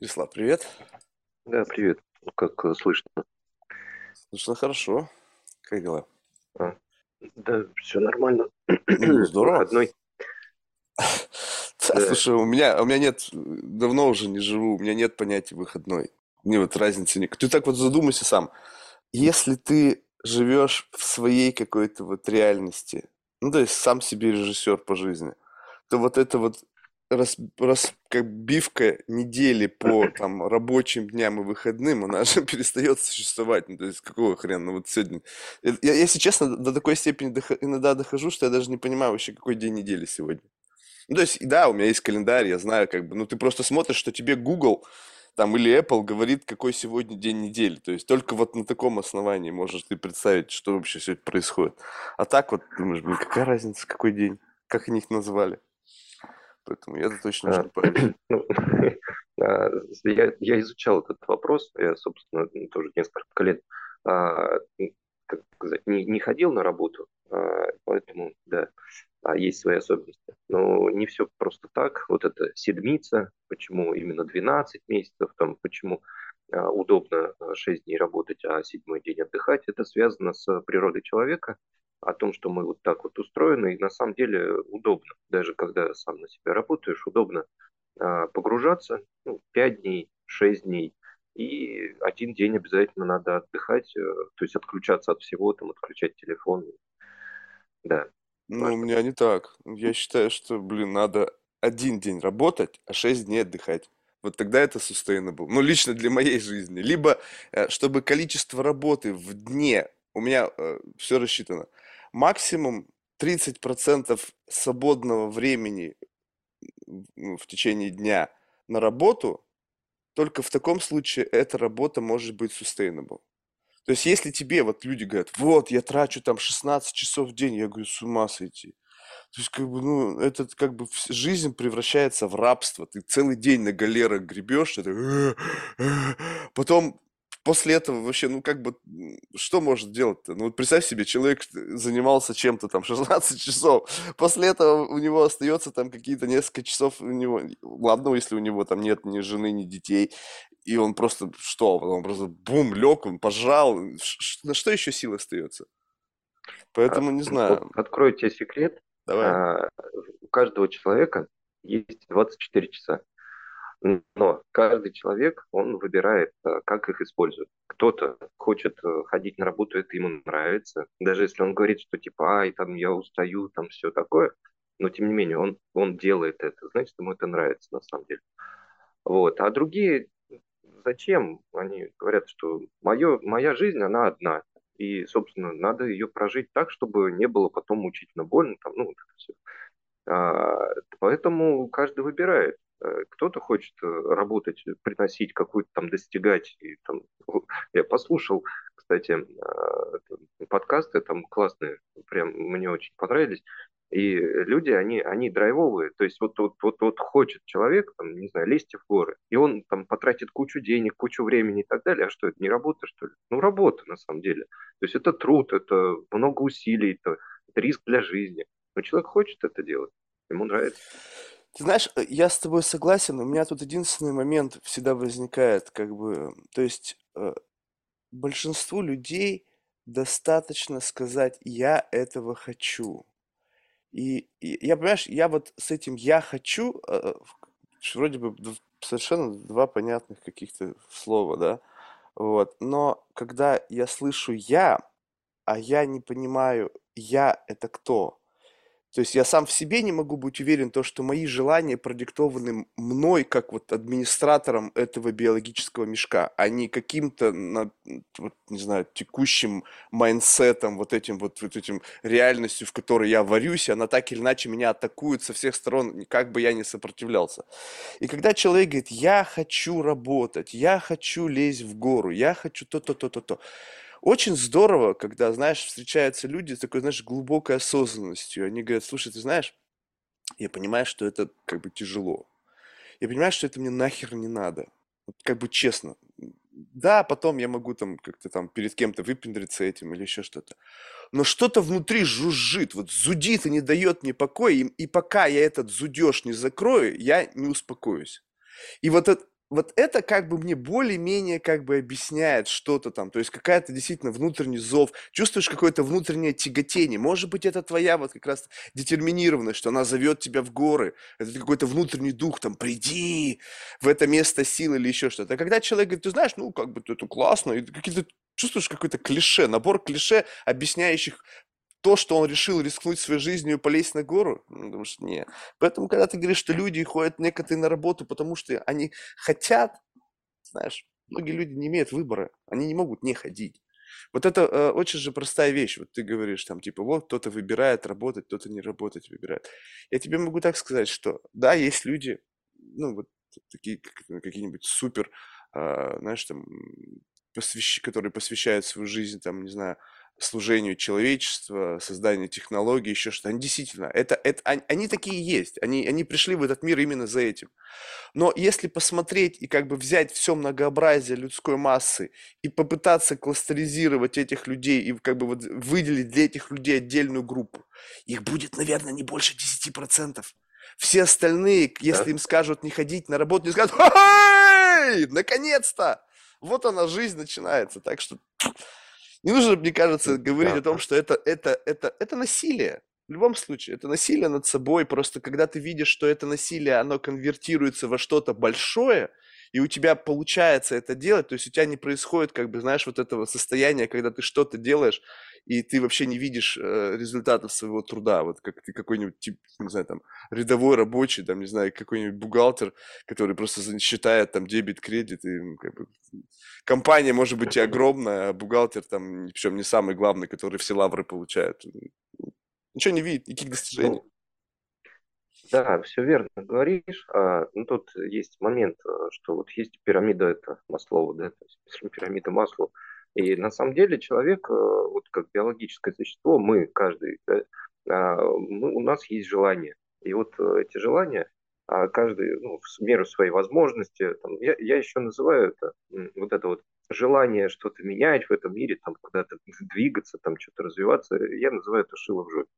Вячеслав, привет. Да, привет. Ну, Как э, слышно? Слышно хорошо. Как дела? А, да, все нормально. Ну, здорово. Выходной. Да, Да. слушай, у меня, у меня нет, давно уже не живу, у меня нет понятия выходной. Мне вот разницы не... Ты так вот задумайся сам. Если ты живешь в своей какой-то вот реальности, ну, то есть сам себе режиссер по жизни, то вот это вот рас, рас- как бивка недели по там рабочим дням и выходным, она же перестает существовать. Ну, то есть какого хрена? Ну, вот сегодня... Я, я, если честно, до такой степени дохо- иногда дохожу, что я даже не понимаю вообще, какой день недели сегодня. Ну, то есть, да, у меня есть календарь, я знаю, как бы, ну, ты просто смотришь, что тебе Google там или Apple говорит, какой сегодня день недели. То есть только вот на таком основании можешь ты представить, что вообще сегодня происходит. А так вот думаешь, блин, какая разница, какой день, как они их назвали. Поэтому я-то точно А, парюсь. ну, а, я, я изучал этот вопрос, я, собственно, ну, тоже несколько лет, а, м, как сказать, не, не ходил на работу, а, поэтому, да, а, есть свои особенности. Но не все просто так. Вот это седмица, почему именно 12 месяцев, там, почему а, удобно а, 6 дней работать, а седьмой день отдыхать, это связано с природой человека, о том, что мы вот так вот устроены, и на самом деле удобно, даже когда сам на себя работаешь, удобно а, погружаться, ну, 5 дней, 6 дней, и один день обязательно надо отдыхать, э, то есть отключаться от всего, там, отключать телефон, да, Ну, у меня не так. Я считаю, что, блин, надо один день работать, а шесть дней отдыхать. Вот тогда это sustainable. Ну, лично для моей жизни. Либо, э, чтобы количество работы в дне, у меня все рассчитано, максимум 30% свободного времени в течение дня на работу, только в таком случае эта работа может быть sustainable. То есть, если тебе вот люди говорят, вот, я трачу там 16 часов в день, я говорю, с ума сойти. То есть, как бы, ну, этот, как бы, жизнь превращается в рабство. Ты целый день на галерах гребешь, это... «Э, э». потом после этого вообще, ну, как бы, что может делать-то? Ну, вот представь себе, человек э, занимался чем-то там 16 часов, после этого у него остается там какие-то несколько часов у него, ладно, если у него там нет ни жены, ни детей, и он просто, что, он просто бум, лег, он пожрал, Ш- ш- на что еще сил остается? А, Поэтому не знаю, открою тебе секрет, давай. а, у каждого человека есть 24 часа. Но каждый человек, он выбирает, э, как их использует. Кто-то хочет э, ходить на работу, это ему нравится. Даже если он говорит, что типа, ай, там я устаю, там все такое, но тем не менее он, он делает это, значит, ему это нравится на самом деле. Вот. А другие, зачем? Они говорят, что моё, моя жизнь, она одна. И, собственно, надо ее прожить так, чтобы не было потом мучительно больно. Там, ну, вот это всё. А, поэтому каждый выбирает. Э, Кто-то хочет э, работать, э, приносить какую-то там, достигать. И, там, я послушал, кстати, а, подкасты там классные, прям мне очень понравились. И люди, они, они драйвовые. То есть вот, вот, вот, вот хочет человек, там, не знаю, лезть в горы, и он там потратит кучу денег, кучу времени и так далее. А что, это не работа, что ли? Ну, работа на самом деле. То есть это труд, это много усилий, это, это риск для жизни. Но человек хочет это делать. Ему нравится. Ты знаешь, э, я с тобой согласен, у меня тут единственный момент всегда возникает, как бы, то есть э, большинству людей достаточно сказать «я этого хочу». И, и я, понимаешь, я вот с этим «я хочу» э, в- вроде бы совершенно два понятных каких-то слова, да, вот, но когда я слышу «я», а я не понимаю «я» это кто, то есть я сам в себе не могу быть уверен, то, что мои желания продиктованы мной, как вот администратором этого биологического мешка, а не каким-то, вот, не знаю, текущим mindset ом, вот этим вот, вот этим реальностью, в которой я варюсь, и она так или иначе меня атакует со всех сторон, как бы я ни сопротивлялся. И когда человек говорит, я хочу работать, я хочу лезть в гору, я хочу то-то, то-то, то, очень здорово, когда, знаешь, встречаются люди с такой, знаешь, глубокой осознанностью. Они говорят, слушай, ты знаешь, я понимаю, что это как бы тяжело. Я понимаю, что это мне нахер не надо. Вот как бы честно. Да, потом я могу там как-то там перед кем-то выпендриться этим или еще что-то. Но что-то внутри жужжит, вот зудит и не дает мне покоя. И, и пока я этот зудеж не закрою, я не успокоюсь. И вот это, вот это как бы мне более-менее как бы объясняет что-то там, то есть какая-то действительно внутренний зов, чувствуешь какое-то внутреннее тяготение, может быть, это твоя вот как раз детерминированность, что она зовет тебя в горы, это какой-то внутренний дух, там, приди в это место силы или еще что-то. А когда человек говорит, ты знаешь, ну, как бы это классно, и какие-то чувствуешь какой-то клише, набор клише, объясняющих то, что он решил рискнуть своей жизнью и полезть на гору? Ну, потому что нет. Поэтому, когда ты говоришь, что люди ходят некоторые на работу, потому что они хотят, знаешь, многие люди не имеют выбора, они не могут не ходить. Вот это э, очень же простая вещь. Вот ты говоришь там, типа, вот кто-то выбирает работать, кто-то не работать выбирает. Я тебе могу так сказать, что да, есть люди, ну, вот такие как, какие-нибудь супер, э, знаешь, там, посвящ... которые посвящают свою жизнь, там, не знаю, служению человечества, созданию технологий, еще что-то. Они действительно, это, это, они, они такие есть, они, они пришли в этот мир именно за этим. Но если посмотреть и как бы взять все многообразие людской массы и попытаться кластеризировать этих людей и как бы вот выделить для этих людей отдельную группу, их будет, наверное, не больше 10%. Все остальные, если да. им скажут не ходить на работу, не скажут, наконец-то! Вот она, жизнь начинается. Так что не нужно, мне кажется, говорить о том, что это, это, это, это насилие. В любом случае, это насилие над собой. Просто когда ты видишь, что это насилие, оно конвертируется во что-то большое, и у тебя получается это делать, то есть у тебя не происходит, как бы, знаешь, вот этого состояния, когда ты что-то делаешь, и ты вообще не видишь э, результатов своего труда, вот как ты какой-нибудь, тип, не знаю, там, рядовой рабочий, там, не знаю, какой-нибудь бухгалтер, который просто считает там дебет, кредит, и ну, как бы, компания может быть и огромная, а бухгалтер там, причем не самый главный, который все лавры получает. Ничего не видит, никаких достижений. Да, все верно говоришь. А, ну, тут есть момент, э, что вот есть пирамида это Маслова, да, то есть пирамида Маслова. И на самом деле человек, э, вот как биологическое существо, мы, каждый, да, а, мы, у нас есть желания. И вот эти желания, а каждый ну, в меру своей возможности, там, я, я еще называю это, вот это вот желание что-то менять в этом мире, там куда-то двигаться, там что-то развиваться, я называю это шило в жопе.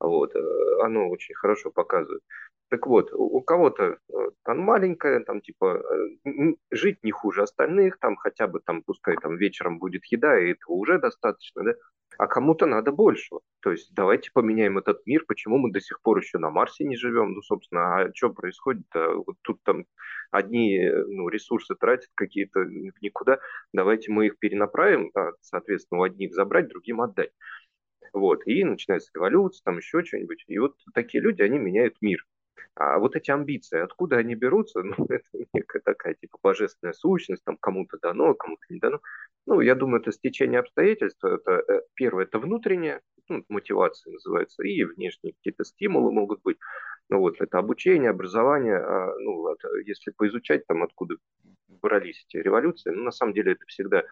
Вот, э, оно очень хорошо показывает. Так вот, у кого-то э, там маленькая, там типа э, жить не хуже остальных, там хотя бы там пускай там вечером будет еда, и этого уже достаточно, да? А кому-то надо большего. То есть давайте поменяем этот мир, почему мы до сих пор еще на Марсе не живем? Ну, собственно, а что происходит? -то? Вот тут там одни ну, ресурсы тратят какие-то никуда, давайте мы их перенаправим, а, соответственно, у одних забрать, другим отдать. Вот, и начинается революция, там еще что-нибудь. И вот такие люди, они меняют мир. А вот эти амбиции, откуда они берутся, ну, это некая такая, типа, божественная сущность, там, кому-то дано, кому-то не дано. Ну, я думаю, это стечение обстоятельств. Это, э, первое, это внутренняя ну, мотивация называется, и внешние какие-то стимулы могут быть. Ну, вот, это обучение, образование. А, ну, вот, если поизучать, там, откуда брались эти революции, ну, на самом деле, это всегда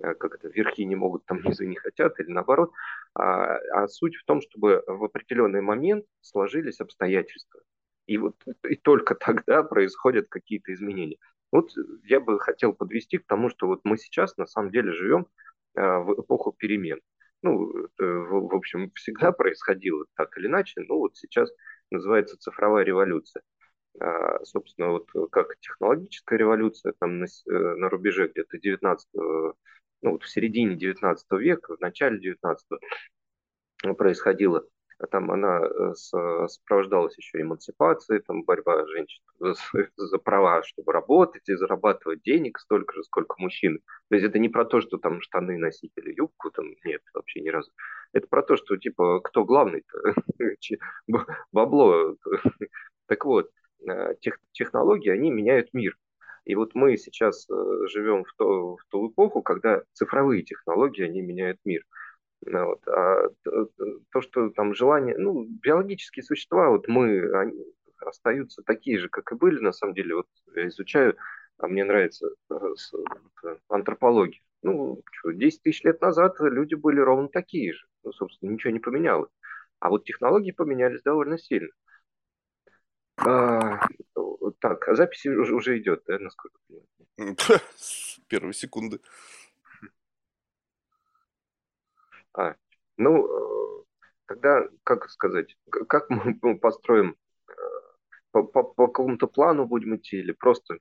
как это, верхи не могут, там низы не хотят, или наоборот. А, а суть в том, чтобы в определенный момент сложились обстоятельства. И вот и только тогда происходят какие-то изменения. Вот я бы хотел подвести к тому, что вот мы сейчас на самом деле живем э, в эпоху перемен. Ну, в, в общем, всегда происходило так или иначе, но вот сейчас называется цифровая революция. А, собственно, вот как технологическая революция там на, э, на рубеже где-то 19 ну, вот в середине 19 века, в начале 19 происходило. Там она э, сопровождалась еще эмансипацией, там борьба женщин за, за права, чтобы работать и зарабатывать денег столько же, сколько мужчин. То есть это не про то, что там штаны носить или юбку, там нет, вообще ни разу. Это про то, что типа кто главный-то? Бабло. Так вот, э, тех, технологии, они меняют мир. И вот мы сейчас э, живем в, то, в ту эпоху, когда цифровые технологии, они меняют мир. Ну вот. А то, что там желание, ну, биологические существа, вот мы, они остаются такие же, как и были, на самом деле, вот я изучаю, а мне нравится э, антропология. Ну, что, 10 тысяч лет назад люди были ровно такие же. Ну, собственно, ничего не поменялось. А вот технологии поменялись довольно сильно. Так, а запись уже, уже идет, да, насколько понимаю? Первые секунды. А, ну, э, тогда, как сказать, как мы построим, э, по, по, по какому-то плану будем идти или просто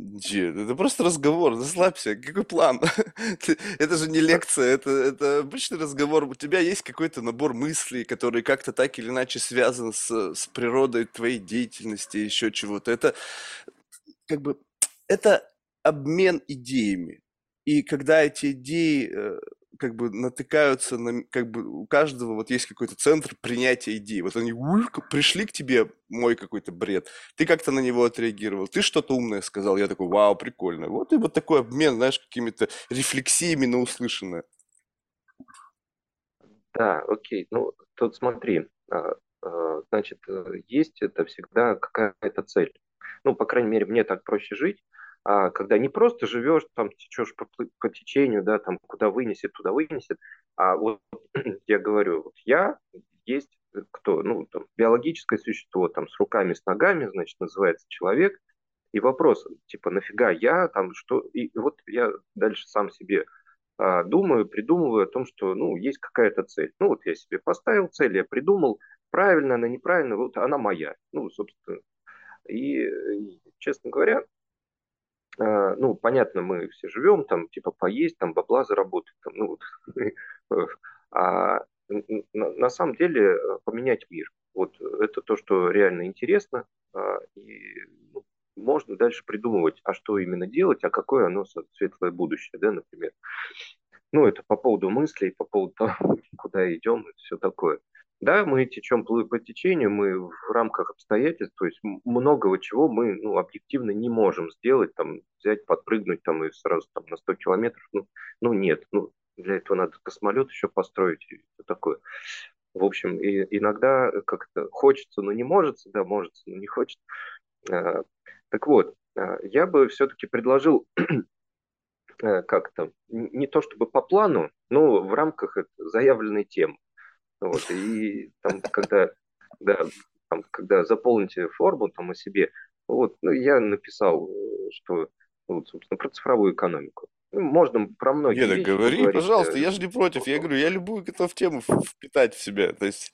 Нет, это просто разговор, расслабься. Какой план? Это же не лекция, это, это обычный разговор. У тебя есть какой-то набор мыслей, который как-то так или иначе связан с, с природой твоей деятельности, еще чего-то. Это как бы это обмен идеями. И когда эти идеи э, как бы натыкаются на, как бы у каждого вот есть какой-то центр принятия идей. Вот они ульк, пришли к тебе, мой какой-то бред, ты как-то на него отреагировал, ты что-то умное сказал, я такой, вау, прикольно. Вот и вот такой обмен, знаешь, какими-то рефлексиями на услышанное. Да, окей. Ну, тут смотри, а, а, значит, э, есть это всегда какая-то цель. Ну, по крайней мере, мне так проще жить, а, когда не просто живешь, там течешь по, по течению, да, там куда вынесет, туда вынесет, а вот я говорю, вот я есть э, кто, ну, там, биологическое существо, там, с руками, с ногами, значит, называется человек, и вопрос, типа, нафига я, там, что, и вот я дальше сам себе а, думаю, придумываю о том, что, ну, есть какая-то цель. Ну, вот я себе поставил цель, я придумал, правильно она, неправильно, вот она моя. Ну, собственно, и, и, честно говоря, а, ну, понятно, мы все живем, там, типа, поесть, там, бабла заработать, там, ну, вот, а на, самом деле э, поменять мир. Вот это то, что реально интересно, а, и ну, можно дальше придумывать, а что именно делать, а какое оно светлое будущее, да, например. Ну, это по поводу мыслей, по поводу того, куда идем и все такое. Да, мы течем по течению, мы в рамках обстоятельств, то есть многого чего мы ну, объективно не можем сделать, там, взять, подпрыгнуть там, и сразу там, на 100 километров. Ну, ну нет, ну, для этого надо космолет еще построить и все такое. В общем, и, иногда как-то хочется, но не может, да, может, но не хочет. А, так вот, а, я бы все-таки предложил э, как то не то чтобы по плану, но в рамках заявленной темы. Вот, и там, когда, да, там, когда заполните форму там о себе, вот, ну, я написал, э, что, вот, собственно, про цифровую экономику. Ну, можно про многие Не, да вещи говори, поговорить. пожалуйста, э, я же не против. Я говорю, я любую готов тему впитать в себя. То есть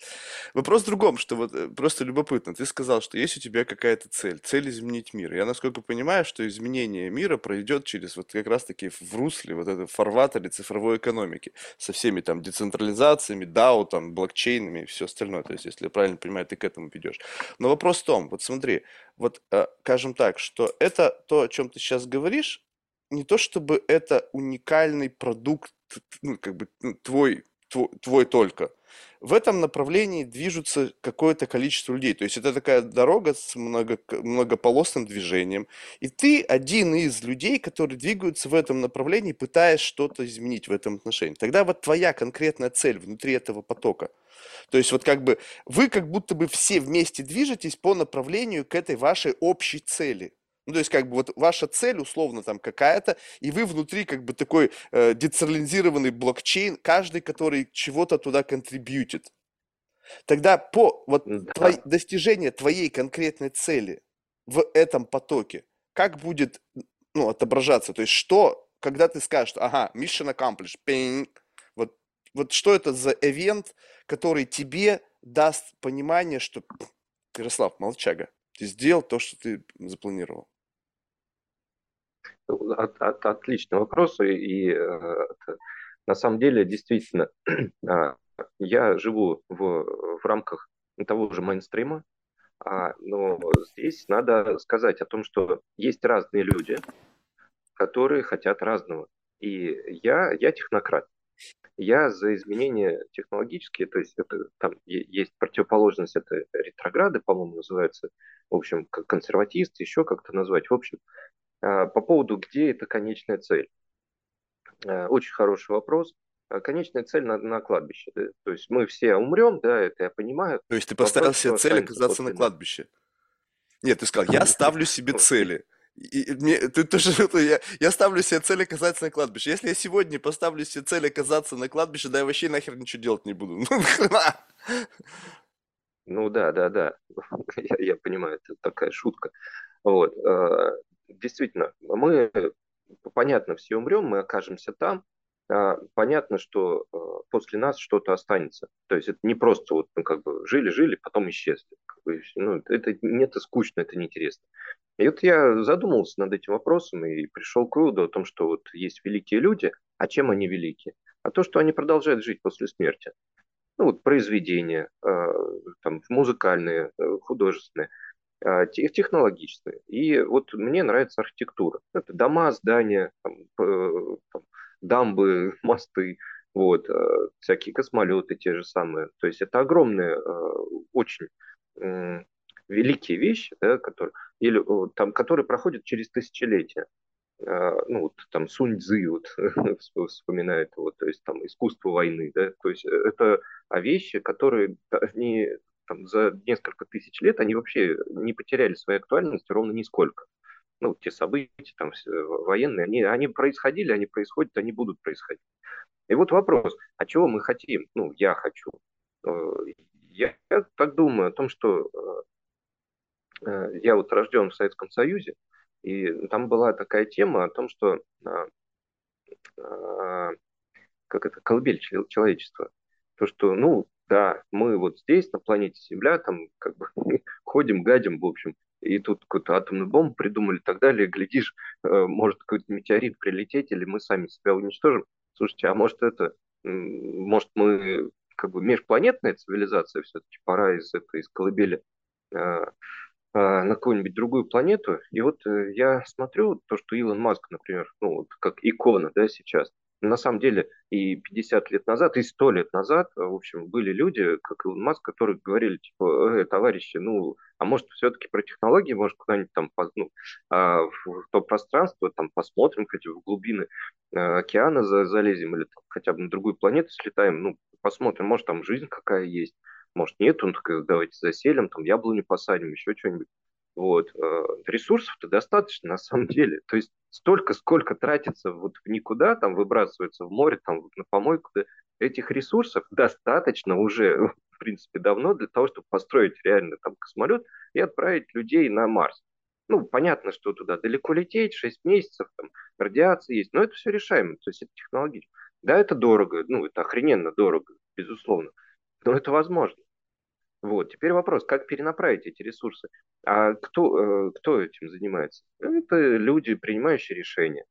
вопрос в другом, что вот э, просто любопытно. Ты сказал, что есть у тебя какая-то цель, цель изменить мир. Я насколько понимаю, что изменение мира пройдет через вот как раз-таки в русле вот это фарватере цифровой экономики со всеми там децентрализациями, DAO, там, блокчейнами и все остальное. То есть, если я правильно понимаю, ты к этому ведешь. Но вопрос в том, вот смотри, вот, э, скажем так, что это то, о чем ты сейчас говоришь, не то чтобы это уникальный продукт, ну, как бы, ну, твой, твой, твой только. В этом направлении движутся какое-то количество людей. То есть это такая дорога с много, многополосным движением. И ты один из людей, которые двигаются в этом направлении, пытаясь что-то изменить в этом отношении. Тогда вот твоя конкретная цель внутри этого потока. То есть вот как бы вы как будто бы все вместе движетесь по направлению к этой вашей общей цели. Ну, то есть, как бы, вот ваша цель, условно, там какая-то, и вы внутри, как бы, такой э, децентрализированный блокчейн, каждый, который чего-то туда контрибьютит. Тогда по вот Да, достижение твоей конкретной цели в этом потоке, как будет, ну, отображаться? То есть, что, когда ты скажешь, ага, mission accomplished, пинг, вот, вот что это за event, который тебе даст понимание, что, Ярослав, молчага, ты сделал то, что ты запланировал. От- от- отличный вопрос. И, и, э, на самом деле, действительно, а, я живу в, в рамках того же мейнстрима, а, но здесь надо сказать о том, что есть разные люди, которые хотят разного. И я, я технократ. Я за изменения технологические, то есть это, там есть противоположность, это ретрограды, по-моему, называется, в общем, консерватисты, еще как-то назвать. В общем, по поводу, где это конечная цель. А, Очень хороший вопрос. А, Конечная цель на, на кладбище. да. То есть мы все умрем, да, это я понимаю. То есть ты поставил Вопрос, себе цель оказаться на кладбище. Нет, ты сказал, я ставлю себе цели. И, и мне, ты тоже, это я, я ставлю себе цель оказаться на кладбище. Если я сегодня поставлю себе цель оказаться на кладбище, да я вообще нахер ничего делать не буду. Ну, нахрена? Ну да, да, да. Я, я понимаю, это такая шутка. Вот. Действительно, мы, понятно, все умрем, мы окажемся там. А, Понятно, что э, после нас что-то останется. То есть это не просто вот, ну, как бы жили-жили, потом исчезли. Ну, это не это скучно, это неинтересно. И вот я задумался над этим вопросом и пришел к выводу о том, что вот есть великие люди, а чем они велики? А то, что они продолжают жить после смерти. Ну вот произведения, э, там, музыкальные, э, художественные, э, технологичные. И вот мне нравится архитектура. Это дома, здания, там, там, дамбы, мосты, вот, всякие космолеты те же самые. То есть это огромные, очень великие вещи, да, которые, или, там, которые проходят через тысячелетия. А, ну, вот там Сунь Цзы вот, вспоминает его, то есть там искусство войны, да, то есть э, это а вещи, которые они там, за несколько тысяч лет, они вообще не потеряли своей актуальности ровно нисколько. Ну, те события там военные, они, они происходили, они происходят, они будут происходить. И вот вопрос, а чего мы хотим? Ну, я хочу. Э, я, я так думаю о том, что э, я вот рожден в Советском Союзе, и там была такая тема о том, что а, а, как это, колыбель человечества. То, что, ну, да, мы вот здесь, на планете Земля, там как бы ходим, гадим, в общем, и тут какую-то атомную бомбу придумали и так далее, глядишь, э, может какой-то метеорит прилететь, или мы сами себя уничтожим. Слушайте, а может это, может мы как бы межпланетная цивилизация все-таки, пора из этой, из колыбели а, а, на какую-нибудь другую планету. И вот э, я смотрю то, что Илон Маск, например, ну вот как икона, да, сейчас. На самом деле и 50 лет назад, и 100 лет назад, э, в общем, были люди, как Илон Маск, которые говорили, типа, э, товарищи, ну, а может, все-таки про технологии, может, куда-нибудь там, ну, а, в то пространство, там, посмотрим, хотя в глубины океана залезем, или там, хотя бы на другую планету слетаем, ну, посмотрим, может, там жизнь какая есть может, нет, он такой, давайте заселим, там яблони посадим, еще что-нибудь. Вот. Э, ресурсов-то достаточно на самом деле. То есть столько, сколько тратится вот в никуда, там выбрасывается в море, там на помойку, этих ресурсов достаточно уже, в принципе, давно для того, чтобы построить реально там космолет и отправить людей на Марс. Ну, понятно, что туда далеко лететь, 6 месяцев, там, радиация есть, но это все решаемо, то есть это технологично. Да, это дорого, ну, это охрененно дорого, безусловно, но это возможно. Вот. Теперь вопрос, как перенаправить эти ресурсы? А кто, э, кто этим занимается? Это люди, принимающие решения.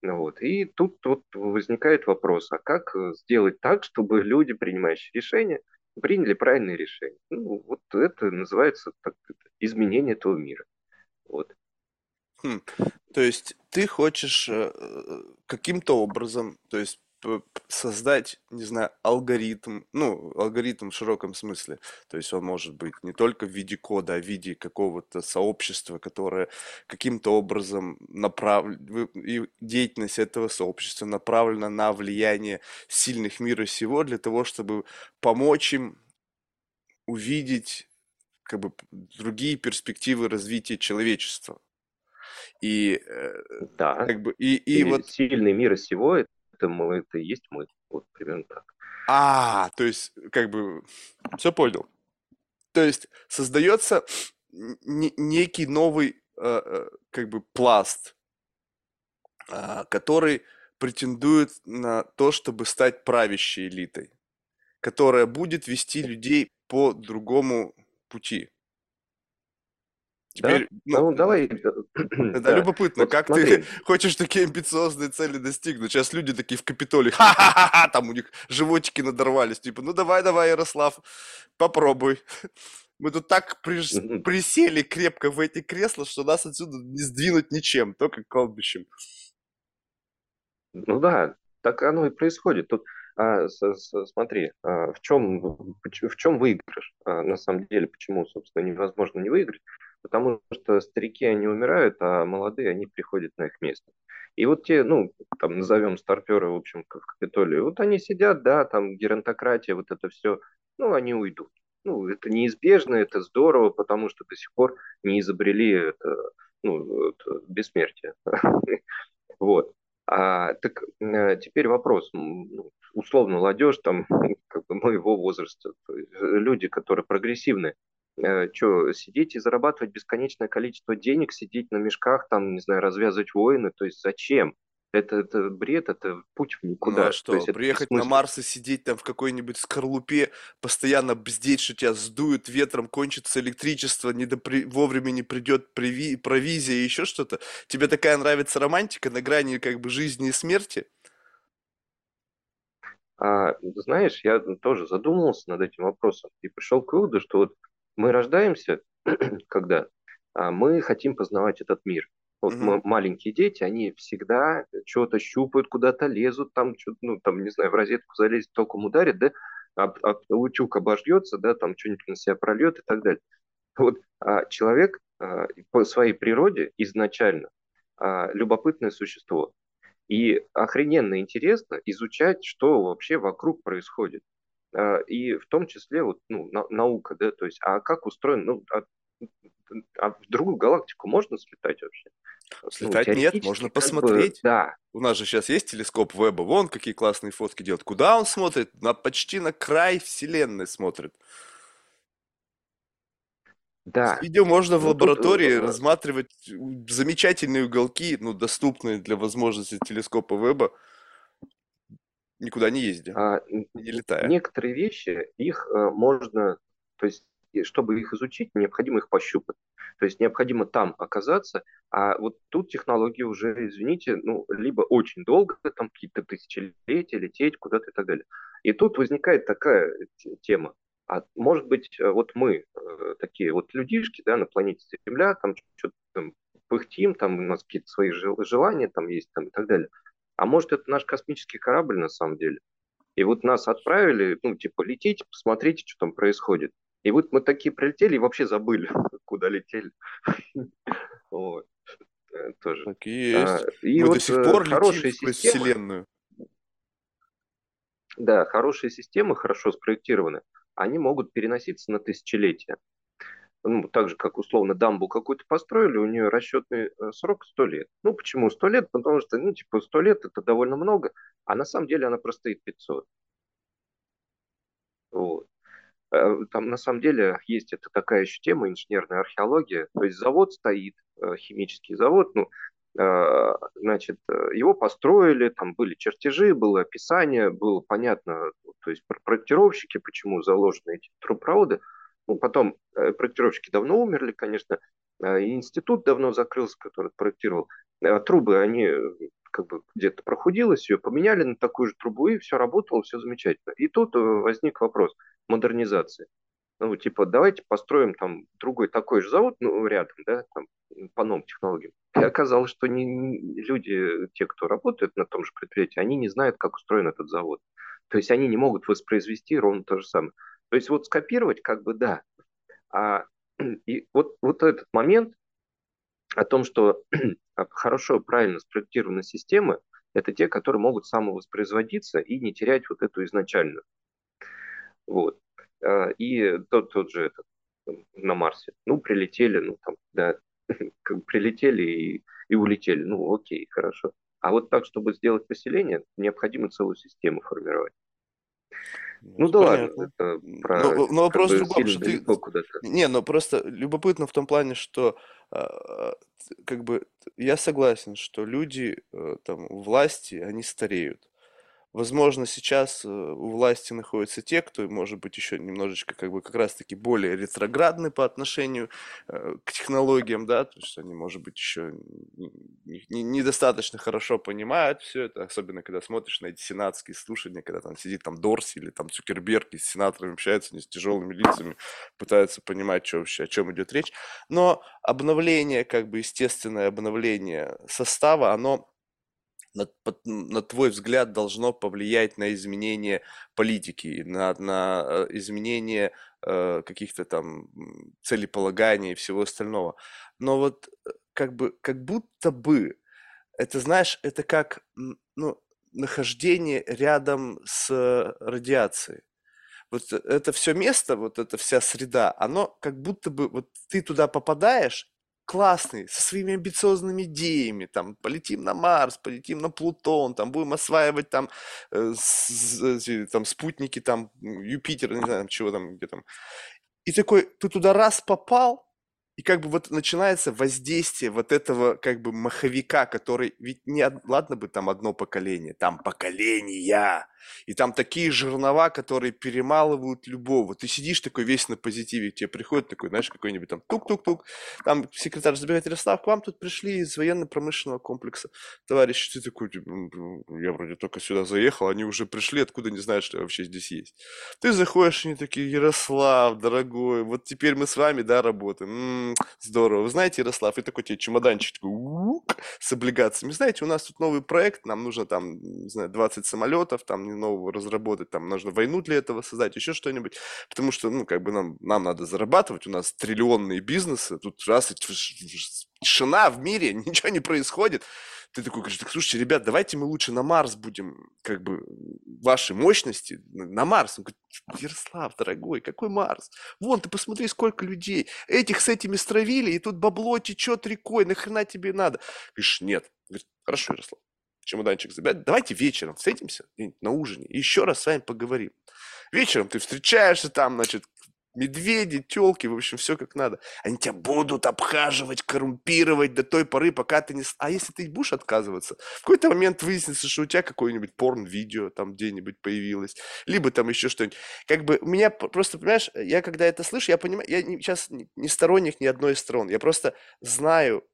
Вот. И тут, тут возникает вопрос, а как э, сделать так, чтобы люди, принимающие решения, приняли правильные решения? Ну, вот это называется так, изменение этого мира. Вот. Хм. То есть ты хочешь э, каким-то образом, то есть создать, не знаю, алгоритм, ну, алгоритм в широком смысле. То есть он может быть не только в виде кода, а в виде какого-то сообщества, которое каким-то образом направлено, и деятельность этого сообщества направлена на влияние сильных мира сего для того, чтобы помочь им увидеть как бы другие перспективы развития человечества. И э, да. как бы и, и, и вот сильный мир сего это мы, это и есть мы. Вот примерно так. А, то есть, как бы, все понял. То есть создается некий новый, э, э, как бы, пласт, э, который претендует на то, чтобы стать правящей элитой, которая будет вести людей по другому пути. Теперь, да? ну, ну, давай. Это да. любопытно, вот как смотри. ты хочешь такие амбициозные цели достигнуть. Сейчас люди такие в Капитолии, ха-ха-ха, там у них животики надорвались. Типа, ну давай, давай, Ярослав, попробуй. Мы тут так приж... присели крепко в эти кресла, что нас отсюда не сдвинуть ничем, только колбищем. Ну да, так оно и происходит. Тут а, с, с, смотри, а, в чем в чем выигрыш? А, на самом деле, почему, собственно, невозможно не выиграть? Потому что старики, они умирают, а молодые, они приходят на их место. И вот те, ну, там, назовем старперы, в общем, в Капитолии, вот они сидят, да, там, геронтократия, вот это все, ну, они уйдут. Ну, это неизбежно, это здорово, потому что до сих пор не изобрели это, ну, это бессмертие. Вот. А, так э, теперь вопрос. Ну, условно, молодежь, там, как бы моего возраста, люди, которые прогрессивные, э, что, сидеть и зарабатывать бесконечное количество денег, сидеть на мешках, там, не знаю, развязывать войны, то есть зачем? Это, это бред, это путь в Ну а никуда. То что, есть приехать на. Марс и сидеть там в какой-нибудь скорлупе, постоянно бздеть, что тебя сдует ветром, кончится электричество, не допри... вовремя не придет приви... провизия и еще что-то. Тебе такая нравится романтика на грани как бы жизни и смерти? А, знаешь, я тоже задумывался над этим вопросом и пришел к выводу, что вот мы рождаемся, когда а, мы хотим познавать этот мир. Вот Мгм. мы, маленькие дети, они всегда что-то щупают, куда-то лезут, там, ну, там, не знаю, в розетку залезет, током ударит, да, об, об утюг обожьется, да, там что-нибудь на себя прольет и так далее. Вот а, человек а, по своей природе изначально а, любопытное существо. И охрененно интересно изучать, что вообще вокруг происходит. А, И в том числе вот, ну, на- наука, да, то есть, а как устроен, ну, а, а в другую галактику можно слетать вообще? Ну, Слетать нет, можно как бы, посмотреть. да, У нас же сейчас есть телескоп Веба, вон какие классные фотки делают. Куда он смотрит? На, почти на край Вселенной смотрит. Да. видео можно в Но тут, лаборатории э, рассматривать замечательные уголки, ну, доступные для возможности телескопа Веба, никуда не ездя а, не летая. некоторые вещи, их э, можно, то есть, чтобы их изучить, необходимо их пощупать. То есть необходимо там оказаться, а вот тут технологии уже, извините, ну, либо очень долго, там какие-то тысячелетия, лететь куда-то и так далее. И тут возникает такая тема. А может быть, э, вот мы э, такие вот людишки, да, на планете Земля, там что-то там пыхтим, там у нас какие-то свои жел- желания там есть там и так далее. А может, это наш космический корабль на самом деле? И вот нас отправили, ну, типа, летите, посмотрите, что там происходит. И вот мы такие прилетели и вообще забыли, куда летели. Вот, э, тоже. Так и А, есть. И Мы до вот сих э, пор летим хорошие сквозь системы, Вселенную. да, хорошие системы, хорошо спроектированы, они могут переноситься на тысячелетия. Ну, так же, как условно дамбу какую-то построили, у нее расчетный э, срок 100 лет. Ну, почему 100 лет? Потому что, ну, типа, 100 лет это довольно много, а на самом деле она простоит 500. Вот. Э, Там на самом деле есть это такая еще тема, инженерная археология. То есть завод стоит, э, химический завод, ну, значит, его построили, там были чертежи, было описание, было понятно, то есть про- проектировщики, почему заложены эти трубопроводы. Ну, потом э, проектировщики давно умерли, конечно, э, и институт давно закрылся, который проектировал. Э, Трубы, они э, как бы где-то прохудилось, ее поменяли на такую же трубу, и все работало, все замечательно. И тут э, возник вопрос модернизации. Ну, типа, давайте построим там другой такой же завод, ну, рядом, да, там, по новым технологиям. И оказалось, что не, люди, те, кто работают на том же предприятии, они не знают, как устроен этот завод. То есть они не могут воспроизвести ровно то же самое. То есть вот скопировать как бы да. А и вот, вот этот момент о том, что хорошо, правильно спроектированные системы, это те, которые могут самовоспроизводиться и не терять вот эту изначальную. Вот. А, И тот, тот же этот, на Марсе. Ну, прилетели, ну, там, да, прилетели и, и улетели. Ну, окей, хорошо. А вот так, чтобы сделать поселение, необходимо целую систему формировать. Ну, Ну это да ладно, понятно. это Но, про но как вопрос в другом, что ты... Не, ну просто любопытно в том плане, что а, как бы я согласен, что люди э, там власти, они стареют. Возможно, сейчас э, у власти находятся те, кто, может быть, еще немножечко как бы как раз-таки более ретроградны по отношению э, к технологиям, да, то есть они, может быть, еще не- не- не- недостаточно хорошо понимают все это, особенно когда смотришь на эти сенатские слушания, когда там сидит там Дорси или там Цукерберг и с сенаторами общаются, они с тяжелыми лицами пытаются понимать, что вообще, о чем идет речь. Но обновление, как бы естественное обновление состава, оно на, на твой взгляд, должно повлиять на изменение политики, на, на э, изменение э, каких-то там целеполаганий и всего остального. Но вот э, как бы, как будто бы, это, знаешь, это как, ну, нахождение рядом с э, радиацией. Вот это все место, вот эта вся среда, оно как будто бы, вот ты туда попадаешь, классный, со своими амбициозными идеями, там, полетим на Марс, полетим на Плутон, там, будем осваивать там, э, с- эти, там спутники, там, Юпитер, не знаю, чего там, где там. И такой, ты туда раз попал, И как бы вот начинается воздействие вот этого как бы маховика, который ведь не, ладно бы там одно поколение, там поколения, и там такие жернова, которые перемалывают любого. Ты сидишь такой весь на позитиве, тебе приходит такой, знаешь, какой-нибудь там тук-тук-тук, там секретарь забегает, Ярослав, к вам тут пришли из военно-промышленного комплекса. Товарищ, ты такой, типа, я вроде только сюда заехал, они уже пришли, откуда не знают, что вообще здесь есть. Ты заходишь, они такие, Ярослав, дорогой, вот теперь мы с вами, да, работаем. М-м, здорово. Вы знаете, Ярослав, и такой тебе чемоданчик такой, с облигациями. Знаете, у нас тут новый проект, нам нужно там, не знаю, 20 самолетов, там нового разработать, там нужно войну для этого создать, еще что-нибудь, потому что, ну, как бы нам, нам надо зарабатывать, у нас триллионные бизнесы, тут раз тишина в мире, ничего не происходит. Ты такой говоришь, так слушайте, ребят, давайте мы лучше на Марс будем, как бы, ваши мощности, на Марс. Он говорит, Ярослав, дорогой, какой Марс? Вон, ты посмотри, сколько людей. Этих с этими стравили, и тут бабло течет рекой, нахрена тебе надо? Говоришь, нет. Говорит, хорошо, Ярослав, чемоданчик забирать. Давайте вечером встретимся на ужине и еще раз с вами поговорим. Вечером ты встречаешься там, значит, медведи, телки, в общем, все как надо. Они тебя будут обхаживать, коррумпировать до той поры, пока ты не... А если ты будешь отказываться, в какой-то момент выяснится, что у тебя какое-нибудь порн-видео там где-нибудь появилось, либо там еще что-нибудь. Как бы у меня просто, понимаешь, я когда это слышу, я понимаю, я сейчас не сторонник ни одной из сторон, я просто знаю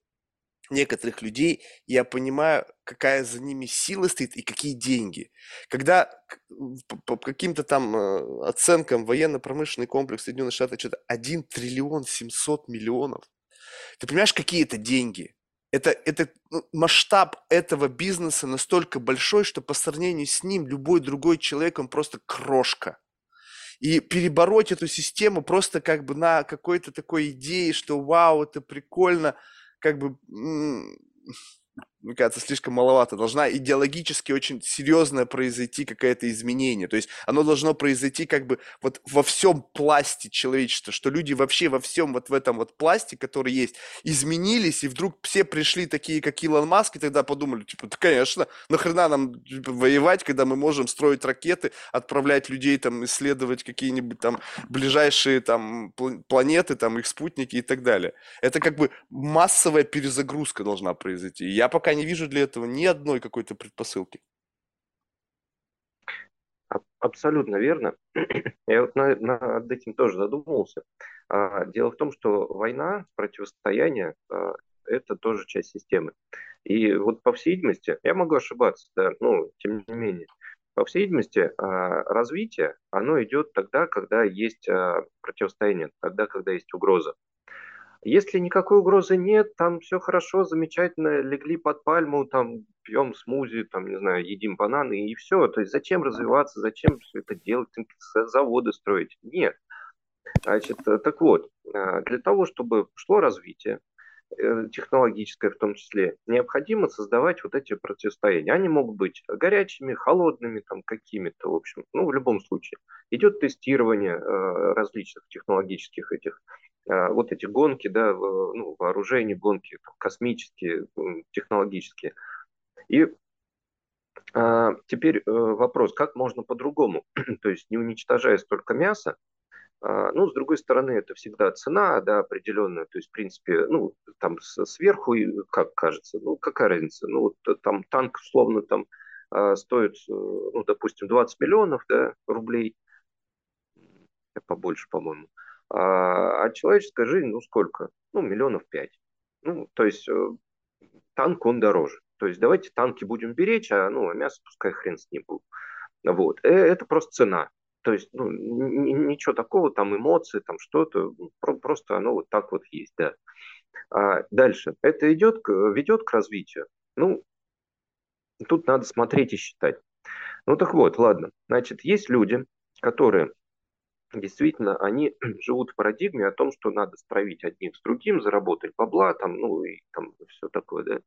некоторых людей, я понимаю, какая за ними сила стоит и какие деньги. Когда по каким-то там э, оценкам военно-промышленный комплекс Соединенных Штатов что-то 1 триллион 700 миллионов, ты понимаешь, какие это деньги? Это, это ну, масштаб этого бизнеса настолько большой, что по сравнению с ним любой другой человек, он просто крошка. И перебороть эту систему просто как бы на какой-то такой идее, что вау, это прикольно – как бы мне кажется, слишком маловато. Должна идеологически очень серьезно произойти какое-то изменение. То есть оно должно произойти как бы вот во всем пласте человечества, что люди вообще во всем вот в этом вот пласте, который есть, изменились, и вдруг все пришли такие, как Илон Маск, и тогда подумали, типа, да, конечно, нахрена нам типа, воевать, когда мы можем строить ракеты, отправлять людей там исследовать какие-нибудь там ближайшие там планеты, там их спутники и так далее. Это как бы массовая перезагрузка должна произойти. Я пока не вижу для этого ни одной какой-то предпосылки. Абсолютно верно. Я вот на, над этим тоже задумывался. А, дело в том, что война, противостояние а, – это тоже часть системы. И вот по всей видимости, я могу ошибаться, да, но тем не менее, по всей видимости, а, развитие, оно идет тогда, когда есть противостояние, тогда, когда есть угроза. Если никакой угрозы нет, там все хорошо, замечательно, легли под пальму, там пьем смузи, там, не знаю, едим бананы и все. То есть зачем развиваться, зачем все это делать, заводы строить? Нет. Значит, э, так вот, э, для того, чтобы шло развитие, э, технологическое в том числе, необходимо создавать вот эти противостояния. Они могут быть горячими, холодными, там какими-то, в общем, ну, в любом случае. Идет тестирование различных технологических этих вот эти гонки, да, ну, вооружения, гонки космические, технологические. И а, теперь э, вопрос, как можно по-другому, то есть не уничтожая столько мяса, а, ну, с другой стороны, это всегда цена, да, определенная, то есть, в принципе, ну, там сверху, как кажется, ну, какая разница, ну, вот там танк, условно, там стоит, э, ну, допустим, 20 миллионов, да, рублей, побольше, по-моему, а, а человеческая жизнь, ну сколько? Ну, миллионов пять. Ну, то есть э, танк, он дороже. То есть давайте танки будем беречь, а ну, а мясо пускай хрен с ним будет. Вот. Э, это просто цена. То есть, ну, ничего такого, там эмоции, там что-то, просто оно вот так вот есть, да. А дальше. Это идет, ведет к развитию. Ну, тут надо смотреть и считать. Ну так вот, ладно. Значит, есть люди, которые действительно они живут в парадигме о том, что надо стравить одних с другим, заработать бабла, там, ну и там все такое, да.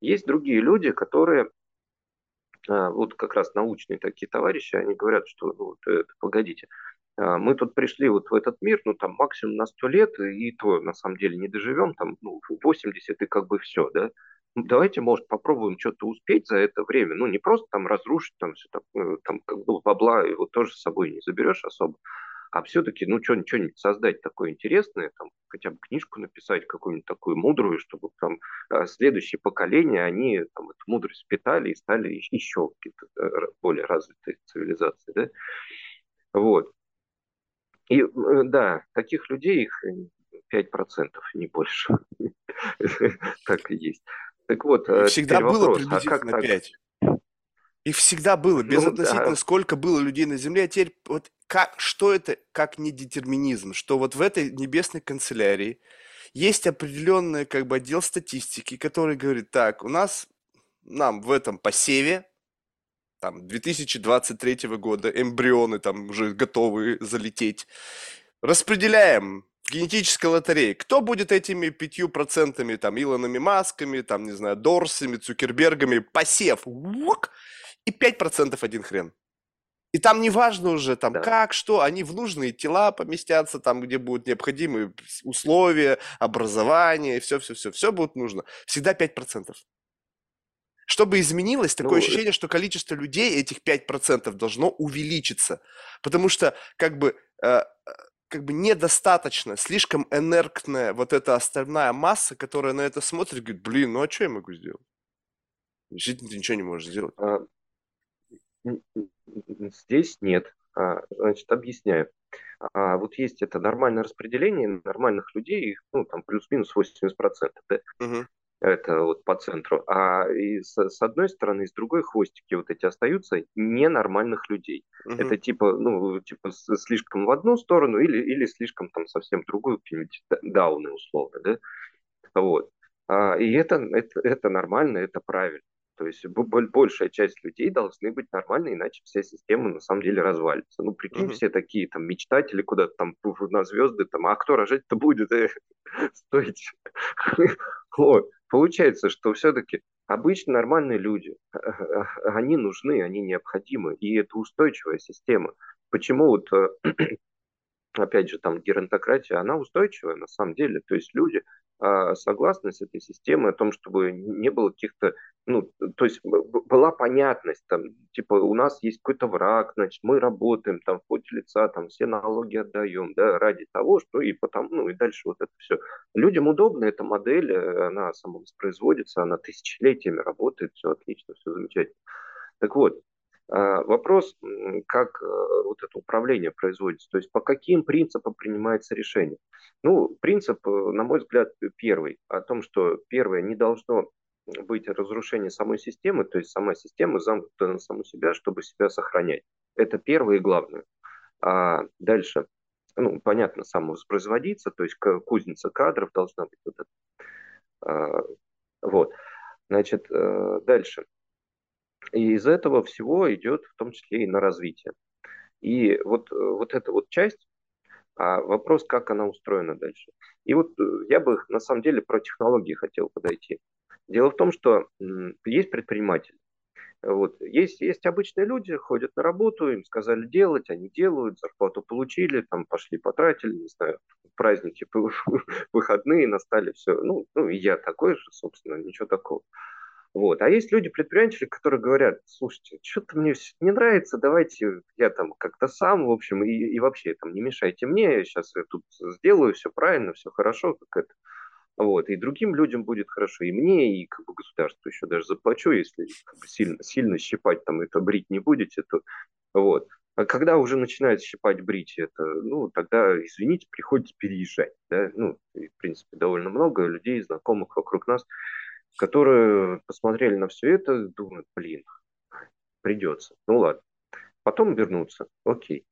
Есть другие люди, которые, а, вот как раз научные такие товарищи, они говорят, что, ну, это, погодите, а, мы тут пришли вот в этот мир, ну, там, максимум на 100 лет, и то, на самом деле, не доживем, там, ну, 80 и как бы все, да. Давайте, может, попробуем что-то успеть за это время. Ну, не просто там разрушить там все так, э, там как бы бабла, его тоже с собой не заберешь особо, а все-таки, ну, что-нибудь создать такое интересное, там, хотя бы книжку написать какую-нибудь такую мудрую, чтобы там э, следующие поколения, они там эту мудрость питали и стали еще какие-то э, более развитые цивилизации, да. Вот. И да, таких людей их 5%, не больше. Так и есть. Так вот, всегда было приблизительно 5. Их всегда было, безотносительно ну, да. сколько было людей на Земле. А теперь вот как, что это, как не детерминизм? Что вот в этой небесной канцелярии есть определенный как бы отдел статистики, который говорит, так, у нас, нам в этом посеве, там, 2023 года, эмбрионы там уже готовы залететь, распределяем генетической лотерее. Кто будет этими пятью процентами, там, Илонами Масками, там, не знаю, Дорсами, Цукербергами, посев, уок, и 5% один хрен. И там не важно уже, там, да. как, что, они в нужные тела поместятся, там, где будут необходимые условия, образование, все-все-все, все будет нужно. Всегда 5%. Чтобы изменилось, такое ну, ощущение, что количество людей, этих 5% должно увеличиться. Потому что, как бы, э, как бы недостаточно, слишком энергная вот эта остальная масса, которая на это смотрит, говорит, блин, ну а что я могу сделать? Действительно, ты ничего не можешь сделать. А, Здесь нет. А, значит, объясняю. А вот есть это нормальное распределение нормальных людей, ну, там плюс-минус 80%, да? Угу. Это вот по центру. А и с, с одной стороны, с другой хвостики вот эти остаются ненормальных людей. Угу. Это типа, ну, типа слишком в одну сторону или, или слишком там совсем в другую, какие-нибудь дауны условно, да? Вот. А, и это, это, это нормально, это правильно. То есть большая часть людей должны быть нормальны, иначе вся система на самом деле развалится. Ну, прикинь, uh-huh. все такие там мечтатели куда-то там на звезды, там, а кто рожать-то будет? Стойте. Получается, что все-таки обычно нормальные люди, а, а, они нужны, они необходимы, и это устойчивая система. Почему вот э, опять же, там геронтократия, она устойчивая на самом деле. То есть люди согласны с этой системой о том, чтобы не было каких-то, ну, то есть была понятность, там, типа, у нас есть какой-то враг, значит, мы работаем там в поте лица, там, все налоги отдаем, да, ради того, что и потом, ну, и дальше вот это все. Людям удобно эта модель, э, она самовоспроизводится, она тысячелетиями работает, все отлично, все замечательно. Так вот, а, вопрос, как э, вот это управление производится, то есть по каким принципам принимается решение. Ну, принцип, э, на мой взгляд, первый, о том, что первое, не должно быть разрушение самой системы, то есть сама система замкнута на саму себя, чтобы себя сохранять. Это первое и главное. А дальше, ну, понятно, самовоспроизводиться, то есть кузница кадров должна быть вот это. А, вот. Значит, э, дальше. И из этого всего идет в том числе и на развитие. И вот, э, вот эта вот часть, а вопрос, как она устроена дальше. И вот э, я бы на самом деле про технологии хотел подойти. Дело в том, что есть предприниматели. Вот. Есть, есть обычные люди, ходят на работу, им сказали делать, они делают, зарплату получили, там пошли потратили, не знаю, праздники, выходные настали, все. Ну, ну и я такой же, собственно, ничего такого. Вот. А есть люди-предприниматели, которые говорят, слушайте, что-то мне не нравится, давайте я там как-то сам, в общем, и, и вообще там не мешайте мне, сейчас я тут сделаю все правильно, все хорошо, как это. Вот. И другим людям будет хорошо, и мне, и как бы государству еще даже заплачу, если как бы, сильно, сильно щипать там это брить не будете, то вот. А когда уже начинает щипать брить это, ну, тогда, извините, приходится переезжать, да, ну, и, в принципе, довольно много людей, знакомых вокруг нас, которые посмотрели на все это, думают, блин, придется. Ну ладно. Потом вернуться. Окей.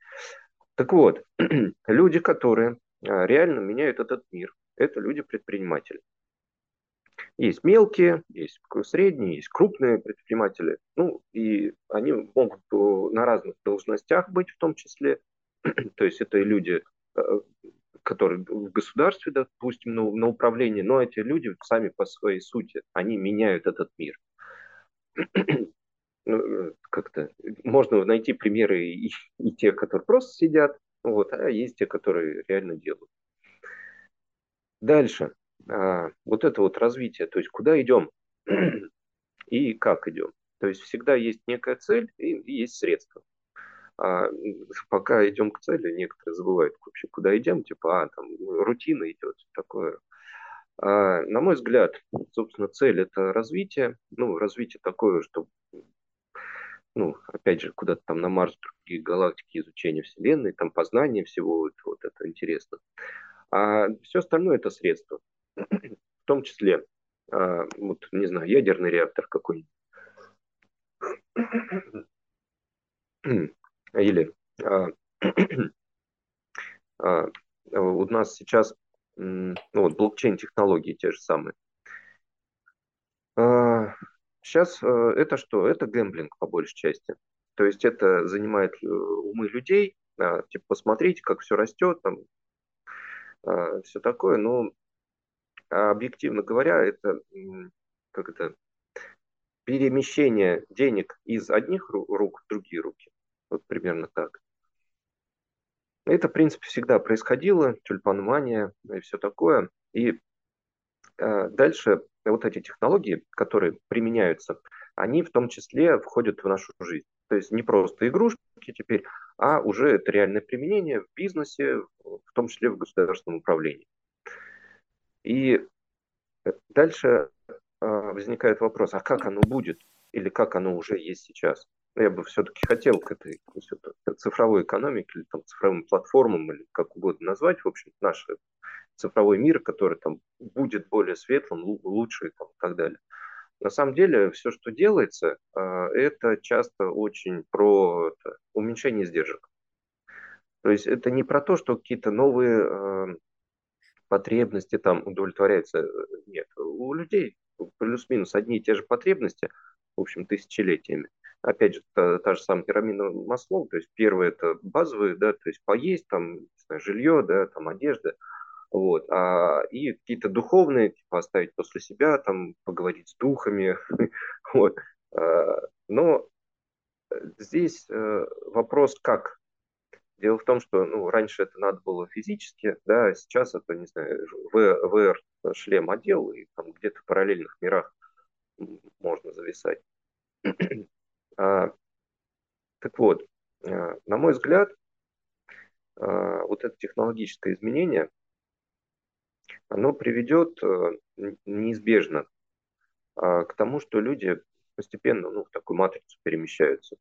Так вот, люди, которые а, реально меняют этот мир, это люди-предприниматели. Есть мелкие, есть средние, есть крупные предприниматели. Ну, и они могут на разных должностях быть в том числе. То есть это и люди а, которые в государстве, допустим, на, на управлении, но эти люди сами по своей сути, они меняют этот мир. ну, как-то можно найти примеры и, и те, которые просто сидят, вот, а есть те, которые реально делают. Дальше. А, вот это вот развитие, то есть куда идем и как идем. То есть всегда есть некая цель и есть средства. А, пока идем к цели, некоторые забывают вообще, куда идем, типа, а, там, рутина идет, такое. А, на мой взгляд, собственно, цель– это развитие, ну, развитие такое, что, ну, опять же, куда-то там на Марс, другие галактики, изучение Вселенной, там познание всего, вот, вот это интересно. А все остальное это средства. В том числе, а, вот, не знаю, ядерный реактор какой-нибудь. Или а, а, у нас сейчас ну, вот, блокчейн-технологии те же самые. Сейчас это что? Это гэмблинг по большей части. То есть это занимает э, умы людей, типа посмотрите, как все растет, там, все такое, но объективно говоря, это как это перемещение денег из одних рук в другие руки. Вот примерно так. Это, в принципе, всегда происходило, тюльпанмания и все такое. И э, дальше вот эти технологии, которые применяются, они в том числе входят в нашу жизнь. То есть не просто игрушки теперь, а уже это реальное применение в бизнесе, в том числе в государственном управлении. И дальше э, возникает вопрос, а как оно будет или как оно уже есть сейчас? Я бы все-таки хотел к этой к цифровой экономике или там, цифровым платформам, или как угодно назвать, в общем, наш цифровой мир, который там будет более светлым, лучше и, там, и так далее. На самом деле, все, что делается, а, это часто очень про это, уменьшение сдержек. То есть это не про то, что какие-то новые а, потребности там удовлетворяются. Нет, у людей плюс-минус одни и те же потребности, в общем, тысячелетиями опять же, та, та же самая пирамида Маслоу, то есть первое это базовые, да, то есть поесть, там, знаю, жилье, да, там, одежда, вот, а, и какие-то духовные, типа, оставить после себя, там, поговорить с духами, вот, а, но здесь а, вопрос как? Дело в том, что, ну, раньше это надо было физически, да, а сейчас это, не знаю, VR шлем одел, и там где-то в параллельных мирах можно зависать. А, так вот, а, на мой взгляд, а, вот это технологическое изменение, оно приведет неизбежно к тому, что люди постепенно ну, в такую матрицу перемещаются.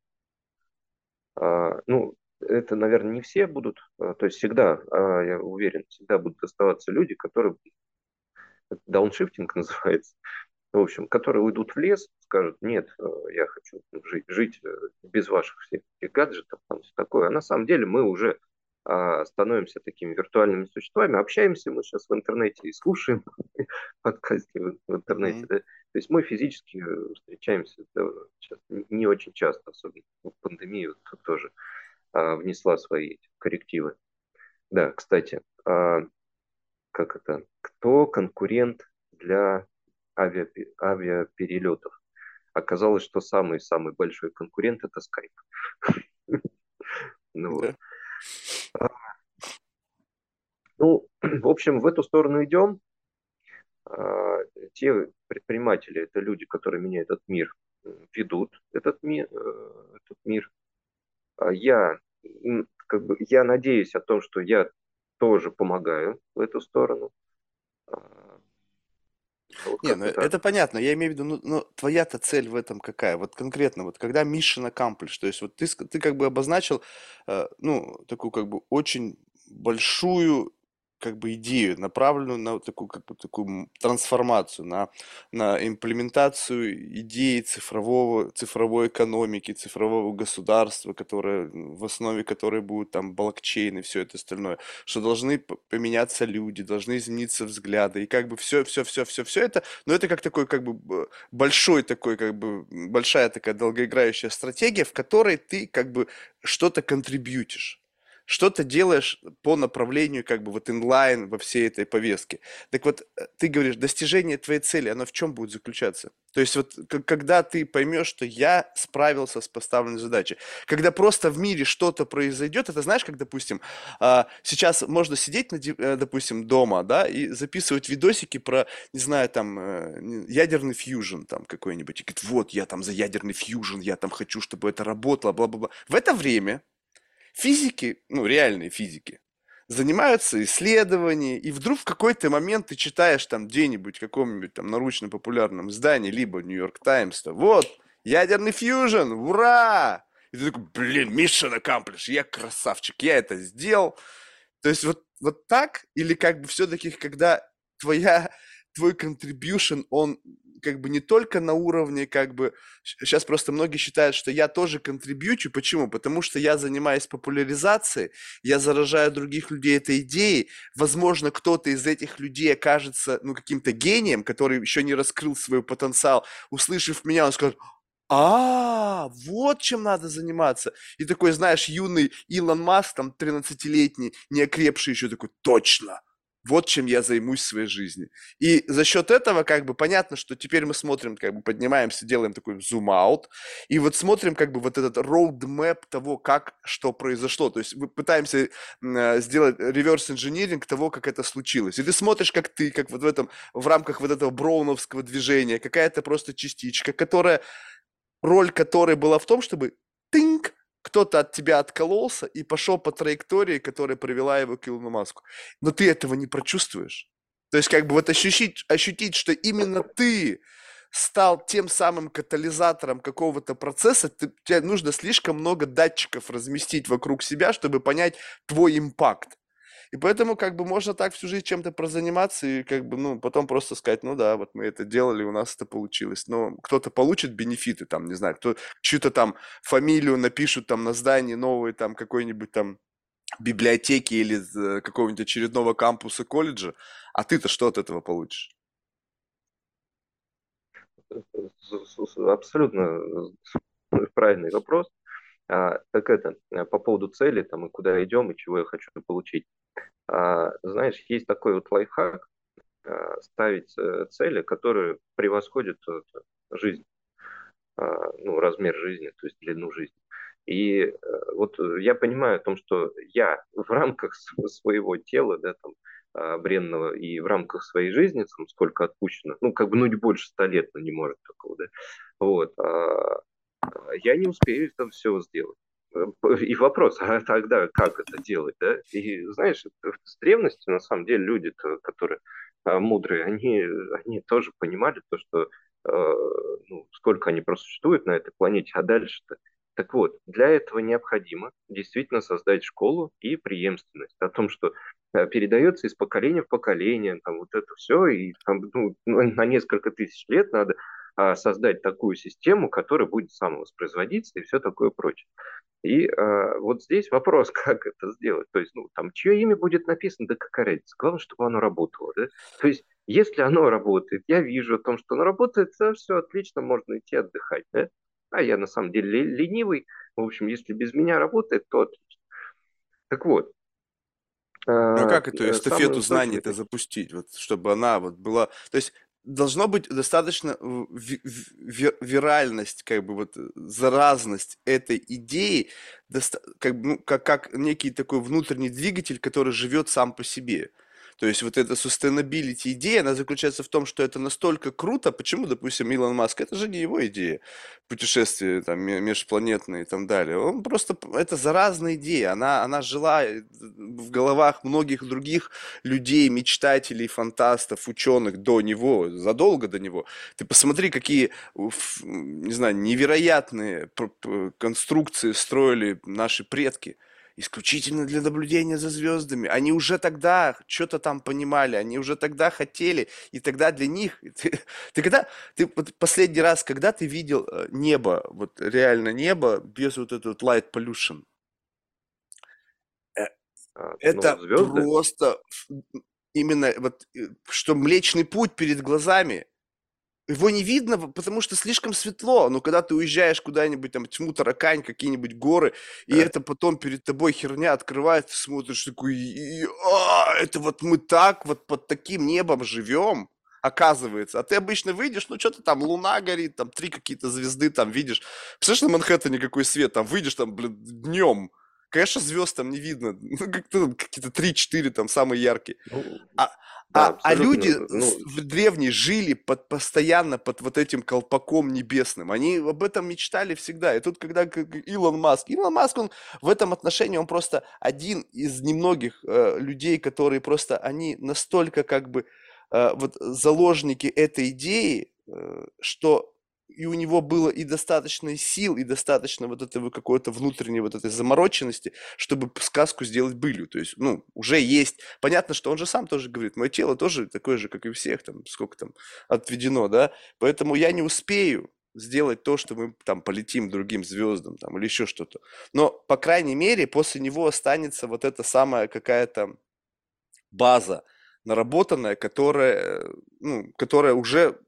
Ну, это, наверное, не все будут, то есть всегда, я уверен, всегда будут оставаться люди, которые дауншифтинг называется, в общем, которые уйдут в лес, скажут, нет, э, я хочу жить, жить э, без ваших всех гаджетов, там все такое. А на самом деле мы уже а, становимся такими виртуальными существами, общаемся мы сейчас в интернете и слушаем подкасты в, в интернете. Mm-hmm. Да? То есть мы физически э, встречаемся да, сейчас не очень часто, особенно в пандемию тоже а, внесла свои коррективы. Да, кстати, а, как это, кто конкурент для авиа, авиаперелетов. Оказалось, что самый-самый большой конкурент это Skype. Ну, вот. А, ну, в общем, в эту сторону идем. А, те предприниматели, это люди, которые меня этот мир ведут, этот мир, э, этот мир. А я, как бы, я надеюсь о том, что я тоже помогаю в эту сторону. Вот Не, ну так. это понятно, я имею в виду, ну, ну твоя-то цель в этом какая? Вот конкретно, вот когда mission accomplished, то есть вот ты, ты как бы обозначил, э, ну, такую как бы очень большую как бы идею, направленную на вот такую, как бы, такую трансформацию, на, на имплементацию идеи цифрового, цифровой экономики, цифрового государства, которое, в основе которой будут там блокчейн и все это остальное, что должны поменяться люди, должны измениться взгляды, и как бы все, все, все, все, все это, но это как такой, как бы большой такой, как бы большая такая долгоиграющая стратегия, в которой ты как бы что-то контрибьютишь что ты делаешь по направлению как бы вот инлайн во всей этой повестке. Так вот, э, ты говоришь, достижение твоей цели, оно в чем будет заключаться? То есть вот когда ты поймешь, что я справился с поставленной задачей, когда просто в мире что-то произойдет, это знаешь, как, допустим, а, сейчас можно сидеть, э, допустим, дома, да, и записывать видосики про, не знаю, там, э, ядерный фьюжн там какой-нибудь, и говорит, вот, я там за ядерный фьюжн, я там хочу, чтобы это работало, бла-бла-бла. В это время физики, ну, реальные физики, занимаются исследованиями, и вдруг в какой-то момент ты читаешь там где-нибудь в каком-нибудь там научно-популярном издании, либо Нью-Йорк Таймс, то вот, ядерный фьюжн, ура! И ты такой, блин, mission accomplished, я красавчик, я это сделал. То есть вот, вот так, или как бы все-таки, когда твоя, твой contribution, он как бы не только на уровне, как бы, сейчас просто многие считают, что я тоже контрибьючу. Почему? Потому что я занимаюсь популяризацией, я заражаю других людей этой идеей. Возможно, кто-то из этих людей окажется, ну, каким-то гением, который еще не раскрыл свой потенциал. Услышав меня, он скажет, а, вот чем надо заниматься. И такой, знаешь, юный Илон Маск, там, 13-летний, не окрепший еще такой, точно, вот чем я займусь в своей жизни. И за счет этого, как бы, понятно, что теперь мы смотрим, как бы, поднимаемся, делаем такой зум-аут, и вот смотрим, как бы, вот этот roadmap того, как, что произошло. То есть мы пытаемся э, сделать реверс-инжиниринг того, как это случилось. И ты смотришь, как ты, как вот в этом, в рамках вот этого броуновского движения, какая-то просто частичка, которая, роль которой была в том, чтобы тынк, кто-то от тебя откололся и пошел по траектории, которая привела его к Илону Маску. Но ты этого не прочувствуешь. То есть как бы вот ощутить, ощутить, что именно ты стал тем самым катализатором какого-то процесса, ты, тебе нужно слишком много датчиков разместить вокруг себя, чтобы понять твой импакт. И поэтому как бы можно так всю жизнь чем-то прозаниматься и как бы, ну, потом просто сказать, ну да, вот мы это делали, у нас это получилось. Но кто-то получит бенефиты, там, не знаю, кто чью-то там фамилию напишут там на здании новой там какой-нибудь там библиотеки или э, какого-нибудь очередного кампуса колледжа, а ты-то что от этого получишь? Абсолютно правильный вопрос. А, так это, по поводу цели, там, и куда идем, и чего я хочу получить. А, знаешь, есть такой вот лайфхак, а, ставить э, цели, которые превосходят жизнь, а, ну, размер жизни, то есть длину жизни. И э, вот я понимаю о том, что я в рамках своего тела, да, там, бренного и в рамках своей жизни, там, сколько отпущено, ну, как бы, ну, не больше ста лет, но не может такого, да, вот, я не успею это все сделать. И вопрос, а тогда как это делать, да? И знаешь, с древности, на самом деле, люди, которые а, мудрые, они, они тоже понимали то, что э, ну, сколько они просуществуют на этой планете, а дальше-то. Так вот, для этого необходимо действительно создать школу и преемственность о том, что э, передается из поколения в поколение, там вот это все, и там, ну, на несколько тысяч лет надо создать такую систему, которая будет самовоспроизводиться и все такое прочее. И а, вот здесь вопрос, как это сделать. То есть, ну, там, чье имя будет написано, да какая разница. Главное, чтобы оно работало. Да? То есть, если оно работает, я вижу о том, что оно работает, то все отлично, можно идти отдыхать. Да? А я на самом деле ленивый. В общем, если без меня работает, то отлично. Так вот, ну а как эту эстафету знаний-то запустить, вот, чтобы она вот была... То есть должно быть достаточно виральность, как бы вот заразность этой идеи, как, ну, как, как некий такой внутренний двигатель, который живет сам по себе. То есть вот эта sustainability идея, она заключается в том, что это настолько круто. Почему, допустим, Илон Маск, это же не его идея, путешествия там межпланетные и так далее. Он просто, это заразная идея, она, она жила э, в головах многих других людей, мечтателей, фантастов, ученых до него, задолго до него. Ты посмотри, какие, не знаю, невероятные конструкции строили наши предки – исключительно для наблюдения за звездами. Они уже тогда что-то там понимали, они уже тогда хотели, и тогда для них... Ты, ты когда... Ты вот последний раз, когда ты видел э, небо, вот реально небо, без вот этого light pollution? Э, а, ну, это ну, просто именно вот, э, что Млечный Путь перед глазами, его не видно, потому что слишком светло. Но когда ты уезжаешь куда-нибудь, там, тьму, таракань, какие-нибудь горы, и это потом перед тобой херня открывает, ты смотришь такой, и, а, это вот мы так вот под таким небом живем, оказывается. А ты обычно выйдешь, ну, что-то там, луна горит, там, три какие-то звезды там видишь. Представляешь, на Манхэттене какой свет, там, выйдешь, там, блин, днем, Конечно, звезд там не видно. Ну, как-то какие-то 3-4 там самые яркие. Ну, А, да, а, а люди с- Ну, в древние жили под, постоянно под вот этим колпаком небесным. Они об этом мечтали всегда. И тут, когда Илон Маск, Илон Маск, он в этом отношении, он просто один из немногих э, людей, которые просто, они настолько как бы э, вот заложники этой идеи, э, что и у него было и достаточно сил, и достаточно вот этого какой-то внутренней вот этой замороченности, чтобы сказку сделать былью. То есть, ну, уже есть. Понятно, что он же сам тоже говорит, мое тело тоже такое же, как и у всех, там, сколько там отведено, да, поэтому я не успею сделать то, что мы там полетим другим звездам там или еще что-то. Но, по крайней мере, после него останется вот эта самая какая-то база наработанная, которая, э, ну, которая уже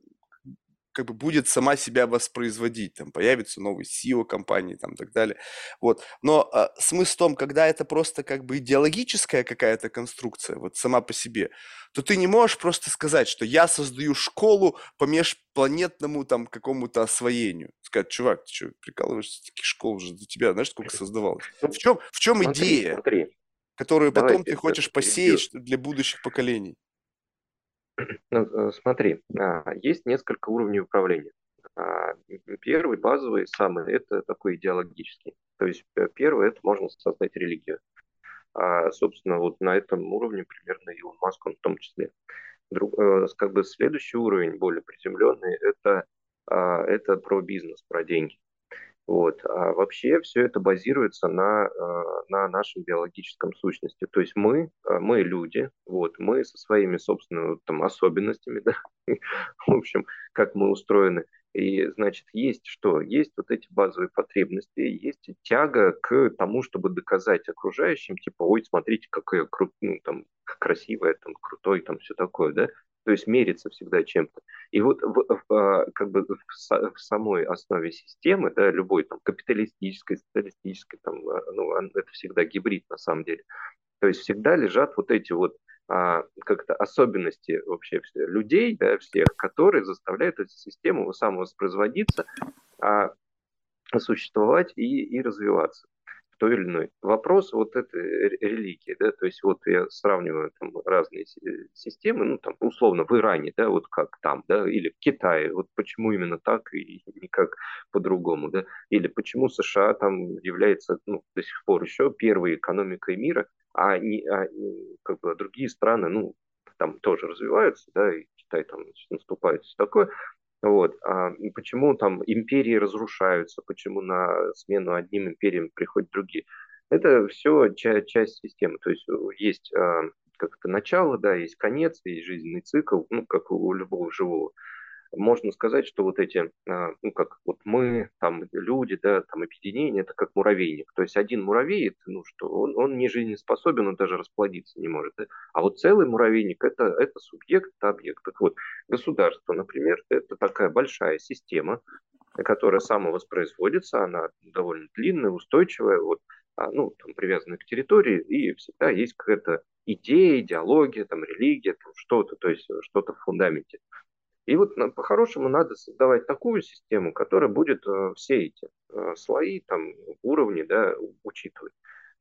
как бы будет сама себя воспроизводить, там появится новый CEO компании, там и так далее. Вот. Но а, смысл в том, когда это просто как бы идеологическая какая-то конструкция, вот сама по себе, то ты не можешь просто сказать, что я создаю школу по межпланетному там какому-то освоению. Сказать, чувак, ты что, прикалываешься, таких школ уже для тебя, знаешь, сколько создавалось? ну, В чем, в чем смотри, идея, смотри, которую давай потом ты хочешь посеять для будущих поколений? Ну, э, смотри, а, есть несколько уровней управления. А, Первый, базовый, самый, это такой идеологический. То есть э, первый, это можно создать религию. А, собственно, вот на этом уровне примерно Илон Маск, он в том числе. Друг, э, как бы следующий уровень, более приземленный, это, а, это про бизнес, про деньги. Вот. А вообще все это базируется на, э, на нашем биологическом сущности. То есть мы, э, мы люди, вот, мы со своими собственными там, особенностями, да, в общем, как мы устроены. И, значит, есть что? Есть вот эти базовые потребности, есть тяга к тому, чтобы доказать окружающим, типа, ой, смотрите, какая кру... ну, там, красивая, там, крутой, там, все такое, да? То есть мериться всегда чем-то. И вот в, в, а, как бы в, в самой основе системы, да, любой там капиталистической, социалистической, там, а, ну, это всегда гибрид на самом деле. То есть всегда лежат вот эти вот а, как-то особенности вообще людей, да, всех, которые заставляют эту систему самовоспроизводиться, а, существовать и, и развиваться в той или иной. Вопрос вот этой ре- религии, да, то есть вот я сравниваю там разные си- системы, ну там условно в Иране, да, вот как там, да, или в Китае, вот почему именно так и никак по-другому, да, или почему США там является, ну, до сих пор еще первой экономикой мира, а, не, а как бы другие страны, ну, там тоже развиваются, да, и Китай там наступает, все такое, вот. А почему там империи разрушаются, почему на смену одним империям приходят другие? Это все ча- часть системы. То есть э, есть а, как то начало, да, есть конец, есть жизненный цикл, ну, как у любого живого можно сказать, что вот эти, а, ну, как вот мы, там, люди, да, там, объединение, это как муравейник. То есть один муравей, ну, что он, он не жизнеспособен, он даже расплодиться не может. да. А вот целый муравейник, это, это субъект, это объект. Так вот, государство, например, это такая большая система, которая самовоспроизводится, она довольно длинная, устойчивая, вот, а, ну, там, привязанная к территории, и всегда есть какая-то идея, идеология, там, религия, там, что-то, то есть что-то в фундаменте. И вот на- по-хорошему надо создавать такую систему, которая будет э, все эти э, слои, там, уровни, да, учитывать.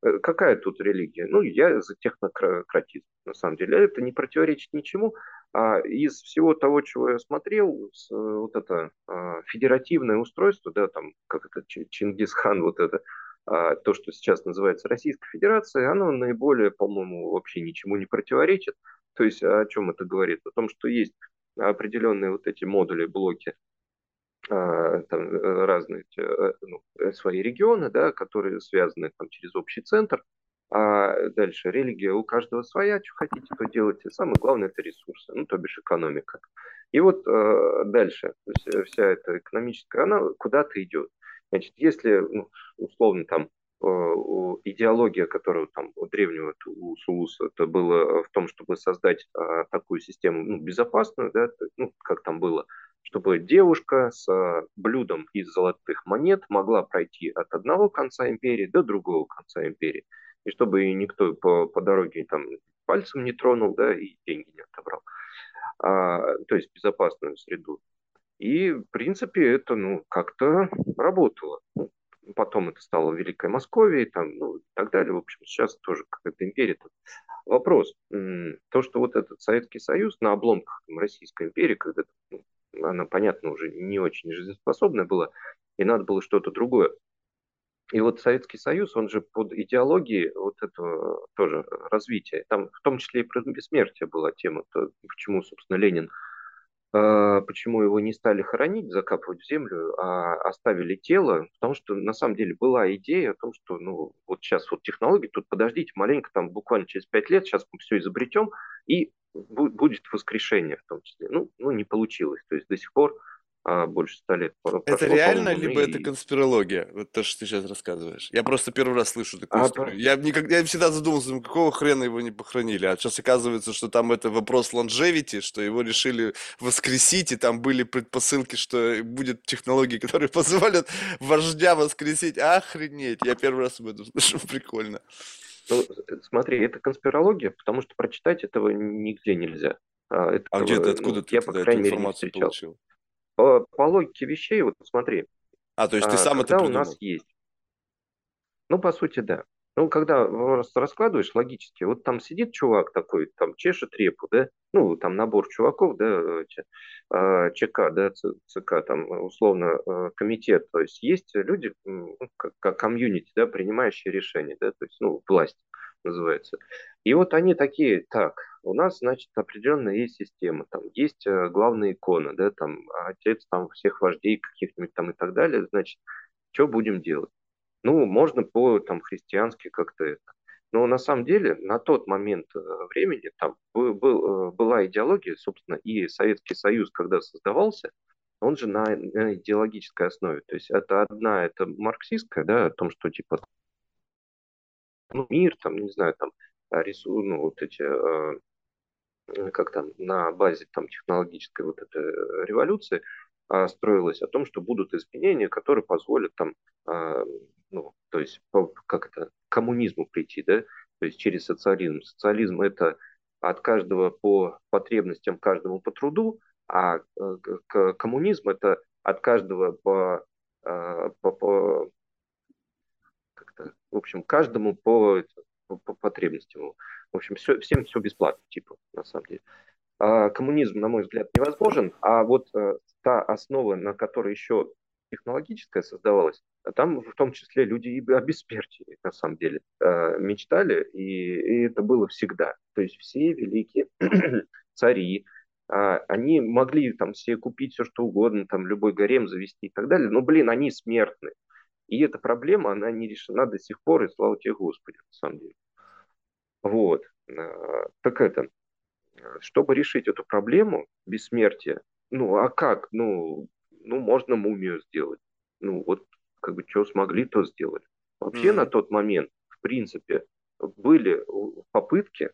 Э, Какая тут религия? Ну, я за технократизм, на самом деле. Это не противоречит ничему. А из всего того, чего я смотрел, вот это а, федеративное устройство, да, там, как это, Чи- Чингисхан, вот это, а, то, что сейчас называется Российской Федерацией, оно наиболее, по-моему, вообще ничему не противоречит. То есть о чем это говорит? О том, что есть определенные вот эти модули, блоки, а, там э, разные э, ну, э, свои регионы, да, которые связаны там через общий центр. А дальше религия у каждого своя, что хотите, то делайте. Самое главное это ресурсы, ну, то бишь экономика. И вот дальше вся, вся эта экономическая, она куда-то идет. Значит, если ну, условно там идеология, которая там у древнего у Сулуса, это было в том, чтобы создать а, такую систему ну, безопасную, да, ну, как там было, чтобы девушка с блюдом из золотых монет могла пройти от одного конца империи до другого конца империи, и чтобы никто по, по дороге там пальцем не тронул, да, и деньги не отобрал. А, то есть безопасную среду. И, в принципе, это, ну, как-то работало. Потом это стало Великой Московией, там, ну, и так далее. В общем, сейчас тоже какая-то империя. Вопрос. То, что вот этот Советский Союз на обломках там, Российской империи, когда ну, она, понятно, уже не очень жизнеспособная была, и надо было что-то другое. И вот Советский Союз, он же под идеологией вот этого тоже развития, там в том числе и про бессмертие была тема, то, почему, собственно, Ленин почему его не стали хоронить, закапывать в землю, а оставили тело, потому что на самом деле была идея о том, что ну, вот сейчас вот технологии, тут подождите маленько, там буквально через пять лет, сейчас мы все изобретем, и будет воскрешение в том числе. Ну, ну не получилось, то есть до сих пор а, больше ста лет. Это реально, либо и... это конспирология? Вот то, что ты сейчас рассказываешь. Я просто первый раз слышу такую а, историю. Я, никогда, я всегда задумался, ну, какого хрена его не похоронили. А сейчас оказывается, что там это вопрос longevity, что его решили воскресить, и там были предпосылки, что будет технологии, которые позволят вождя воскресить. Охренеть! Я первый раз об этом слышу. Прикольно. Ну, смотри, это конспирология, потому что прочитать этого нигде нельзя. А, этого, а где ты, откуда ну, ты я, по крайней мере, информацию получил? По, по логике вещей, вот смотри. А, то есть ты а, сам это придумал? у нас есть. Ну, по сути, да. Ну, когда раскладываешь логически, вот там сидит чувак такой, там чешет репу, да, ну, там набор чуваков, да, а, ЧК, да, ЦК, там, условно, э, комитет, то есть есть люди, ну, как комьюнити, да, принимающие решения, да, то есть, ну, власть называется. И вот они такие, так, у нас, значит, определенная есть система, там есть э, главная икона, да, там отец там всех вождей каких-нибудь там и так далее, значит, что будем делать? Ну, можно по там христиански как-то это. Но на самом деле на тот момент э, времени там был, был, э, была идеология, собственно, и Советский Союз, когда создавался, он же на, на идеологической основе. То есть это одна, это марксистская, да, о том, что типа ну, мир, там, не знаю, там, рису, ну, вот эти Э, как там, на базе там, технологической вот этой э, революции а, строилось о том, что будут изменения, которые позволят там, а, ну, то есть, по, как это, коммунизму прийти, да, то есть через социализм. Социализм это от каждого по потребностям, каждому по труду, а э, коммунизм это от каждого по, по, по как-то, в общем, каждому по, по, по потребностям. В общем, все, всем все бесплатно, типа, на самом деле. А коммунизм, на мой взгляд, невозможен, а вот а, та основа, на которой еще технологическая создавалась, там в том числе люди и о бессмертии, на самом деле, а, мечтали, и, и это было всегда. То есть все великие цари, а, они могли там себе купить все, что угодно, там любой гарем завести и так далее, но, блин, они смертны. И эта проблема, она не решена до сих пор, и слава тебе Господи, на самом деле. Вот. А, так это, чтобы решить эту проблему бессмертия, ну, а как? Ну, ну, можно мумию сделать. Ну, вот, как бы, что смогли, то сделали. Вообще mm-hmm. на тот момент, в принципе, были попытки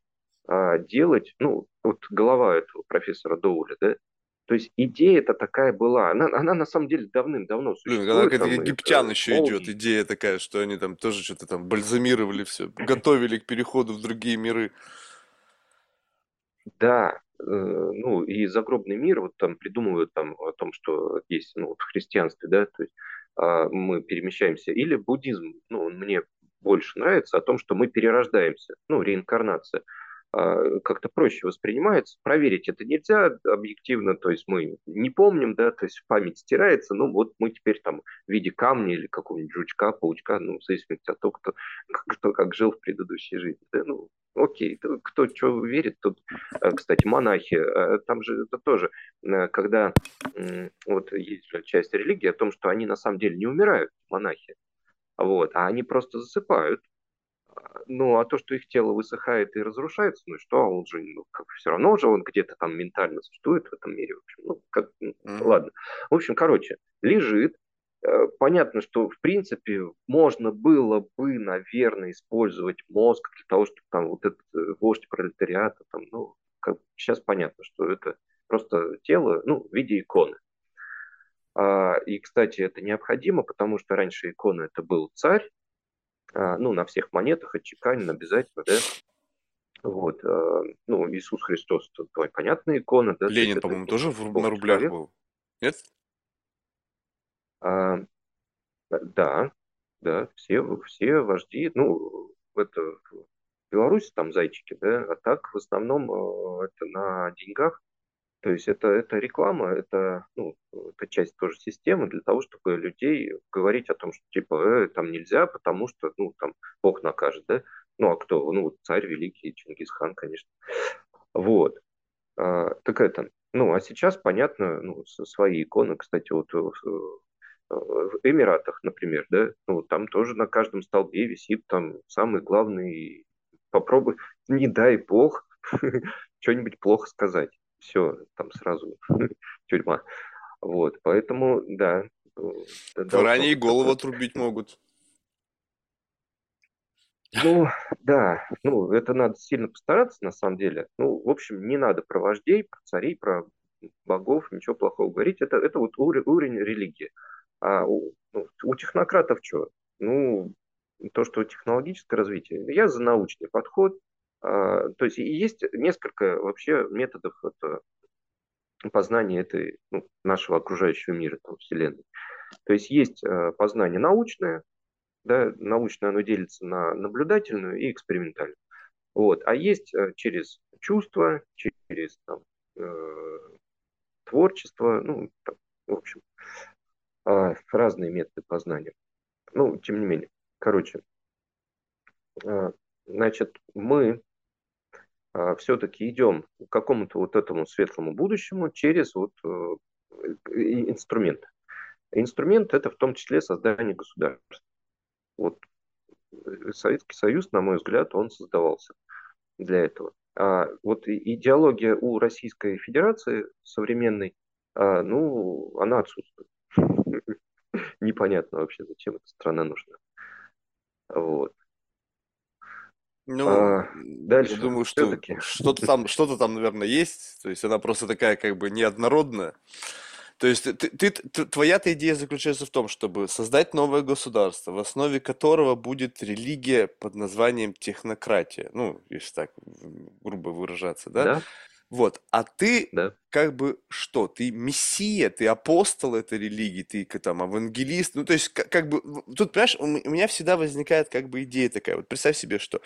а, делать, ну, вот голова этого профессора Доуля, да, то есть идея-то такая была. Она, она на самом деле давным-давно существует. Блин, когда там, египтян это, еще идет идея такая, что они там тоже что-то там бальзамировали все, готовили к переходу в другие миры. Да, э, ну и загробный мир вот там придумывают там о том, что есть ну, в христианстве, да, то есть э, мы перемещаемся, или буддизм, ну мне больше нравится о том, что мы перерождаемся, ну реинкарнация. А, как-то проще воспринимается. Проверить это нельзя объективно, то есть мы не помним, да, то есть память стирается, ну вот мы теперь там в виде камня или какого-нибудь жучка, паучка, ну, в зависимости от того, кто, кто как жил в предыдущей жизни. Да, ну, окей, кто что верит, тут, э, кстати, монахи, э, там же это тоже, э, когда вот есть часть религии о том, что они на самом деле не умирают, монахи, вот, а они просто засыпают, ну, а то, что их тело высыхает и разрушается, ну что, он же, ну, как все равно же он где-то там ментально существует в этом мире, в общем, ну, как, mm-hmm. ладно. В общем, короче, лежит, э, понятно, что, в принципе, можно было бы, наверное, использовать мозг для того, чтобы там вот этот э, вождь пролетариата, там, ну, как, сейчас понятно, что это просто тело, ну, в виде иконы. А, и, кстати, это необходимо, потому что раньше икона это был царь, а, ну, на всех монетах отчеканен обязательно, да, вот, а, ну, Иисус Христос, это твоя понятная икона, да. Ленин, по-моему, тоже в, на рублях человек. был, нет? А, да, да, все, все вожди, ну, это в Беларуси там зайчики, да, а так в основном э, это на деньгах, то есть это, это реклама, это, ну, это часть тоже системы для того, чтобы людей говорить о том, что типа э, там нельзя, потому что, ну, там Бог накажет, да, ну, а кто? Ну, царь великий, Чингисхан, конечно. Вот. А, так это, ну, а сейчас, понятно, ну, свои иконы, кстати, вот э, в Эмиратах, например, да, ну, там тоже на каждом столбе висит там самый главный, попробуй, не дай бог, что-нибудь плохо сказать. Все, там сразу тюрьма. Вот, поэтому, да. Ранее голову отрубить могут. Ну, да, ну, это надо сильно постараться, на самом деле. Ну, в общем, не надо про вождей, про царей, про богов, ничего плохого говорить. Это, это вот уровень, уровень религии. А у, ну, у технократов что? Ну, то, что технологическое развитие. Я за научный подход. А, то есть есть несколько вообще методов это, познания этой, ну, нашего окружающего мира, там, Вселенной. То есть есть а, познание научное, да, научное оно делится на наблюдательную и экспериментальную. Вот. А есть э, через чувства, через там, э, творчество, ну, там, в общем, э, разные методы познания. Ну, тем не менее. Короче, э, значит, мы все-таки идем к какому-то вот этому светлому будущему через вот э, инструмент. Инструмент это в том числе создание государства. Вот э, Советский Союз, на мой взгляд, он создавался для этого. А вот идеология у Российской Федерации современной, а, ну, она отсутствует. Непонятно вообще, зачем эта страна нужна. Вот. Ну, а, дальше. Я думаю, что что-то там, что-то там, наверное, есть. То есть она просто такая как бы неоднородная. То есть ты, ты, ты, твоя-то идея заключается в том, чтобы создать новое государство, в основе которого будет религия под названием технократия. Ну, если так грубо выражаться, да? Да. Вот, а ты Да. Как бы что? Ты мессия, ты апостол этой религии, ты там евангелист. Ну, то есть, как, как бы, тут, понимаешь, у меня всегда возникает как бы идея такая. Вот представь себе, что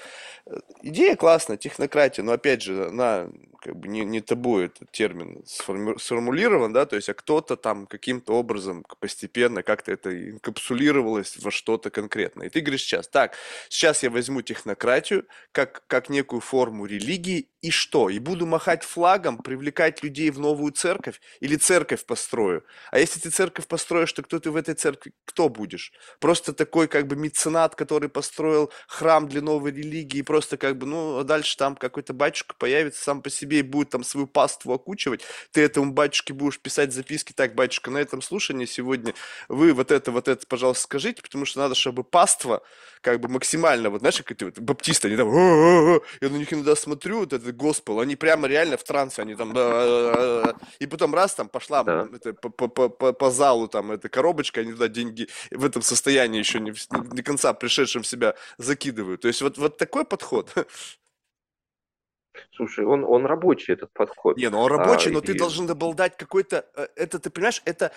э, идея классная, технократия, но опять же, она как бы не, не тобой этот термин сформулирован, да, то есть, а кто-то там каким-то образом постепенно как-то это инкапсулировалось во что-то конкретное. И ты говоришь сейчас, так, сейчас я возьму технократию как, как некую форму религии, и что? И буду махать флагом, привлекать людей в новую церковь или церковь построю? А если ты церковь построишь, то кто ты в этой церкви? Кто будешь? Просто такой как бы меценат, который построил храм для новой религии, просто как бы, ну, а дальше там какой-то батюшка появится сам по себе и будет там свою паству окучивать. Ты этому батюшке будешь писать записки, так, батюшка, на этом слушании сегодня вы вот это, вот это, пожалуйста, скажите, потому что надо, чтобы паства как бы максимально, вот знаешь, как это вот, баптисты, они там, я на них иногда смотрю, вот этот госпел, они прямо реально в трансе, они там, и потом раз там пошла по, залу там эта коробочка, они туда деньги в этом состоянии еще не, до конца пришедшим в себя закидывают. То есть вот, вот такой подход. Слушай, он, он рабочий, этот подход. Не, ну он А, рабочий, но ты и должен обладать какой-то... э, Это, ты понимаешь, это...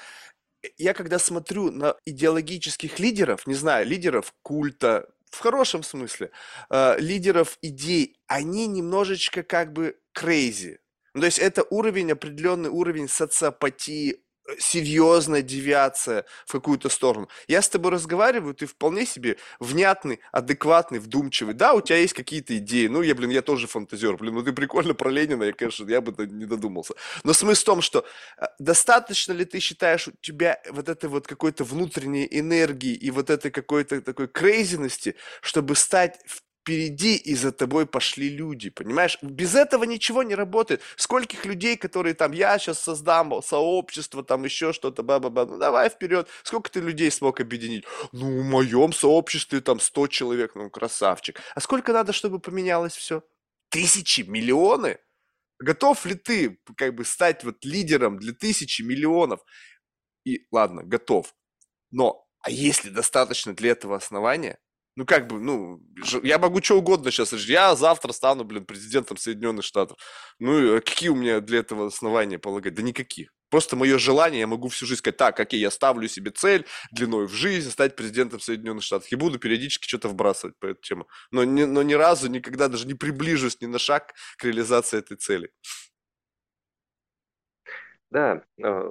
Я когда смотрю на идеологических лидеров, не знаю, лидеров культа, в хорошем смысле, э, лидеров идей, они немножечко как бы crazy. Ну, то есть это уровень, определенный уровень социопатии, серьезная девиация в какую-то сторону. Я с тобой разговариваю, ты вполне себе внятный, адекватный, вдумчивый. Да, у тебя есть какие-то идеи. Ну, я, блин, я тоже фантазер. Блин, ну ты прикольно про Ленина, я, конечно, я бы не додумался. Но смысл в том, что э, достаточно ли ты считаешь у тебя вот этой вот какой-то внутренней энергии и вот этой какой-то такой крейзиности, чтобы стать впереди и за тобой пошли люди, понимаешь? Без этого ничего не работает. Скольких людей, которые там, я сейчас создам сообщество, там еще что-то, ба-ба-ба, ну давай вперед. Сколько ты людей смог объединить? Ну, в моем сообществе там 100 человек, ну, красавчик. А сколько надо, чтобы поменялось все? Тысячи, миллионы? Готов ли ты как бы стать вот лидером для тысячи миллионов? И ладно, готов. Но, а есть ли достаточно для этого основания? Ну, как бы, ну, я могу что угодно сейчас. Я завтра стану, блин, президентом Соединенных Штатов. Ну, э, какие у меня для этого основания полагать? Да никаких. просто мое желание, я могу всю жизнь сказать, так, окей, я ставлю себе цель длиной в жизнь стать президентом Соединенных Штатов. И буду периодически что-то вбрасывать по этой теме. Но, ни, но ни разу, никогда даже не приближусь ни на шаг к реализации этой цели. Да, а,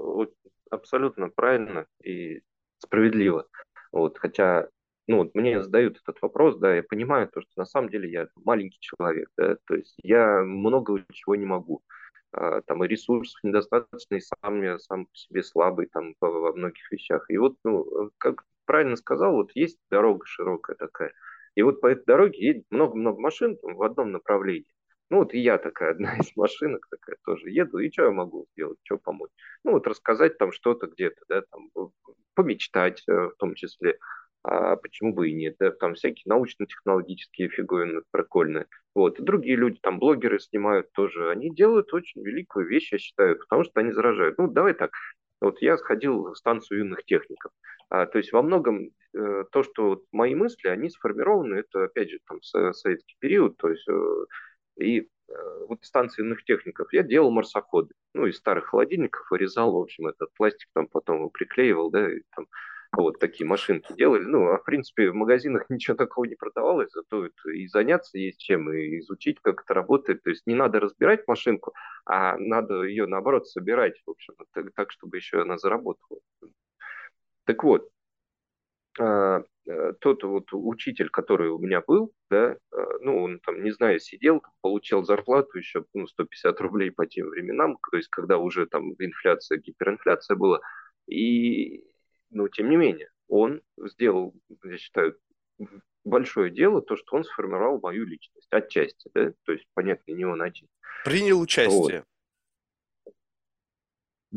абсолютно правильно и справедливо. Вот, хотя, ну, вот мне задают этот вопрос, да, я понимаю то, что на самом деле я маленький человек, да, то есть я много чего не могу. А, там и ресурсов недостаточно, и сам я сам по себе слабый там во многих вещах. И вот, ну, как правильно сказал, вот есть дорога широкая такая, и вот по этой дороге едет много-много машин там, в одном направлении. Ну вот и я такая, одна из машинок такая тоже еду, и что я могу сделать, что помочь? Ну вот рассказать там что-то где-то, да, там помечтать э, в том числе, а почему бы и нет, да, там всякие научно-технологические фигуры прикольные. Вот, и другие люди, там, блогеры снимают тоже, они делают очень великую вещь, я считаю, потому что они заражают. Ну, давай так, вот я сходил в станцию юных техников, а, то есть во многом э, то, что вот мои мысли, они сформированы, это, опять же, там, советский период, то есть э, и э, вот станции юных техников. Я делал марсоходы, ну, из старых холодильников вырезал, в общем, этот пластик там потом приклеивал, да, и там вот такие машинки делали. Ну, а в принципе в магазинах ничего такого не продавалось, зато и заняться есть чем, и изучить, как это работает. То есть не надо разбирать машинку, а надо ее, наоборот, собирать, в общем, так, так чтобы еще она заработала. Так вот, а, э, тот вот учитель, который у меня был, да, э, ну, он там, не знаю, сидел, получал зарплату еще, ну, 150 рублей по тем временам, то есть когда уже там инфляция, гиперинфляция была, и но тем не менее, он сделал, я считаю, большое дело, то, что он сформировал мою личность отчасти, да, то есть, понятно, не он один. Принял участие. Вот.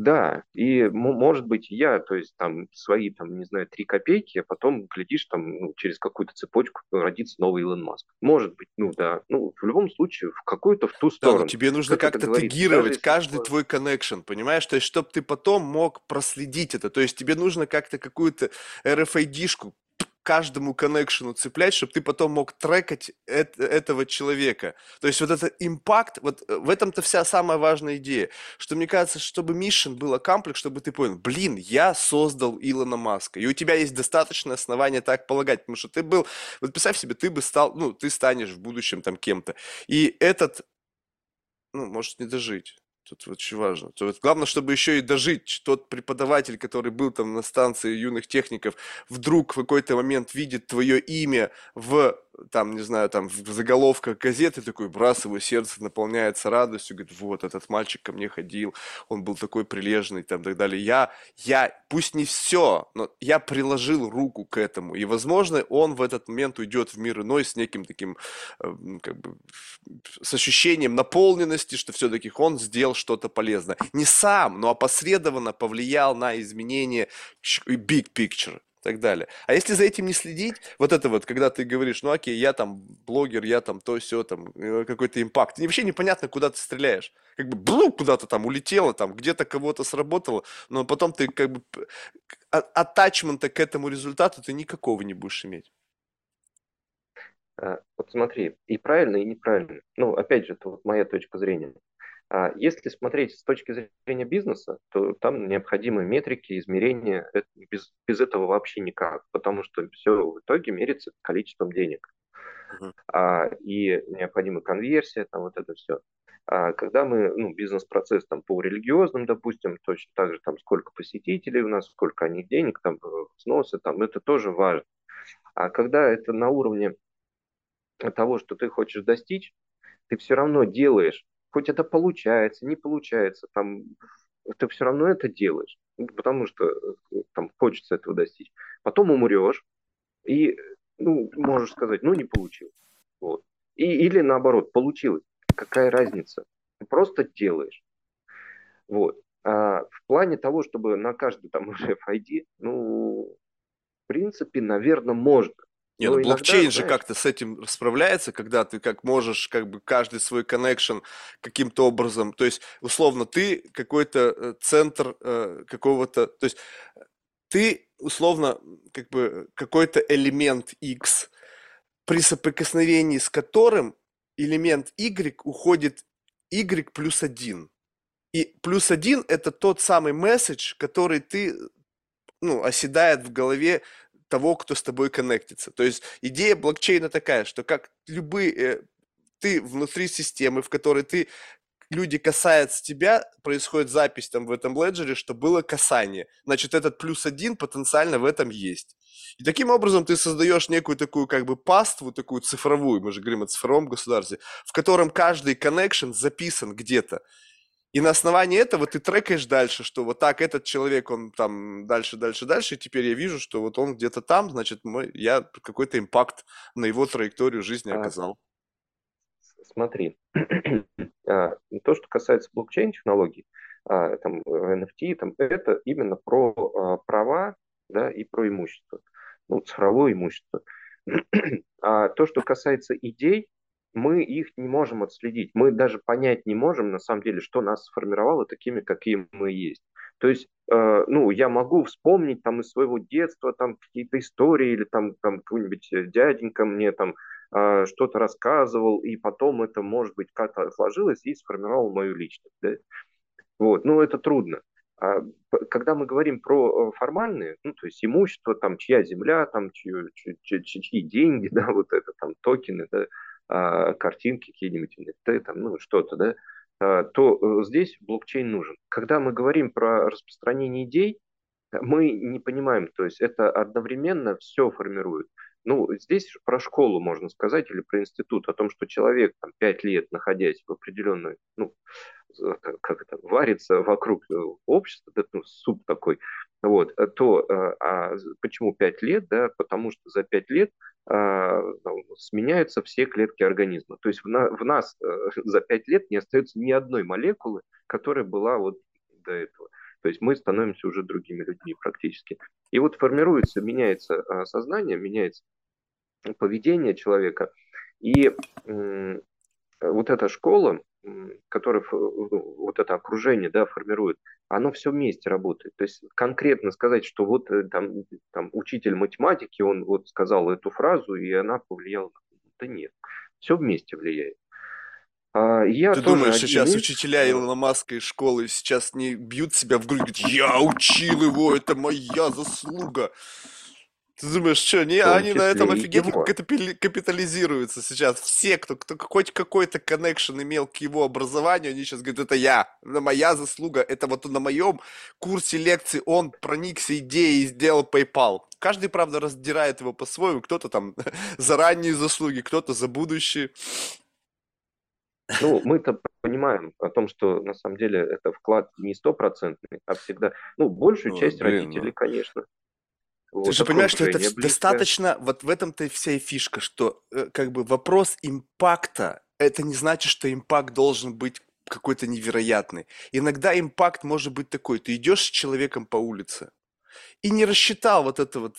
Да, и может быть я, то есть там свои, там, не знаю, три копейки, а потом, глядишь, там ну, через какую-то цепочку родится новый Илон Маск. Может быть, ну да, ну в любом случае в какую-то в ту сторону. Да, но тебе нужно как-то тегировать каждый если... твой коннекшн, понимаешь? То есть, чтобы ты потом мог проследить это. То есть тебе нужно как-то какую-то RFID-шку каждому коннекшену цеплять, чтобы ты потом мог трекать это, этого человека. То есть вот этот импакт, вот э, в этом-то вся самая важная идея, что мне кажется, чтобы миссион был комплекс, чтобы ты понял, блин, я создал Илона Маска, и у тебя есть достаточное основание так полагать, потому что ты был, вот представь себе, ты бы стал, ну, ты станешь в будущем там кем-то, и этот, ну, может не дожить, Тут очень важно. Есть главное, чтобы еще и дожить. Тот преподаватель, который был там на станции юных техников, вдруг в какой-то момент видит твое имя в там, не знаю, там в заголовках газеты такой, брас его сердце наполняется радостью, говорит, вот, этот мальчик ко мне ходил, он был такой прилежный, там, и так далее. Я, я, пусть не все, но я приложил руку к этому, и, возможно, он в этот момент уйдет в мир иной с неким таким, э, как бы, с ощущением наполненности, что все-таки он сделал что-то полезное. Не сам, но опосредованно повлиял на изменение big picture и так далее. А если за этим не следить, вот это вот, когда ты говоришь, ну окей, я там блогер, я там то все там э, какой-то импакт, и вообще непонятно, куда ты стреляешь. Как бы блу куда-то там улетело, там где-то кого-то сработало, но потом ты как бы атачмента к этому результату ты никакого не будешь иметь. А, вот смотри, и правильно, и неправильно. Ну, опять же, это вот моя точка зрения. А если смотреть с точки зрения бизнеса, то там необходимы метрики, измерения. Без, без этого вообще никак, потому что все в итоге мерится количеством денег. Uh-huh. А, и необходима конверсия, там вот это все. А когда мы, ну, бизнес-процесс там по религиозным, допустим, точно так же там сколько посетителей у нас, сколько они денег, там э, взносы, там это тоже важно. А когда это на уровне того, что ты хочешь достичь, ты все равно делаешь хоть это получается, не получается, там, ты все равно это делаешь, ну, потому что э, там хочется этого достичь. Потом умрешь, и, ну, можешь сказать, ну, не получилось. Вот. И, или наоборот, получилось. Какая разница? Ты просто делаешь. Вот. А в плане того, чтобы на каждый там уже FID, ну, в принципе, наверное, можно. Не, ну, ну блокчейн иногда, же как-то с этим справляется, когда ты как можешь как бы каждый свой connection каким-то образом, то есть условно ты какой-то э, центр э, какого-то, то есть ты условно как бы какой-то элемент X, при соприкосновении с которым элемент Y уходит Y плюс один. И плюс один – это тот самый месседж, который ты, ну, оседает в голове того, кто с тобой коннектится. То есть идея блокчейна такая, что как любые, э, ты внутри системы, в которой ты люди касаются тебя, происходит запись там в этом леджере, что было касание. Значит, этот плюс один потенциально в этом есть. И таким образом ты создаешь некую такую как бы паству, такую цифровую, мы же говорим о цифровом государстве, в котором каждый connection записан где-то. И на основании этого ты трекаешь дальше, что вот так этот человек, он там дальше, дальше, дальше, и теперь я вижу, что вот он где-то там, значит, мой, я какой-то импакт на его траекторию жизни а, оказал. Смотри, а, то, что касается блокчейн-технологий, а, там, NFT, там, это именно про права да, и про имущество, ну, цифровое имущество. А то, что касается идей, мы их не можем отследить. Мы даже понять не можем, на самом деле, что нас сформировало такими, какие мы есть. То есть, э, ну, я могу вспомнить там из своего детства там какие-то истории или там, там какой-нибудь дяденька мне там э, что-то рассказывал, и потом это, может быть, как-то сложилось и сформировало мою личность. Да? Вот, ну, это трудно. А когда мы говорим про э, формальные, ну, то есть имущество, там, чья земля, там, чьи, чьи, чьи деньги, да, вот это, там, токены, да, картинки какие-нибудь, NFT, там, ну, что-то, да, а, то э, здесь блокчейн нужен. Когда мы говорим про распространение идей, мы не понимаем, то есть это одновременно все формирует. Ну, здесь про школу можно сказать или про институт, о том, что человек там пять лет, находясь в определенной, ну, как это, варится вокруг э, общества, да, ну, суп такой, вот, то а почему пять лет, да, потому что за пять лет а, сменяются все клетки организма. То есть в, на, в нас э, за 5 лет не остается ни одной молекулы, которая была вот до этого. То есть мы становимся уже другими людьми практически. И вот формируется, меняется сознание, меняется поведение человека. И вот эта школа, которая, ну, вот это окружение да, формирует, оно все вместе работает. То есть конкретно сказать, что вот э, там, там учитель математики, он вот сказал эту фразу, и она повлияла. Да нет, все вместе влияет. А, я Ты думаешь, сейчас из... учителя Илона Маска из школы сейчас не бьют себя в грудь, говорят, я учил его, это моя заслуга. Ты думаешь, что, не, они на этом офигенно капитализируются сейчас. Все, кто, кто хоть какой-то коннекшн имел к его образованию, они сейчас говорят, это я, это моя заслуга, это вот на моем курсе лекции он проникся идеей и сделал PayPal. Каждый, правда, раздирает его по-своему, кто-то там за ранние заслуги, кто-то за будущее. Ну, мы-то понимаем о том, что на самом деле это вклад не стопроцентный, а всегда, ну, большую ну, часть блин, родителей, ну. конечно. Вот Ты же понимаешь, что это близкое. достаточно, вот в этом-то вся и фишка, что э, как бы вопрос импакта, это не значит, что импакт должен быть какой-то невероятный. Иногда импакт может быть такой, ты идешь с человеком по улице и не рассчитал вот это вот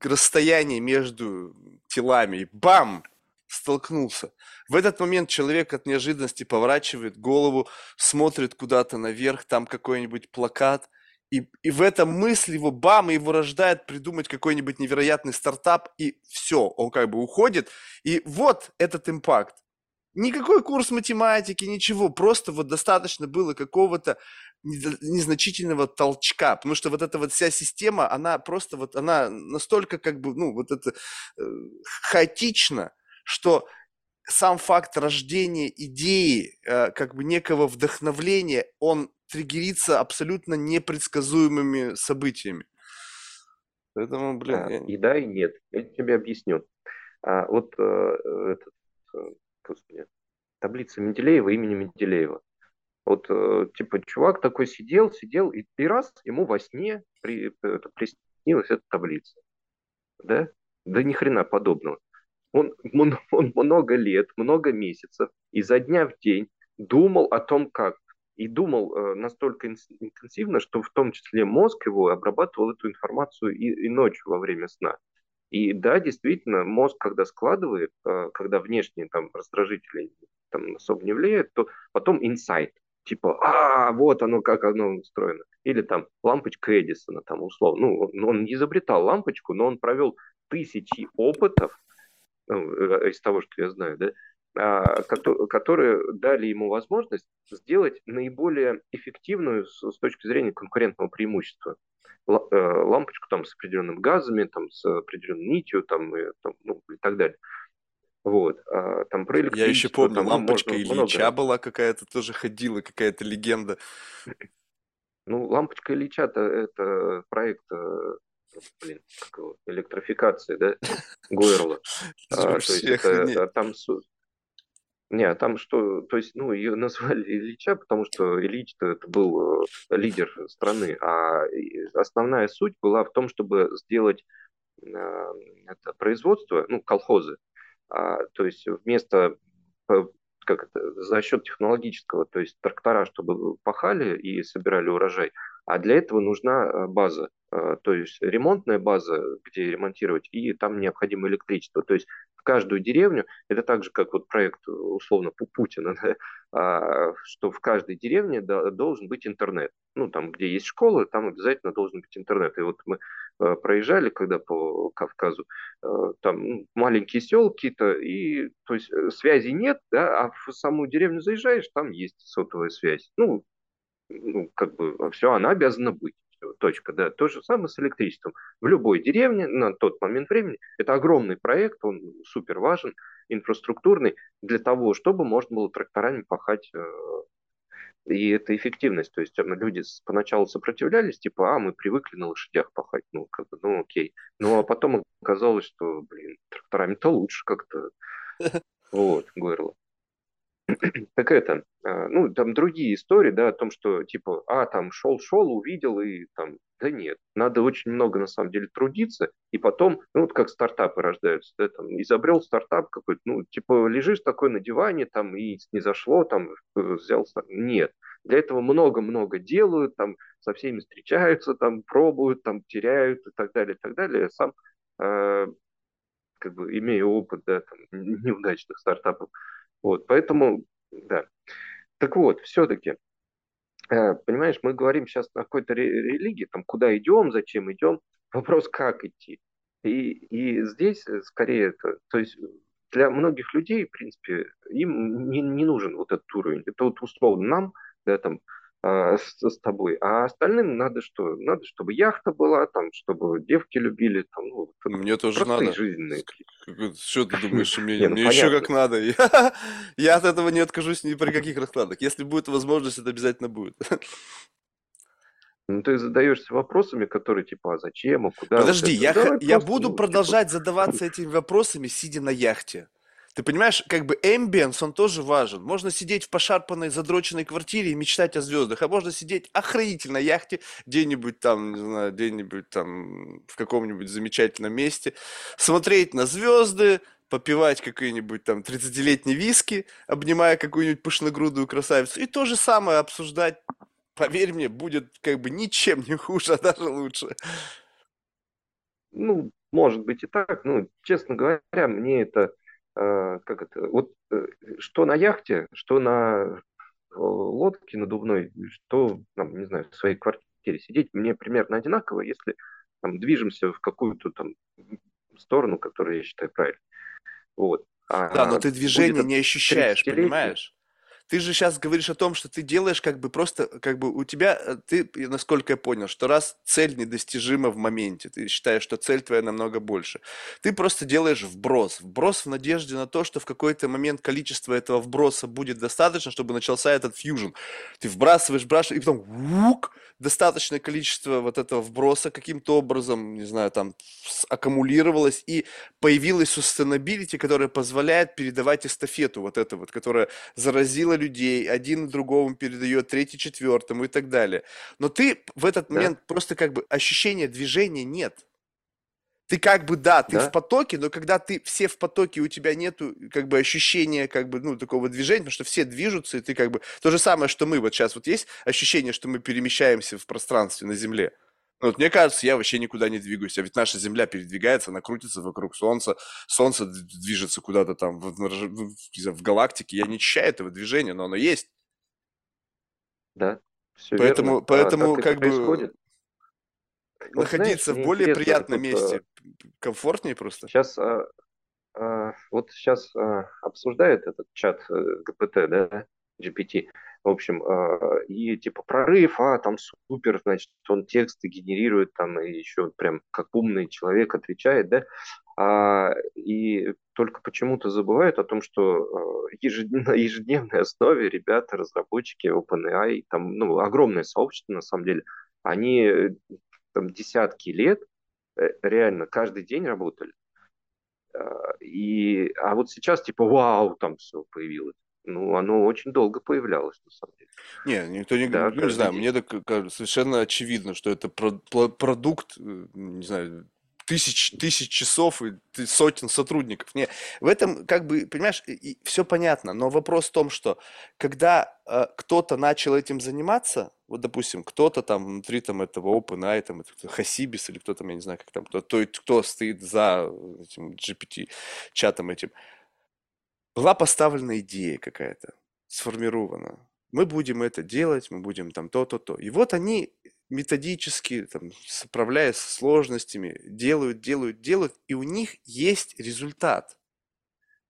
расстояние между телами, и бам, столкнулся. В этот момент человек от неожиданности поворачивает голову, смотрит куда-то наверх, там какой-нибудь плакат, и, и в этом мысль его, бам, его рождает придумать какой-нибудь невероятный стартап, и все, он как бы уходит. И вот этот импакт. Никакой курс математики, ничего, просто вот достаточно было какого-то незначительного толчка, потому что вот эта вот вся система, она просто вот, она настолько как бы, ну, вот это э, хаотична, что сам факт рождения идеи, э, как бы некого вдохновления, он триггерится абсолютно непредсказуемыми событиями. Поэтому, блин... А, я... И да, и нет. Я тебе объясню. А, вот э, этот, э, господи, таблица Менделеева имени Менделеева. Вот, э, типа, чувак такой сидел, сидел, и, и раз ему во сне при, это, приснилась эта таблица. Да? Да ни хрена подобного. Он, он, он много лет, много месяцев, изо дня в день думал о том, как и думал э, настолько интенсивно, что в том числе мозг его обрабатывал эту информацию и, и ночью во время сна. И да, действительно, мозг, когда складывает, э, когда внешние там раздражители там особо не влияют, то потом инсайт, типа, а, вот оно, как оно устроено. Или там лампочка Эдисона, там условно. Ну, он не изобретал лампочку, но он провел тысячи опытов, ну, э, из того, что я знаю, да, а, которые дали ему возможность сделать наиболее эффективную с точки зрения конкурентного преимущества э, лампочку там с определенными газами, там с определенной нитью, там, и, там, ну, и так далее. Вот. А, там про Я еще помню, там, лампочка Ильича много... была какая-то, тоже ходила, какая-то легенда. Ну, лампочка Ильича это, это проект э, блин, как его, электрификации, да, Гойерла. А, то есть это, там не, а там что, то есть, ну, ее назвали Ильича, потому что Ильич это был э, лидер страны, а основная суть была в том, чтобы сделать э, это производство, ну, колхозы, а, то есть вместо как это, за счет технологического, то есть трактора, чтобы пахали и собирали урожай, а для этого нужна э, база, э, то есть ремонтная база, где ремонтировать, и там необходимо электричество. То есть в каждую деревню, это так же, как вот проект условно Путина, да, а, что в каждой деревне должен быть интернет. Ну, там, где есть школа, там обязательно должен быть интернет. И вот мы э, проезжали, когда по Кавказу, там ну, маленькие селки-то, и то есть связи нет, да, а в саму деревню заезжаешь, там есть сотовая связь. Ну, ну, как бы а все, она обязана быть. Все, точка, да. То же самое с электричеством. В любой деревне на тот момент времени это огромный проект, он супер важен, инфраструктурный, для того, чтобы можно было тракторами пахать э, и это эффективность. То есть люди поначалу сопротивлялись, типа, а, мы привыкли на лошадях пахать, ну, как бы, ну, окей. Ну, а потом оказалось, что, блин, тракторами-то лучше как-то. Вот, горло. Так это, а, ну, там другие истории, да, о том, что, типа, а, там, шел-шел, увидел, и там, да нет, надо очень много, на самом деле, трудиться, и потом, ну, вот как стартапы рождаются, да, там, изобрел стартап какой-то, ну, типа, лежишь такой на диване, там, и не зашло, там, э, взял, нет. Для этого много-много делают, там, со всеми встречаются, там, пробуют, там, теряют и так далее, и так далее. Я сам, э, как бы, имею опыт, да, там, неудачных стартапов, вот, поэтому, да. Так вот, все-таки, э, понимаешь, мы говорим сейчас о какой-то религии, там, куда идем, зачем идем, вопрос, как идти. И, и здесь э, скорее это, то есть для многих людей, в принципе, им не, не нужен вот этот уровень. Это вот условно нам, да, там, а, с, с тобой. А остальным надо что? Надо, чтобы яхта была, там, чтобы девки любили. Там, ну, мне тоже надо. жизненные. Что ты думаешь, мне, ну, мне еще как надо. Я, я от этого не откажусь ни при каких раскладах. Если будет возможность, это обязательно будет. Ну, ты задаешься вопросами, которые типа, а зачем, а куда? Подожди, вот я, х... я буду ну, продолжать типа... задаваться этими вопросами, сидя на яхте. Ты понимаешь, как бы эмбиенс, он тоже важен. Можно сидеть в пошарпанной, задроченной квартире и мечтать о звездах, а можно сидеть охренительно на яхте где-нибудь там, не знаю, где-нибудь там в каком-нибудь замечательном месте, смотреть на звезды, попивать какой-нибудь там 30-летний виски, обнимая какую-нибудь пышногрудую красавицу, и то же самое обсуждать, поверь мне, будет как бы ничем не хуже, а даже лучше. Ну, может быть и так. Ну, честно говоря, мне это как это, вот э, что на яхте, что на лодке надувной, что, там, не знаю, в своей квартире сидеть, мне примерно одинаково, если там, движемся в какую-то там сторону, которую я считаю правильной. Вот. А да, но ты движение не ощущаешь, понимаешь? Ты же сейчас говоришь о том, что ты делаешь как бы просто, как бы у тебя, э, ты, насколько я понял, что раз цель недостижима в моменте, ты считаешь, что цель твоя намного больше, ты просто делаешь вброс. Вброс в надежде на то, что в какой-то момент количество этого вброса будет достаточно, чтобы начался этот фьюжн. Ты вбрасываешь, вбрасываешь, и потом вук, достаточное количество вот этого вброса каким-то образом, не знаю, там аккумулировалось, и появилась sustainability, которая позволяет передавать эстафету вот это вот, которая заразила людей, один другому передает, третий четвертому и так далее. Но ты в этот момент да. просто как бы ощущения движения нет. Ты как бы, да, ты да? в потоке, но когда ты все в потоке, у тебя нету как бы ощущения как бы, ну, такого движения, потому что все движутся, и ты как бы... То же самое, что мы вот сейчас. Вот есть ощущение, что мы перемещаемся в пространстве на Земле? Ну, вот мне кажется, я вообще никуда не двигаюсь. А ведь наша Земля передвигается, она крутится вокруг Солнца. Солнце движется куда-то там в, в, в галактике. Я не ощущаю этого движения, но оно есть. Да, все поэтому, верно. Поэтому а как, как бы происходит? находиться вот, знаешь, в более приятном вот, месте, комфортнее просто. Сейчас, а, а, вот сейчас а, обсуждают этот чат э, ГПТ, да, GPT, в общем, а, и типа прорыв, а там супер, значит, он тексты генерирует там и еще прям как умный человек отвечает, да, а, и только почему-то забывают о том, что ежед... на ежедневной основе ребята, разработчики OpenAI, там, ну, огромное сообщество на самом деле, они там десятки лет э, реально каждый день работали. И, а вот сейчас типа вау, там все появилось. Ну, оно очень долго появлялось, на самом деле. Не, никто не, да, ну, не знаю, день. мне так кажется, совершенно очевидно, что это про, про, продукт, э, не знаю, тысяч, тысяч часов и сотен сотрудников. Не, в этом, как бы, понимаешь, и, все понятно, но вопрос в том, что когда э, кто-то начал этим заниматься, вот, допустим, кто-то там внутри там этого OpenAI, там, это, Хасибис или кто там, я не знаю, как там, кто, кто, кто стоит за этим GPT чатом этим, была поставлена идея какая-то, сформирована. Мы будем это делать, мы будем там то-то, то. И вот они методически, там, справляясь с сложностями, делают, делают, делают, и у них есть результат.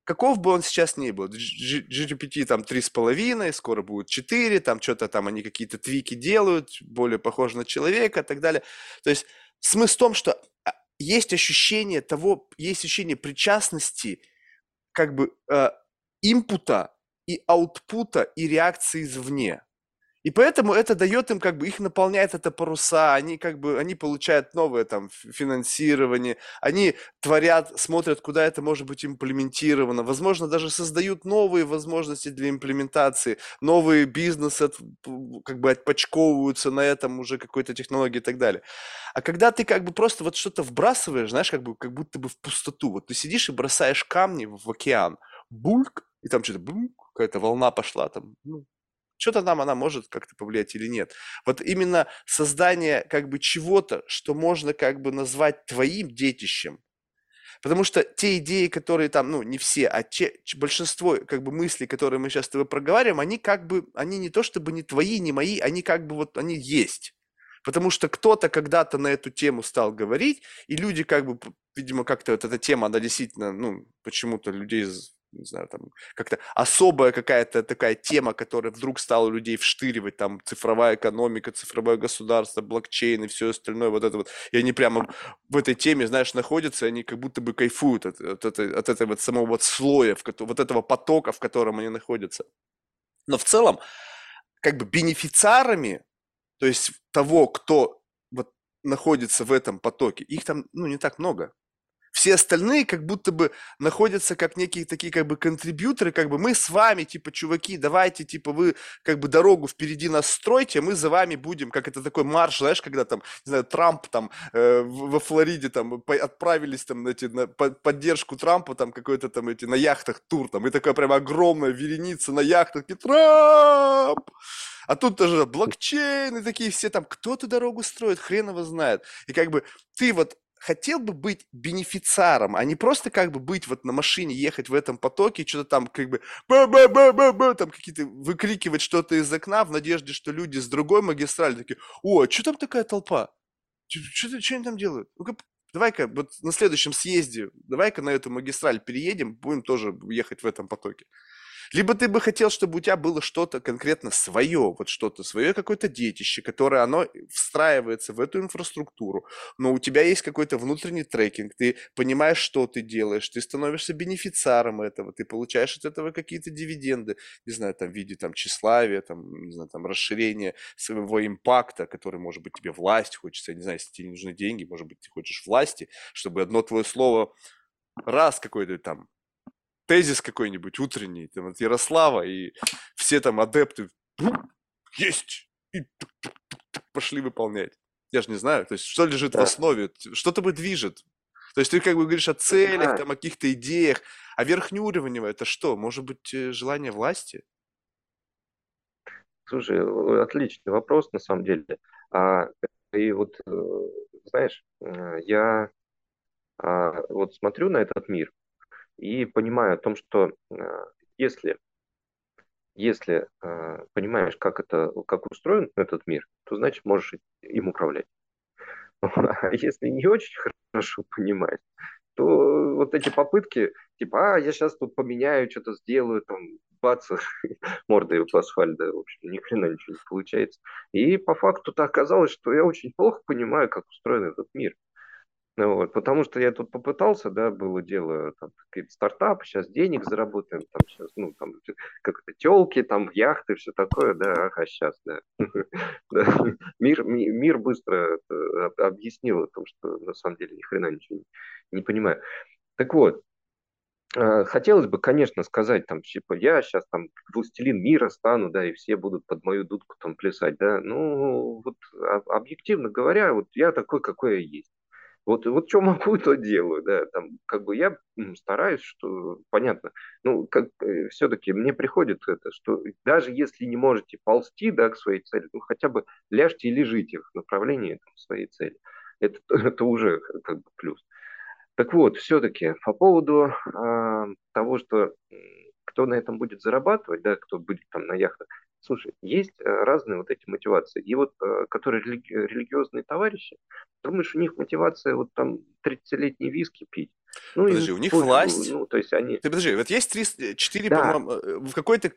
Каков бы он сейчас ни был, GPT там 3,5, скоро будет 4, там что-то там они какие-то твики делают, более похоже на человека и так далее. То есть смысл в том, что а, есть ощущение того, есть ощущение причастности как бы э, инпута и аутпута и реакции извне. И поэтому это дает им, как бы, их наполняет это паруса, они как бы, они получают новое там финансирование, они творят, смотрят, куда это может быть имплементировано, возможно, даже создают новые возможности для имплементации, новые бизнесы как бы отпочковываются на этом уже какой-то технологии и так далее. А когда ты как бы просто вот что-то вбрасываешь, знаешь, как бы, как будто бы в пустоту, вот ты сидишь и бросаешь камни в океан, бульк, и там что-то какая-то волна пошла, там, ну, что-то нам она может как-то повлиять или нет. Вот именно создание как бы чего-то, что можно как бы назвать твоим детищем, Потому что те идеи, которые там, ну, не все, а те, большинство как бы мыслей, которые мы сейчас с тобой проговариваем, они как бы, они не то чтобы не твои, не мои, они как бы вот, они есть. Потому что кто-то когда-то на эту тему стал говорить, и люди как бы, видимо, как-то вот эта тема, она действительно, ну, почему-то людей не знаю, там как-то особая какая-то такая тема, которая вдруг стала людей вштыривать, там цифровая экономика, цифровое государство, блокчейн и все остальное, вот это вот. И они прямо в этой теме, знаешь, находятся, они как будто бы кайфуют от, от, от, от этого вот самого вот слоя, в, вот этого потока, в котором они находятся. Но в целом, как бы бенефициарами, то есть того, кто вот находится в этом потоке, их там, ну, не так много. Все остальные как будто бы находятся как некие такие как бы контрибьюторы, как бы мы с вами, типа, чуваки, давайте, типа, вы как бы дорогу впереди нас стройте, мы за вами будем, как это такой марш, знаешь, когда там, не знаю, Трамп там э, во Флориде там по, отправились там эти, на поддержку Трампа, там какой-то там эти на яхтах тур, там, и такая прям огромная вереница на яхтах, и Трамп! А тут тоже блокчейн и такие все там, кто ты дорогу строит, хрен его знает. И как бы ты вот хотел бы быть бенефициаром, а не просто как бы быть вот на машине, ехать в этом потоке, что-то там как бы ба-ба-ба-ба-ба, там какие-то выкрикивать что-то из окна в надежде, что люди с другой магистрали такие, о, а что там такая толпа? Что, они там делают? Ну-ка, давай-ка вот на следующем съезде, давай-ка на эту магистраль переедем, будем тоже ехать в этом потоке. Либо ты бы хотел, чтобы у тебя было что-то конкретно свое, вот что-то свое, какое-то детище, которое оно встраивается в эту инфраструктуру, но у тебя есть какой-то внутренний трекинг, ты понимаешь, что ты делаешь, ты становишься бенефициаром этого, ты получаешь от этого какие-то дивиденды, не знаю, там в виде там тщеславия, там, не знаю, там расширения своего импакта, который, может быть, тебе власть хочется, я не знаю, если тебе нужны деньги, может быть, ты хочешь власти, чтобы одно твое слово раз какой-то там тезис какой-нибудь утренний, там, от Ярослава, и все там адепты, есть, и пошли выполнять. Я же не знаю, то есть что лежит да. в основе, что тобой движет. То есть ты как бы говоришь о целях, там, о каких-то идеях, а верхнеуровневое это что? Может быть, э, желание власти? Слушай, отличный вопрос на самом деле. А, и вот, э, знаешь, э, я а, вот смотрю на этот мир, и понимаю о том, что э, если, если э, понимаешь, как, это, как устроен этот мир, то значит можешь им управлять. А если не очень хорошо понимаешь, то вот эти попытки, типа, а, я сейчас тут поменяю, что-то сделаю, там, бац, мордой в асфальт, да, в общем, ни хрена ничего не получается. И по факту-то оказалось, что я очень плохо понимаю, как устроен этот мир. Ну вот, потому что я тут попытался, да, было дело, там, какие-то стартапы, сейчас денег заработаем, там, сейчас, ну, там, как-то телки, там, яхты, все такое, да, ага, сейчас, да. Мир, мир быстро объяснил о том, что на самом деле ни хрена ничего не понимаю. Так вот, а, Хотелось бы, конечно, сказать, там, типа, я сейчас там властелин мира стану, да, и все будут под мою дудку там плясать, да. Ну, вот объективно говоря, вот я такой, какой я есть. Вот, вот что могу, то делаю, да, там, как бы я стараюсь, что, понятно, ну, как, э, все-таки мне приходит это, что даже если не можете ползти, да, к своей цели, ну, хотя бы ляжьте и лежите в направлении там, своей цели. Это, это уже как бы плюс. Так вот, все-таки по поводу э, того, что кто на этом будет зарабатывать, да, кто будет там на яхтах, Слушай, есть э, разные вот эти мотивации. И вот, э, которые религи- религиозные товарищи, думаешь, у них мотивация вот там 30-летний виски пить? Ну, подожди, у них пофигу, власть. Ну, то есть они... Ты подожди, вот есть три, четыре, да. по-моему, э, в какой-то,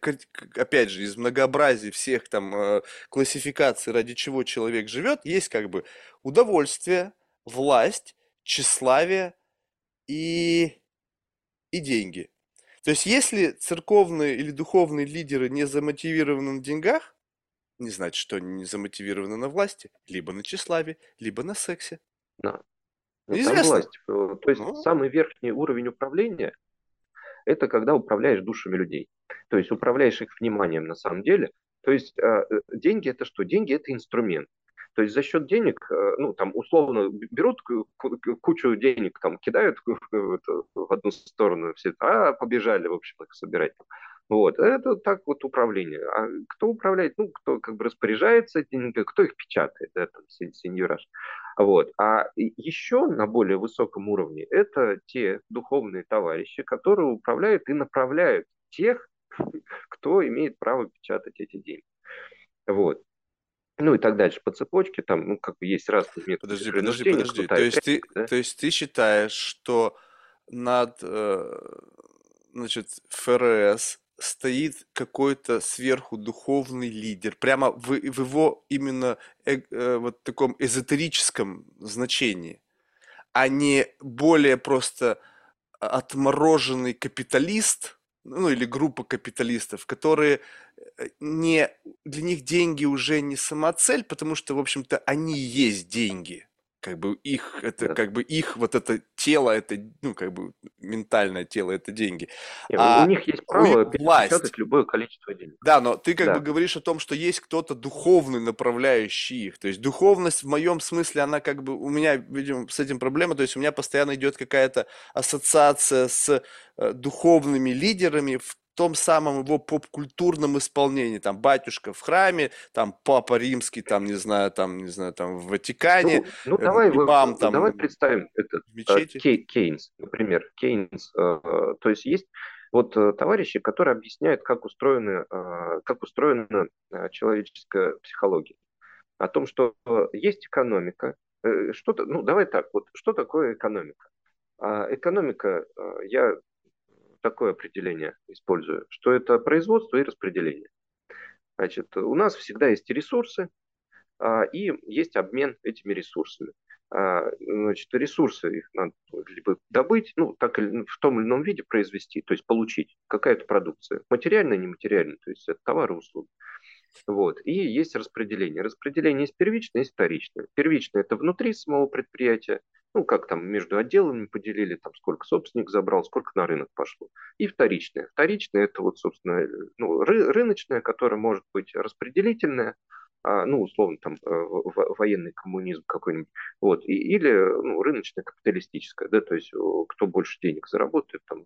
опять же, из многообразия всех там классификаций, ради чего человек живет, есть как бы удовольствие, власть, тщеславие и, и деньги. То есть, если церковные или духовные лидеры не замотивированы на деньгах, не значит, что они не замотивированы на власти, либо на тщеславии, либо на сексе. Да. Ну, Известно. власть. Э, то есть ну. самый верхний уровень управления – это когда управляешь душами людей. То есть управляешь их вниманием на самом деле. То есть э, э, деньги – это что? Деньги – это инструмент. То есть за счет денег, э, ну, там, условно, берут кучу денег, там, кидают в одну сторону, все, а, побежали, в общем, их собирать. Вот, это так вот управление. А кто управляет? Ну, кто как бы распоряжается деньгами, кто их печатает, да, там, сеньораж. Вот. А еще на более высоком уровне это те духовные товарищи, которые управляют и направляют тех, кто имеет право печатать эти деньги. Вот ну и так дальше по цепочке, там, ну, как бы есть разные методы. Подожди, подожди, подожди. То есть, ты, да? то есть ты считаешь, что над, э, значит, ФРС стоит какой-то сверху духовный лидер, прямо в, в его именно э, э, вот таком эзотерическом значении, а не более просто отмороженный капиталист – ну или группа капиталистов, которые не, для них деньги уже не самоцель, потому что, в общем-то, они есть деньги как бы их, это как бы их вот это тело, это, ну, как бы ментальное тело, это деньги. Нет, а у них есть право печатать любое количество денег. Да, но ты как да. бы говоришь о том, что есть кто-то духовный, направляющий их. То есть духовность в моем смысле, она как бы, у меня, видимо, с этим проблема, то есть у меня постоянно идет какая-то ассоциация с э, духовными лидерами в том самом его поп-культурном исполнении, там, батюшка в храме, там, папа римский, там, не знаю, там, не знаю, там, в Ватикане, ну, ну давай, имам, вы, там, давай представим этот, мечети. Кей, Кейнс, например, Кейнс, э, то есть есть вот э, товарищи, которые объясняют, как устроена, э, как устроена человеческая психология. О том, что есть экономика, что-то, ну давай так, вот что такое экономика? А экономика, я такое определение использую, что это производство и распределение. Значит, у нас всегда есть ресурсы, а, и есть обмен этими ресурсами. А, значит, ресурсы их надо либо добыть, ну, так или в том или ином виде произвести, то есть получить какая-то продукция, материальная, нематериальная, то есть это товары, услуги. Вот. И есть распределение. Распределение есть первичное, есть вторичное. Первичное – это внутри самого предприятия, ну, как там между отделами поделили, там сколько собственник забрал, сколько на рынок пошло. И вторичное. Вторичное – это вот, собственно, э, ну, ры- рыночное, которое может быть распределительное, а, ну, условно, там, э, военный коммунизм какой-нибудь, вот, и, или, ну, рыночное капиталистическое, да, то есть кто больше денег заработает, там,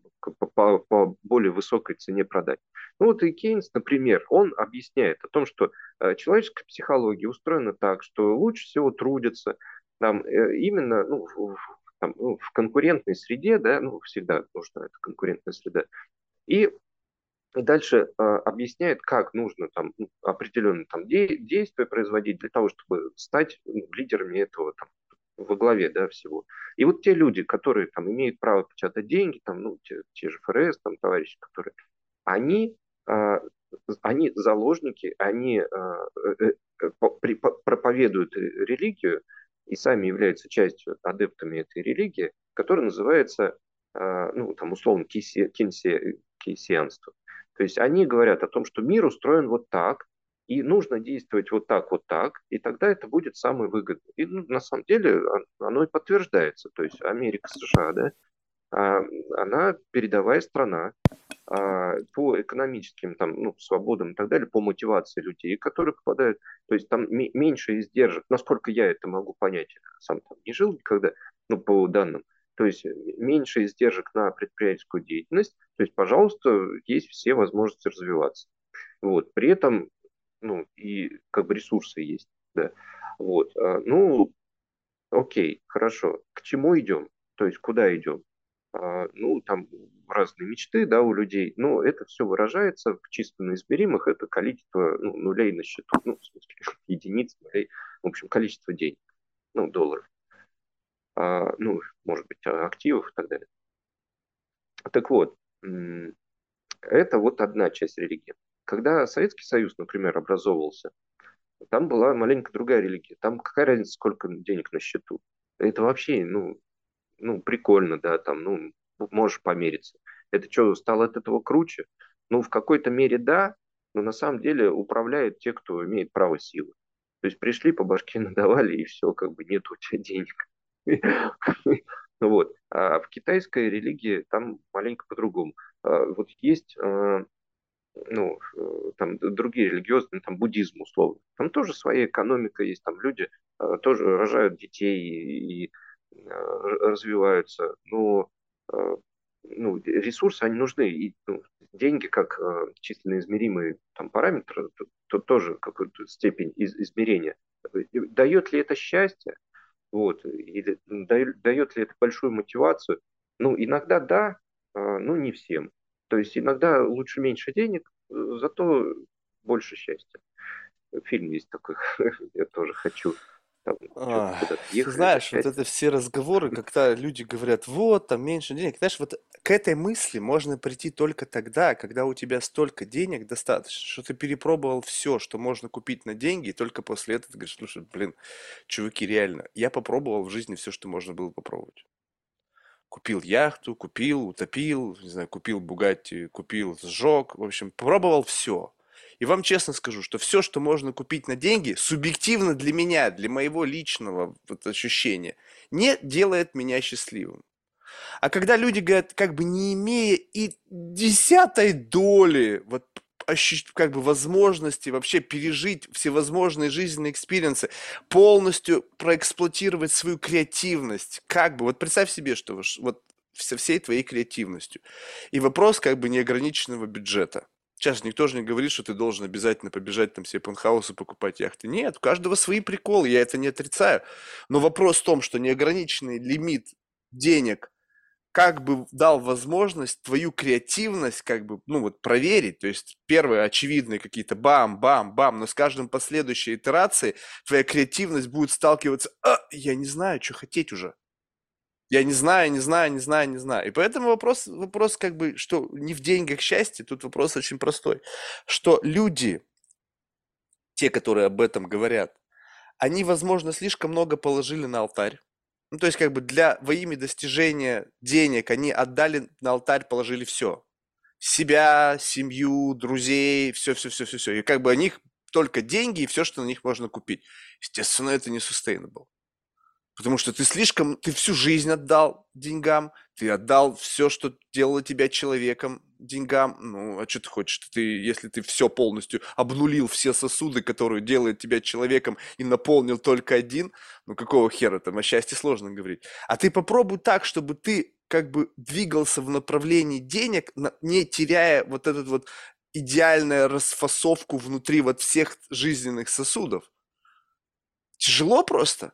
по, по, более высокой цене продать. Ну, вот и Кейнс, например, он объясняет о том, что э, человеческая психология устроена так, что лучше всего трудятся, там, э, именно, ну, в, там, ну, в конкурентной среде, да, ну, всегда нужна эта конкурентная среда, и и дальше э, объясняет, как нужно там определенные там де- действия производить для того, чтобы стать ну, лидерами этого там, во главе да, всего. И вот те люди, которые там имеют право печатать деньги, там, ну, те, те же ФРС, там, товарищи, которые, они, э, они заложники, они э, э, э при, проповедуют религию и сами являются частью, адептами этой религии, которая называется, э, ну, там, условно, кейси, кейси, кейсианство. То есть они говорят о том, что мир устроен вот так, и нужно действовать вот так, вот так, и тогда это будет самое выгодное. И ну, на самом деле оно и подтверждается. То есть Америка, США, да, а, она передовая страна а, по экономическим там, ну, свободам и так далее, по мотивации людей, которые попадают. То есть там меньше издержек, насколько я это могу понять, сам там не жил никогда, ну, по данным. То есть меньше издержек на предпринимательскую деятельность, то есть, пожалуйста, есть все возможности развиваться. Вот. При этом ну, и как бы ресурсы есть, да. Вот, а, ну, окей, хорошо, к чему идем? То есть, куда идем? А, ну, там разные мечты, да, у людей, но это все выражается в чисто измеримых, это количество ну, нулей на счету, ну, в смысле, единиц, нулей, в общем, количество денег, ну, долларов, а, ну, может быть, активов и так далее. Так вот, это вот одна часть религии. Когда Советский Союз, например, образовывался, там была маленько другая религия. Там какая разница, сколько денег на счету? Это вообще, ну, ну прикольно, да, там, ну, можешь помериться. Это что, стало от этого круче? Ну, в какой-то мере да, но на самом деле управляют те, кто имеет право силы. То есть пришли, по башке надавали, и все, как бы нет у тебя денег. Вот. А в китайской религии там маленько по-другому. А вот есть а, ну, э, там другие религиозные, там буддизм условно. Там тоже своя экономика есть, там люди э, тоже рожают детей и, развиваются. Но ну, ресурсы, они нужны. И ну, деньги, как численно измеримый там, параметр, то, то тоже какую-то степень из, измерения. Дает ли это счастье? Вот, или дает ли это большую мотивацию? Ну, иногда да, но не всем. То есть иногда лучше меньше денег, э, зато больше счастья. Фильм есть такой, я тоже хочу. Там, а, знаешь, вот это все разговоры, когда люди говорят, вот, там меньше денег. Знаешь, вот к этой мысли можно прийти только тогда, когда у тебя столько денег достаточно, что ты перепробовал все, что можно купить на деньги, и только после этого ты говоришь, слушай, блин, чуваки, реально, я попробовал в жизни все, что можно было попробовать. Купил яхту, купил, утопил, не знаю, купил Бугатти, купил, сжег. В общем, пробовал все. И вам честно скажу, что все, что можно купить на деньги, субъективно для меня, для моего личного вот ощущения, не делает меня счастливым. А когда люди говорят, как бы не имея и десятой доли вот как бы возможности вообще пережить всевозможные жизненные experience ы, полностью проэксплуатировать свою креативность. Как бы, вот представь себе, что вот со всей твоей креативностью. И вопрос как бы неограниченного бюджета. Сейчас никто же не говорит, что ты должен обязательно побежать там себе пентхаусы покупать яхты. Нет, у каждого свои приколы, я это не отрицаю. Но вопрос в том, что неограниченный лимит денег как бы дал возможность твою креативность как бы, ну вот проверить, то есть первые очевидные какие-то бам-бам-бам, но с каждым последующей итерацией твоя креативность будет сталкиваться, а, я не знаю, что хотеть уже. Я не знаю, не знаю, не знаю, не знаю. И поэтому вопрос, вопрос как бы, что не в деньгах счастье, тут вопрос очень простой, что люди, те, которые об этом говорят, они, возможно, слишком много положили на алтарь, ну, то есть, как бы для, во имя достижения денег они отдали на алтарь, положили все. Себя, семью, друзей, все-все-все-все-все. И как бы о них только деньги и все, что на них можно купить. Естественно, это не sustainable. Потому что ты слишком, ты всю жизнь отдал деньгам, ты отдал все, что делало тебя человеком деньгам. Ну, а что ты хочешь? Ты, если ты все полностью обнулил, все сосуды, которые делают тебя человеком, и наполнил только один, ну какого хера там, о счастье сложно говорить. А ты попробуй так, чтобы ты как бы двигался в направлении денег, не теряя вот этот вот идеальную расфасовку внутри вот всех жизненных сосудов. Тяжело просто.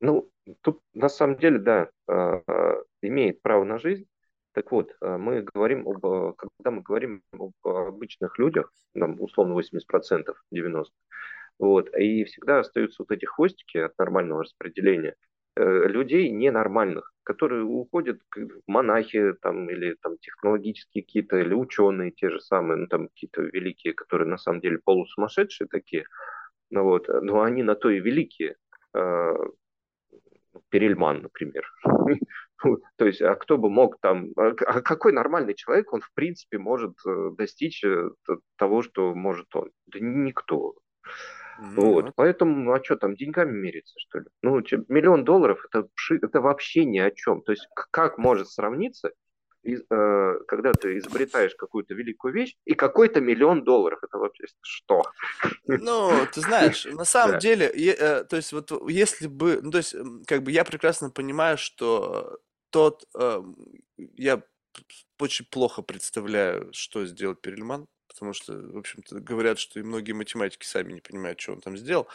Ну, тут на самом деле, да, а, а, имеет право на жизнь. Так вот, а, мы говорим об, когда мы говорим об обычных людях, нам условно 80%, 90%, Вот. И всегда остаются вот эти хвостики от нормального распределения э, людей ненормальных, которые уходят в монахи там, или там, технологические какие-то, или ученые те же самые, ну там какие-то великие, которые на самом деле полусумасшедшие такие, ну, вот, но они на то и великие. Э, Перельман, например. То есть, а кто бы мог там... А, а какой нормальный человек, он в принципе может э, достичь э, того, что может он? Да никто. Ну, вот, поэтому, ну, а что там, деньгами мериться, что ли? Ну, миллион долларов это, это вообще ни о чем. То есть, как может сравниться Э, когда ты изобретаешь какую-то великую вещь, и какой-то миллион долларов. Это вообще что? Ну, ты знаешь, на самом деле, э, то есть вот если бы, ну, то есть как бы я прекрасно понимаю, что тот, эм, я очень плохо представляю, что сделал Перельман, потому что, в общем-то, говорят, что и многие математики сами не понимают, что он там сделал.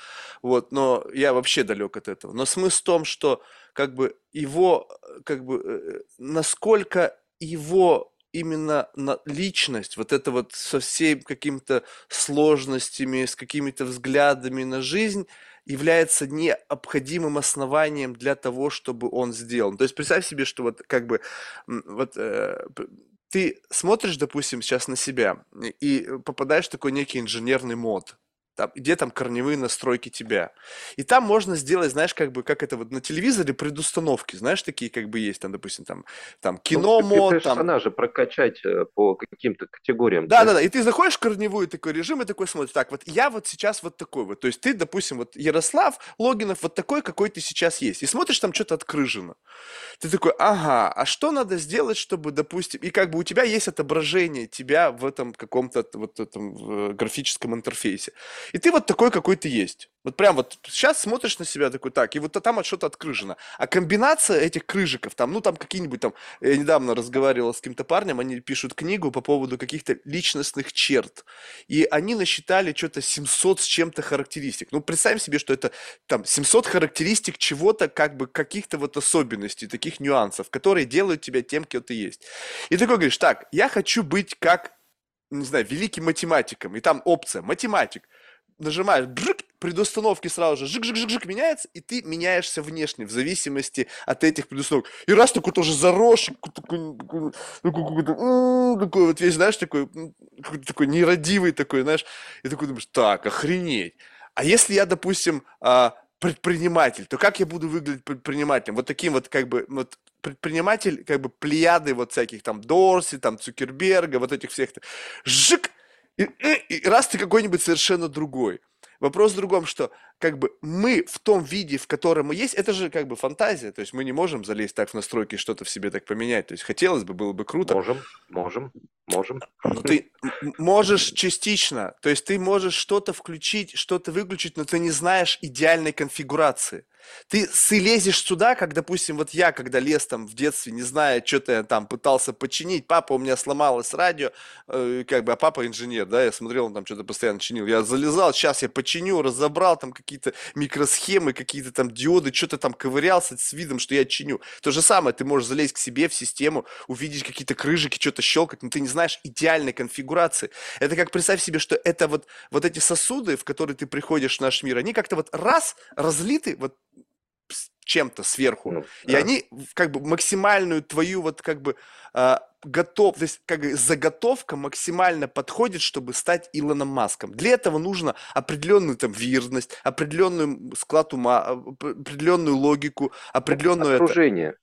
Вот, но я вообще далек от этого. Но смысл в том, что как бы его, как бы, насколько его именно на личность, вот это вот со всеми какими-то сложностями, с какими-то взглядами на жизнь, является необходимым основанием для того, чтобы он сделан. То есть представь себе, что вот как бы вот э, ты смотришь, допустим, сейчас на себя и попадаешь в такой некий инженерный мод, там, где там корневые настройки тебя. И там можно сделать, знаешь, как бы, как это вот на телевизоре предустановки, знаешь, такие как бы есть, там, допустим, там, там ну, кино ну, мод. персонажа там... прокачать э, по каким-то категориям. Да, да, да, и ты заходишь в корневую такой режим и такой смотришь, так, вот я вот сейчас вот такой вот, то есть ты, допустим, вот Ярослав Логинов вот такой, какой ты сейчас есть, и смотришь, там что-то открыжено. Ты такой, ага, а что надо сделать, чтобы, допустим, и как бы у тебя есть отображение тебя в этом каком-то вот этом графическом интерфейсе. И ты вот такой, какой ты есть. Вот прям вот сейчас смотришь на себя такой, так, и вот там что-то открыжено. А комбинация этих крыжиков, там, ну там какие-нибудь там, я недавно разговаривал с каким-то парнем, они пишут книгу по поводу каких-то личностных черт. И они насчитали что-то 700 с чем-то характеристик. Ну, представим себе, что это там 700 характеристик чего-то, как бы каких-то вот особенностей, таких нюансов, которые делают тебя тем, кем ты есть. И такой говоришь, так, я хочу быть как, не знаю, великим математиком. И там опция, математик нажимаешь бжик, предустановки сразу же жик-жик-жик-жик меняется, и ты меняешься внешне в зависимости от этих предустановок. И раз такой тоже заросший, такой, такой, такой, такой вот весь, знаешь, такой, такой нерадивый такой, знаешь, и такой думаешь, так, охренеть. А если я, допустим, а, предприниматель, то как я буду выглядеть предпринимателем? Вот таким вот как бы вот предприниматель, как бы плеяды вот всяких там Дорси, там Цукерберга, вот этих всех. Жик! И, и, и раз ты какой-нибудь совершенно другой. Вопрос в другом, что как бы мы в том виде, в котором мы есть, это же как бы фантазия, то есть мы не можем залезть так в настройки что-то в себе так поменять, то есть хотелось бы, было бы круто. Можем, можем, можем. Но ты можешь частично, то есть ты можешь что-то включить, что-то выключить, но ты не знаешь идеальной конфигурации. Ты, лезешь сюда, как, допустим, вот я, когда лез там в детстве, не зная, что-то я там пытался починить, папа у меня сломалось радио, э, как бы, а папа инженер, да, я смотрел, он там что-то постоянно чинил, я залезал, сейчас я починю, разобрал там какие-то микросхемы, какие-то там диоды, что-то там ковырялся с видом, что я чиню. То же самое, ты можешь залезть к себе в систему, увидеть какие-то крыжики, что-то щелкать, но ты не знаешь идеальной конфигурации. Это как представь себе, что это вот, вот эти сосуды, в которые ты приходишь в наш мир, они как-то вот раз разлиты, вот чем-то сверху. Ну, и да. они как бы максимальную твою вот как бы э, готов, то есть как заготовка максимально подходит, чтобы стать Илоном Маском. Для этого нужно определенную там вирность, определенную склад ума, а, определенную логику, определенную окружение. Это...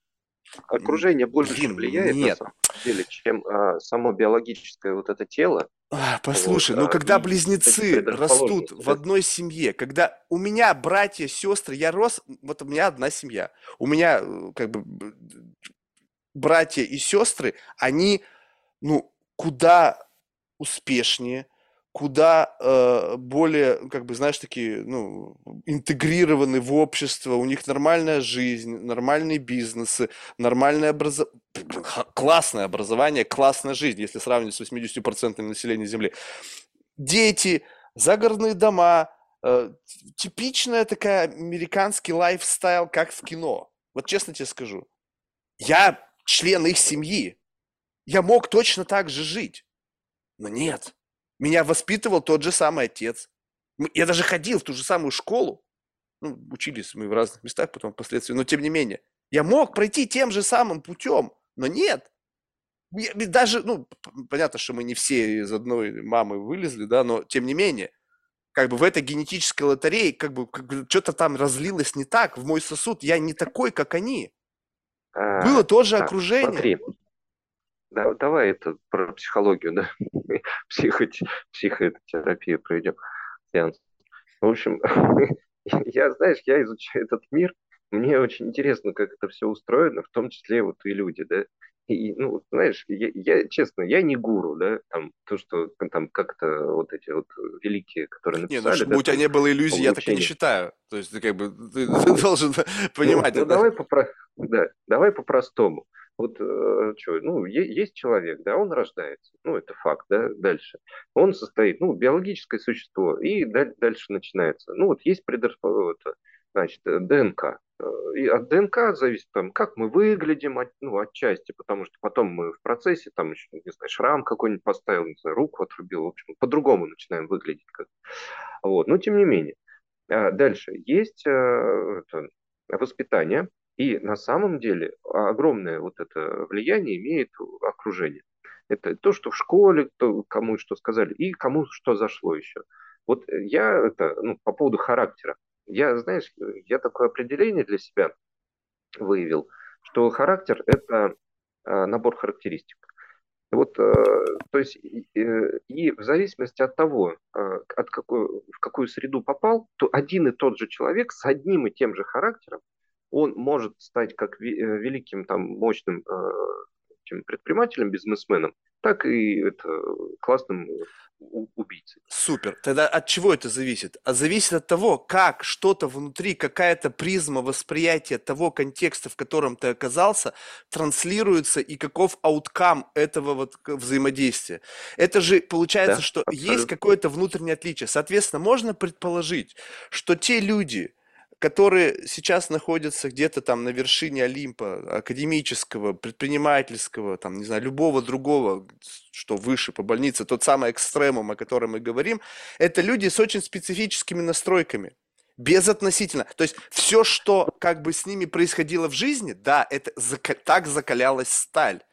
Окружение больше Блин, влияет нет. на самом деле, чем а, само биологическое вот это тело. А, послушай, вот, ну а, когда близнецы растут в одной семье, когда у меня братья, сестры, я рос, вот у меня одна семья, у меня э, как бы братья и сестры, они, ну, куда успешнее, куда э, более, как бы, знаешь, такие, ну, интегрированы в общество, у них нормальная жизнь, нормальные бизнесы, нормальное образование, классное образование, классная жизнь, если сравнивать с 80% населения Земли. Дети, загородные дома, э, типичная такая американский лайфстайл, как в кино. Вот честно тебе скажу, я член их семьи, я мог точно так же жить, но нет – меня воспитывал тот же самый отец. Я даже ходил в ту же самую школу, ну, учились мы в разных местах потом впоследствии, но тем не менее. Я мог пройти тем же самым путем, но нет. Я, даже, ну, понятно, что мы не все из одной мамы вылезли, да, но тем не менее, как бы в этой генетической лотерее, как бы, как бы что-то там разлилось не так, в мой сосуд, я не такой, как они. А, Было тоже да, окружение. Смотри, да, давай это про психологию, да, Психо, психотерапию проведем, сеанс. В общем, я, знаешь, я изучаю этот мир, мне очень интересно, как это все устроено, в том числе вот и люди, да. И, ну, знаешь, я, я, честно, я не гуру, да, там, то, что там как-то вот эти вот великие, которые написали... Не, ну, чтобы да, у тебя не было иллюзий, я так и не считаю. То есть ты как бы, ты, ты должен понимать ну, это. Ну, давай, попро... да, давай по-простому. Вот э, что, ну, есть человек, да, он рождается, ну, это факт, да, дальше. Он состоит, ну, биологическое существо, и дальше начинается. Ну, вот есть предрасположенность, значит, ДНК. Э, и от ДНК зависит, там, как мы выглядим, от, ну, отчасти, потому что потом мы в процессе, там, еще, не знаю, шрам какой-нибудь поставил, не знаю, руку отрубил, в общем, по-другому начинаем выглядеть. Как. Вот, но тем не менее. А дальше. Есть э, это, воспитание, и на самом деле огромное вот это влияние имеет окружение. Это то, что в школе, то, кому что сказали, и кому что зашло еще. Вот я это, ну, по поводу характера. Я, знаешь, я такое определение для себя выявил, что характер – это а, набор характеристик. Вот, э, то есть, и, и в зависимости от того, от какой, в какую среду попал, то один и тот же человек с одним и тем же характером он может стать как э, великим там мощным э, предпринимателем, бизнесменом, так и это, классным убийцей. Супер. Тогда от чего это зависит? А зависит от того, как что-то внутри, какая-то призма восприятия того контекста, в котором ты оказался, транслируется и каков ауткам этого вот взаимодействия. Это же получается, да, что абсолютно. есть какое-то внутреннее отличие. Соответственно, можно предположить, что те люди, которые сейчас находятся где-то там на вершине Олимпа, академического, предпринимательского, там, не знаю, любого другого, что выше по больнице, тот самый экстремум, о котором мы говорим, это люди с очень специфическими настройками. Безотносительно. То есть все, что как бы с ними происходило в жизни, да, это зака- так закалялась сталь.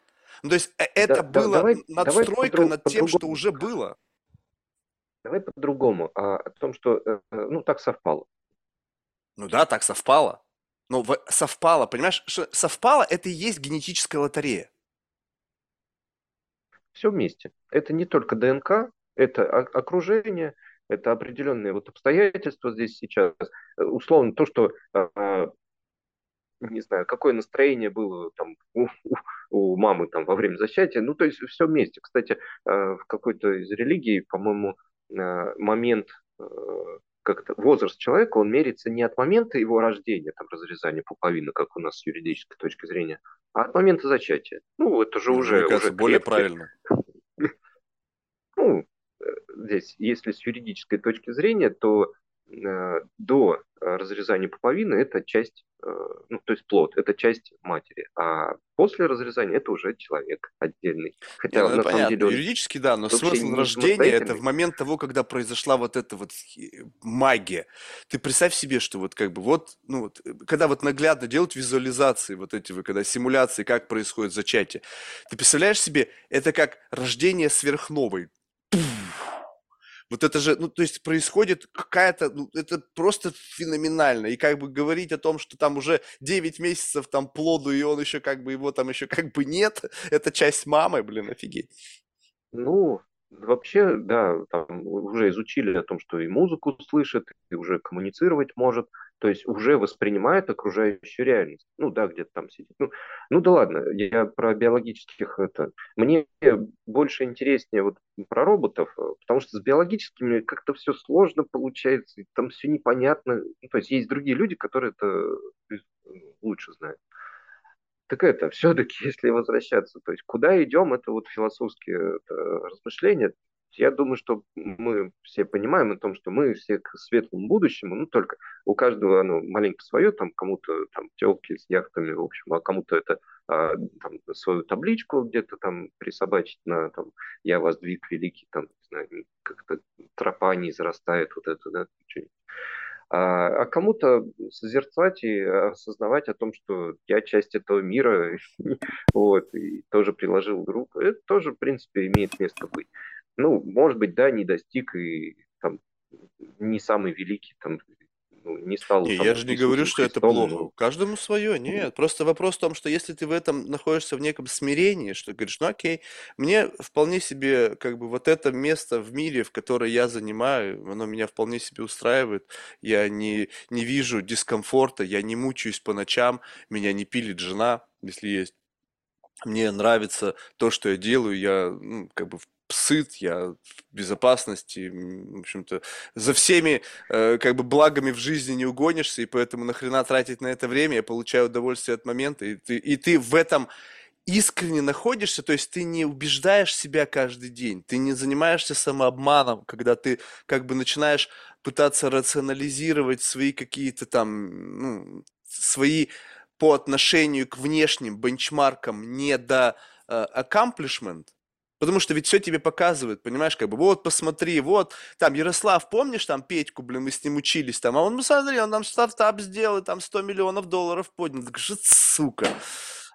Ну, то есть э, это да, было да, давай, надстройка давай над тем, что уже было. Давай по-другому. А, о том, что э, э, ну так совпало. Ну да, так совпало. Ну, совпало, понимаешь? Что совпало – это и есть генетическая лотерея. Все вместе. Это не только ДНК, это окружение, это определенные вот обстоятельства здесь сейчас. Условно, то, что а, не знаю, какое настроение было там у, у мамы там во время зачатия. Ну, то есть все вместе. Кстати, а, в какой-то из религий, по-моему, а, момент как-то возраст человека, он мерится не от момента его рождения, там, разрезания пуповины, как у нас с юридической точки зрения, а от момента зачатия. Ну, это же ну, уже... Мне кажется, уже более правильно. Ну, э, здесь, если с юридической точки зрения, то до разрезания пуповины это часть, э, ну, то есть плод, это часть матери, а после разрезания это уже человек отдельный. Хотя, не, ну, на понятно. самом деле, он Юридически, да, но смысл рождения это в момент того, когда произошла вот эта вот магия. Ты представь себе, что вот как бы вот, ну вот, когда вот наглядно делают визуализации, вот эти когда симуляции, как происходит зачатие, ты представляешь себе, это как рождение сверхновой. Вот это же, ну, то есть происходит какая-то, ну, это просто феноменально. И как бы говорить о том, что там уже 9 месяцев там плоду, и он еще как бы, его там еще как бы нет, это часть мамы, блин, офигеть. Ну, вообще, да, там уже изучили о том, что и музыку слышит, и уже коммуницировать может то есть уже воспринимает окружающую реальность. Ну да, где-то там сидит. Ну, ну да ладно, я про биологических это. Мне больше интереснее вот про роботов, э, потому что с биологическими как-то все сложно получается, там все непонятно. Ну, то есть есть другие люди, которые это э, лучше знают. Так это, все-таки, если возвращаться, то есть куда идем, это вот философские это, размышления, я думаю, что мы все понимаем о том, что мы все к светлому будущему, ну, только у каждого оно маленько свое, там, кому-то там телки с яхтами, в общем, а кому-то это а, там, свою табличку где-то там присобачить на, там, я вас двиг великий, там, не знаю, как-то тропа не зарастает, вот это, да, что-нибудь а, а кому-то созерцать и осознавать о том, что я часть этого мира, вот, и тоже приложил группу, это тоже, в принципе, имеет место быть. Ну, может быть, да, не достиг и там не самый великий там ну, не стал... Не, я же не говорю, что это плохо. Каждому свое, нет. Просто вопрос в том, что если ты в этом находишься в неком смирении, что говоришь, ну окей, мне вполне себе, как бы, вот это место в мире, в которое я занимаю, оно меня вполне себе устраивает. Я не, не вижу дискомфорта, я не мучаюсь по ночам, меня не пилит жена, если есть мне нравится то, что я делаю, я ну, как бы сыт, я в безопасности, в общем-то, за всеми э, как бы благами в жизни не угонишься, и поэтому нахрена тратить на это время, я получаю удовольствие от момента, и ты, и ты в этом искренне находишься, то есть ты не убеждаешь себя каждый день, ты не занимаешься самообманом, когда ты как бы начинаешь пытаться рационализировать свои какие-то там, ну, свои по отношению к внешним бенчмаркам не до uh, accomplishment, Потому что ведь все тебе показывают, понимаешь, как бы, вот, посмотри, вот, там, Ярослав, помнишь, там, Петьку, блин, мы с ним учились, там, а он, ну, смотри, он там стартап сделал, там, 100 миллионов долларов поднял, так же, сука,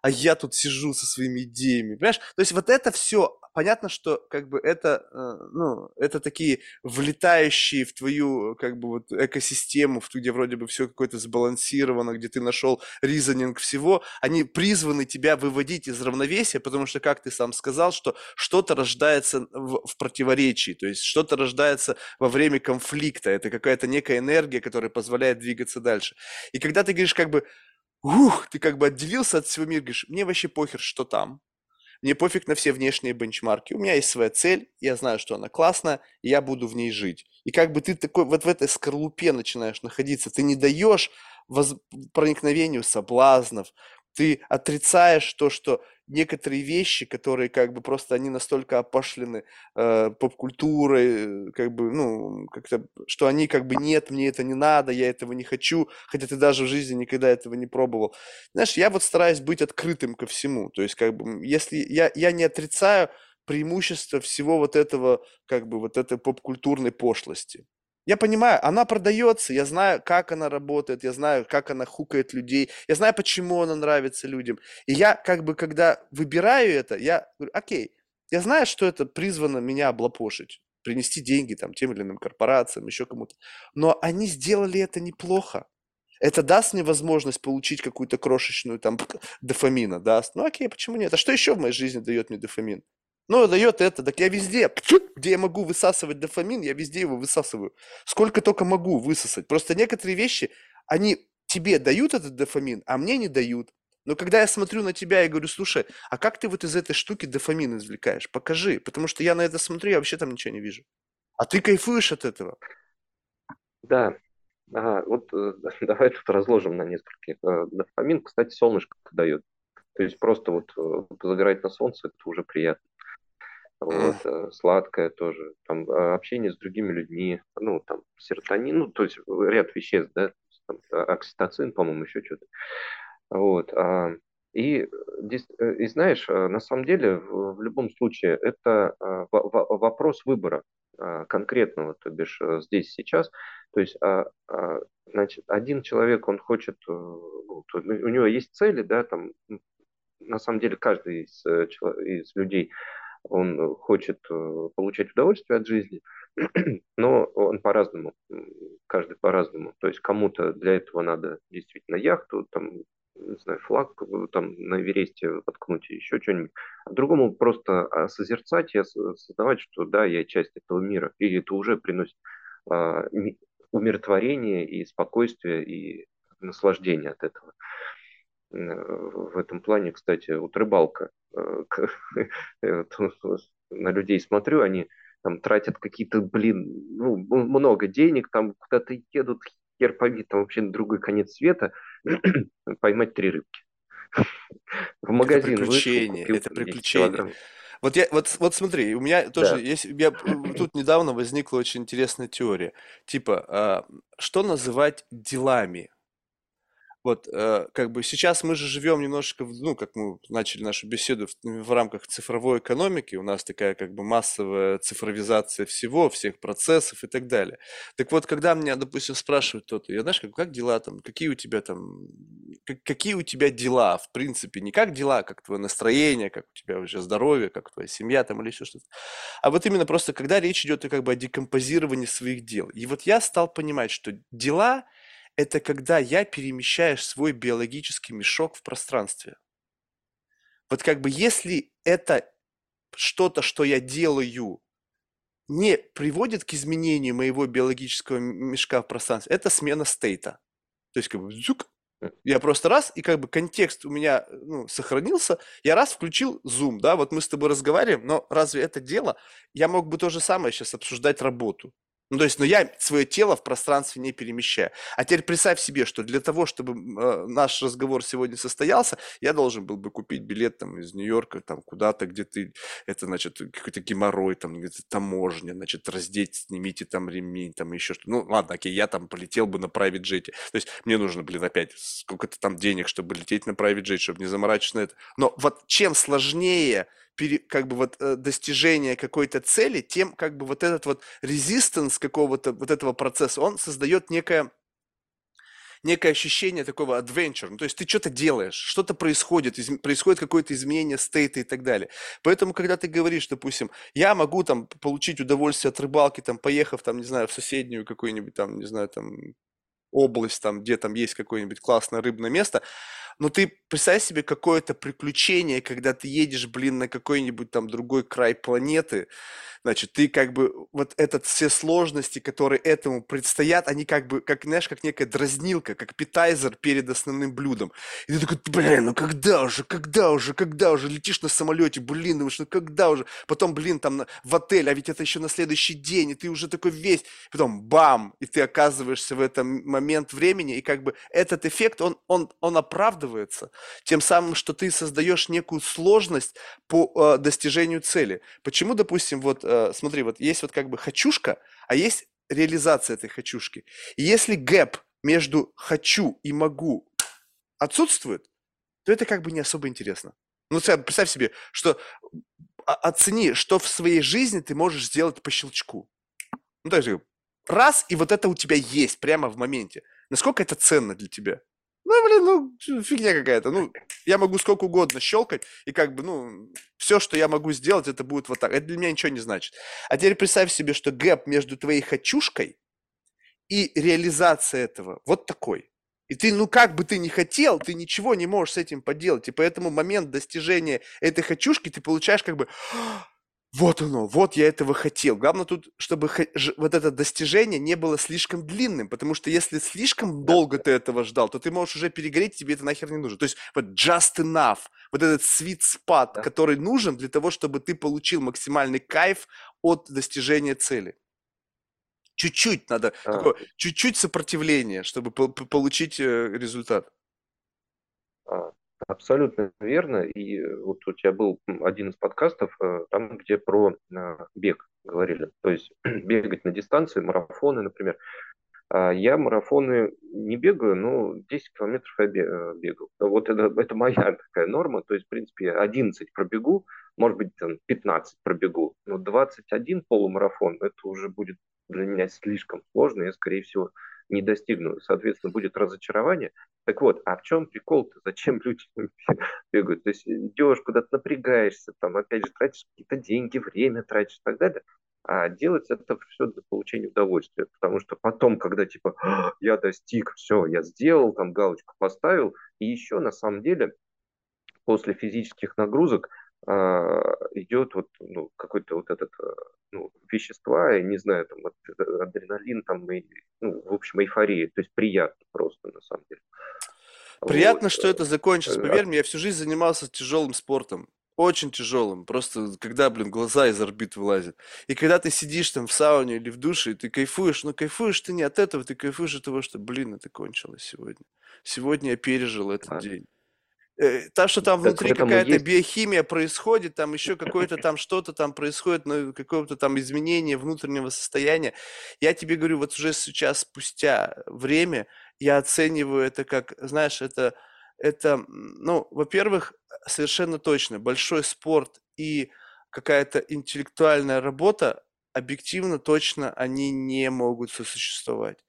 а я тут сижу со своими идеями, понимаешь? То есть вот это все понятно, что как бы это, э, ну, это такие влетающие в твою как бы вот экосистему, в где вроде бы все какое-то сбалансировано, где ты нашел ризонинг всего, они призваны тебя выводить из равновесия, потому что, как ты сам сказал, что что-то рождается в, в противоречии, то есть что-то рождается во время конфликта, это какая-то некая энергия, которая позволяет двигаться дальше. И когда ты говоришь как бы, ух, ты как бы отделился от всего мира, говоришь, мне вообще похер, что там, мне пофиг на все внешние бенчмарки. У меня есть своя цель, я знаю, что она классная, и я буду в ней жить. И как бы ты такой вот в этой скорлупе начинаешь находиться, ты не даешь воз... проникновению соблазнов, ты отрицаешь то, что некоторые вещи, которые как бы просто они настолько опашлены э, поп-культурой, как бы, ну, как-то, что они как бы нет, мне это не надо, я этого не хочу, хотя ты даже в жизни никогда этого не пробовал. Знаешь, я вот стараюсь быть открытым ко всему, то есть как бы, если я, я не отрицаю преимущество всего вот этого, как бы, вот этой поп-культурной пошлости. Я понимаю, она продается, я знаю, как она работает, я знаю, как она хукает людей, я знаю, почему она нравится людям. И я как бы, когда выбираю это, я говорю, окей, я знаю, что это призвано меня облапошить, принести деньги там тем или иным корпорациям, еще кому-то. Но они сделали это неплохо. Это даст мне возможность получить какую-то крошечную там дофамина, даст. Ну окей, почему нет? А что еще в моей жизни дает мне дофамин? Ну, дает это, так я везде, где я могу высасывать дофамин, я везде его высасываю. Сколько только могу высосать. Просто некоторые вещи, они тебе дают этот дофамин, а мне не дают. Но когда я смотрю на тебя и говорю, слушай, а как ты вот из этой штуки дофамин извлекаешь? Покажи, потому что я на это смотрю, я вообще там ничего не вижу. А ты кайфуешь от этого. Да, ага, вот э, давай тут разложим на нескольких. Э, дофамин, кстати, солнышко дает. То есть просто вот э, загорать на солнце, это уже приятно вот, э, сладкое тоже, там, а, общение с другими людьми, ну, там, серотонин, ну, то есть ряд веществ, да, там, а, окситоцин, по-моему, еще что-то. Вот. А, и, э, и знаешь, э, на самом деле, в, в любом случае, это вопрос выбора конкретного, то бишь здесь, сейчас. То есть, значит, один человек, он хочет, ну, у него есть цели, да, там, на самом деле, каждый из, из людей он хочет э, получать удовольствие от жизни, но он по-разному, каждый по-разному. То есть кому-то для этого надо действительно яхту, там, не знаю, флаг э, там на Эвересте воткнуть, еще что-нибудь. А другому просто а, созерцать и осознавать, что да, я часть этого мира, и это уже приносит а, умиротворение и спокойствие и наслаждение от этого в этом плане, кстати, вот рыбалка. Э, на людей смотрю, они там тратят какие-то, блин, ну, много денег, там куда-то едут, хер пойми, там вообще на другой конец света, поймать три рыбки. В магазин это приключение, вышел, это приключение. Вот я, вот, вот смотри, у меня тоже да. есть, я, тут недавно возникла очень интересная теория. Типа, а, что называть делами? Вот, э, как бы сейчас мы же живем немножечко, ну, как мы начали нашу беседу в, в рамках цифровой экономики, у нас такая как бы массовая цифровизация всего, всех процессов и так далее. Так вот, когда меня, допустим, спрашивают кто-то, я знаешь, как, как дела там, какие у тебя там, как, какие у тебя дела, в принципе, не как дела, как твое настроение, как у тебя уже здоровье, как твоя семья там или еще что-то, а вот именно просто, когда речь идет как бы о декомпозировании своих дел. И вот я стал понимать, что дела – это когда я перемещаю свой биологический мешок в пространстве. Вот как бы если это что-то, что я делаю, не приводит к изменению моего биологического мешка в пространстве, это смена стейта. То есть как бы зюк, я просто раз, и как бы контекст у меня ну, сохранился, я раз включил Zoom, да, вот мы с тобой разговариваем, но разве это дело? Я мог бы то же самое сейчас обсуждать работу. Ну, то есть, но я свое тело в пространстве не перемещаю. А теперь представь себе, что для того, чтобы э, наш разговор сегодня состоялся, я должен был бы купить билет там из Нью-Йорка там куда-то, где ты, это, значит, какой-то геморрой, там, где-то таможня, значит, раздеть, снимите там ремень, там еще что-то. Ну, ладно, окей, я там полетел бы на private jet. То есть, мне нужно, блин, опять сколько-то там денег, чтобы лететь на private jet, чтобы не заморачиваться на это. Но вот чем сложнее пере, как бы вот э, достижение какой-то цели, тем как бы вот этот вот резистанс какого-то вот этого процесса, он создает некое некое ощущение такого adventure. Ну, то есть ты что-то делаешь, что-то происходит, из, происходит какое-то изменение стейта и так далее. Поэтому, когда ты говоришь, допустим, я могу там получить удовольствие от рыбалки, там, поехав, там, не знаю, в соседнюю какую-нибудь там, не знаю, там, область, там, где там есть какое-нибудь классное рыбное место, но ты представь себе какое-то приключение, когда ты едешь, блин, на какой-нибудь там другой край планеты, значит, ты как бы, вот этот все сложности, которые этому предстоят, они как бы, как, знаешь, как некая дразнилка, как питайзер перед основным блюдом. И ты такой, блин, ну когда уже, когда уже, когда уже, летишь на самолете, блин, ну что, когда уже, потом, блин, там в отель, а ведь это еще на следующий день, и ты уже такой весь, потом бам, и ты оказываешься в этом момент времени, и как бы этот эффект, он, он, он оправдывается. Тем самым, что ты создаешь некую сложность по э, достижению цели. Почему, допустим, вот э, смотри, вот есть вот как бы хочушка, а есть реализация этой хочушки. И если гэп между хочу и могу отсутствует, то это как бы не особо интересно. Ну, представь себе, что оцени, что в своей жизни ты можешь сделать по щелчку. Ну, то есть, раз, и вот это у тебя есть прямо в моменте. Насколько это ценно для тебя? Ну, блин, ну, фигня какая-то. Ну, я могу сколько угодно щелкать, и как бы, ну, все, что я могу сделать, это будет вот так. Это для меня ничего не значит. А теперь представь себе, что гэп между твоей хочушкой и реализацией этого вот такой. И ты, ну как бы ты ни хотел, ты ничего не можешь с этим поделать. И поэтому момент достижения этой хочушки ты получаешь как бы вот оно, вот я этого хотел. Главное тут, чтобы вот это достижение не было слишком длинным, потому что если слишком долго ты этого ждал, то ты можешь уже перегореть, тебе это нахер не нужно. То есть вот just enough, вот этот sweet spot, да. который нужен для того, чтобы ты получил максимальный кайф от достижения цели. Чуть-чуть надо, а. такое, чуть-чуть сопротивления, чтобы получить э, результат. А. Абсолютно верно. И э, вот у тебя был один из подкастов, э, там, где про э, бег говорили. То есть бегать на дистанции, марафоны, например. А я марафоны не бегаю, но 10 километров я бегал. Вот это, это моя такая норма. То есть, в принципе, я 11 пробегу, может быть, там 15 пробегу. Но 21 полумарафон, это уже будет для меня слишком сложно. Я, скорее всего, не достигну, соответственно, будет разочарование. Так вот, а в чем прикол-то? Зачем люди бегают? То есть идешь куда-то, напрягаешься, там, опять же, тратишь какие-то деньги, время тратишь и так далее. А делать это все для получения удовольствия. Потому что потом, когда типа «А, я достиг, все, я сделал, там галочку поставил, и еще на самом деле после физических нагрузок идет вот ну, какой-то вот этот а, ну, вещества, я не знаю, там адреналин, там, и, ну, в общем, эйфория, то есть приятно просто на самом деле. Приятно, вот. что это закончилось. Э, Поверь мне, я всю жизнь занимался тяжелым спортом. Очень тяжелым. Просто когда, блин, глаза из орбит вылазят. И когда ты сидишь там в сауне или в душе, и ты кайфуешь, но кайфуешь ты не от этого, ты кайфуешь от того, что, блин, это кончилось сегодня. Сегодня я пережил этот а. день. Э, так что там внутри какая-то есть... биохимия происходит, там еще какое-то там что-то там происходит, ну, какое-то там изменение внутреннего состояния. Я тебе говорю, вот уже сейчас, спустя время, я оцениваю это как, знаешь, это, это ну, во-первых, совершенно точно, большой спорт и какая-то интеллектуальная работа, объективно точно они не могут сосуществовать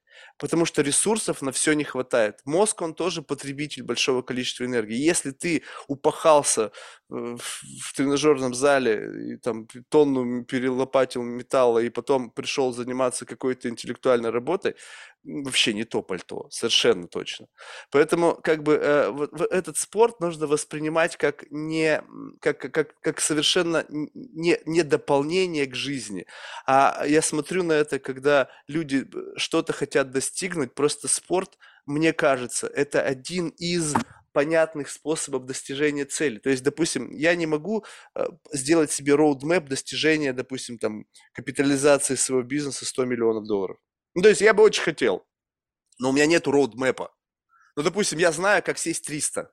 потому что ресурсов на все не хватает. Мозг, он тоже потребитель большого количества энергии. Если ты упахался в, в тренажерном зале и там тонну перелопатил металла и потом пришел заниматься какой-то интеллектуальной работой, вообще не то пальто, совершенно точно. Поэтому как бы э, вот, этот спорт нужно воспринимать как не как как как совершенно не не дополнение к жизни, а я смотрю на это, когда люди э, что-то хотят достигнуть, просто спорт, мне кажется, это один из понятных способов достижения цели. То есть, допустим, я не могу э, сделать себе роудмэп достижения, допустим, там, капитализации своего бизнеса 100 миллионов долларов. Ну, то есть я бы очень хотел, но у меня нету роудмэпа. Ну, допустим, я знаю, как сесть 300.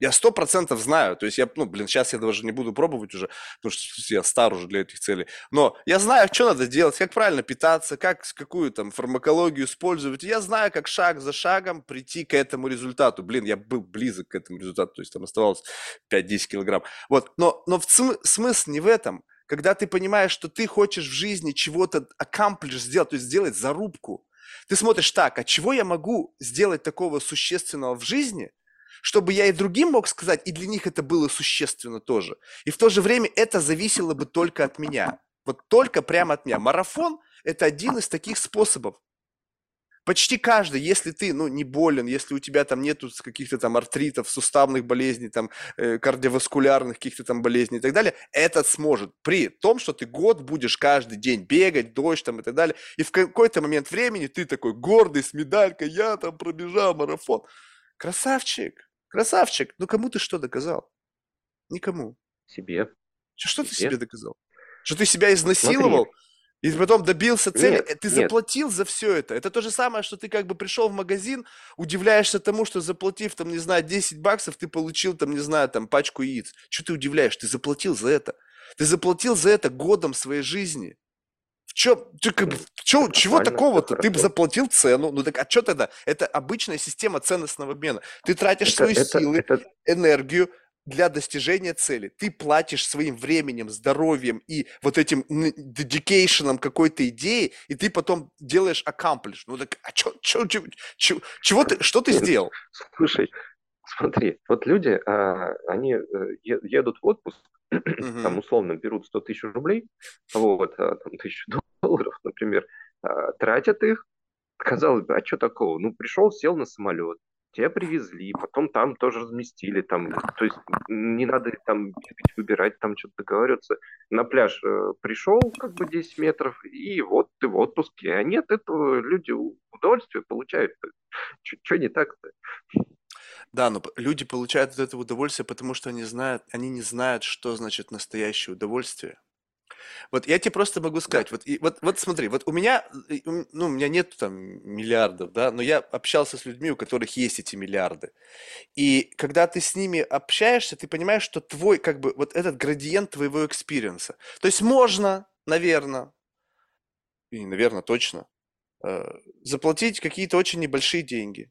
Я сто процентов знаю, то есть я, ну, блин, сейчас я даже не буду пробовать уже, потому что я стар уже для этих целей. Но я знаю, что надо делать, как правильно питаться, как, какую там фармакологию использовать. Я знаю, как шаг за шагом прийти к этому результату. Блин, я был близок к этому результату, то есть там оставалось 5-10 килограмм. Вот, но, но в см- смысл не в этом когда ты понимаешь, что ты хочешь в жизни чего-то accomplish сделать, то есть сделать зарубку, ты смотришь так, а чего я могу сделать такого существенного в жизни, чтобы я и другим мог сказать, и для них это было существенно тоже. И в то же время это зависело бы только от меня. Вот только прямо от меня. Марафон – это один из таких способов. Почти каждый, если ты, ну, не болен, если у тебя там нету каких-то там артритов, суставных болезней, там, э, кардиоваскулярных каких-то там болезней и так далее, этот сможет. При том, что ты год будешь каждый день бегать, дождь там и так далее, и в какой-то момент времени ты такой гордый, с медалькой, я там пробежал марафон. Красавчик, красавчик. Ну, кому ты что доказал? Никому. Себе. Что, что себе. ты себе доказал? Что ты себя изнасиловал? Смотри. И потом добился цели, нет, э, ты нет. заплатил за все это. Это то же самое, что ты как бы пришел в магазин, удивляешься тому, что заплатив там, не знаю, 10 баксов, ты получил там, не знаю, там пачку яиц. Что ты удивляешь? Ты заплатил за это. Ты заплатил за это годом своей жизни. В чем, ты, чем чего такого-то? Ты заплатил цену. Ну так а что тогда? Это обычная система ценностного обмена. Ты тратишь это, свои это, силы, это... энергию, для достижения цели. Ты платишь своим временем, здоровьем и вот этим dedication какой-то идеи, и ты потом делаешь accomplish. Ну так, а чё, чё, чё, чё, чего ты, что ты сделал? Слушай, смотри, вот люди, а, они э, едут в отпуск, uh-huh. там условно берут 100 тысяч рублей, вот, а, там, тысячу долларов, например, а, тратят их, казалось бы, а что такого? Ну, пришел, сел на самолет, тебя привезли, потом там тоже разместили, там, то есть не надо там выбирать, там что-то договариваться. На пляж э, пришел, как бы 10 метров, и вот ты в отпуске. А нет этого, люди удовольствие получают. Что не так-то? Да, но люди получают от этого удовольствие, потому что они знают, они не знают, что значит настоящее удовольствие. Вот я тебе просто могу сказать, вот, и, вот, вот смотри, вот у меня, ну, у меня нет там миллиардов, да, но я общался с людьми, у которых есть эти миллиарды. И когда ты с ними общаешься, ты понимаешь, что твой, как бы, вот этот градиент твоего experience а. То есть можно, наверное, и, наверное, точно, э, заплатить какие-то очень небольшие деньги,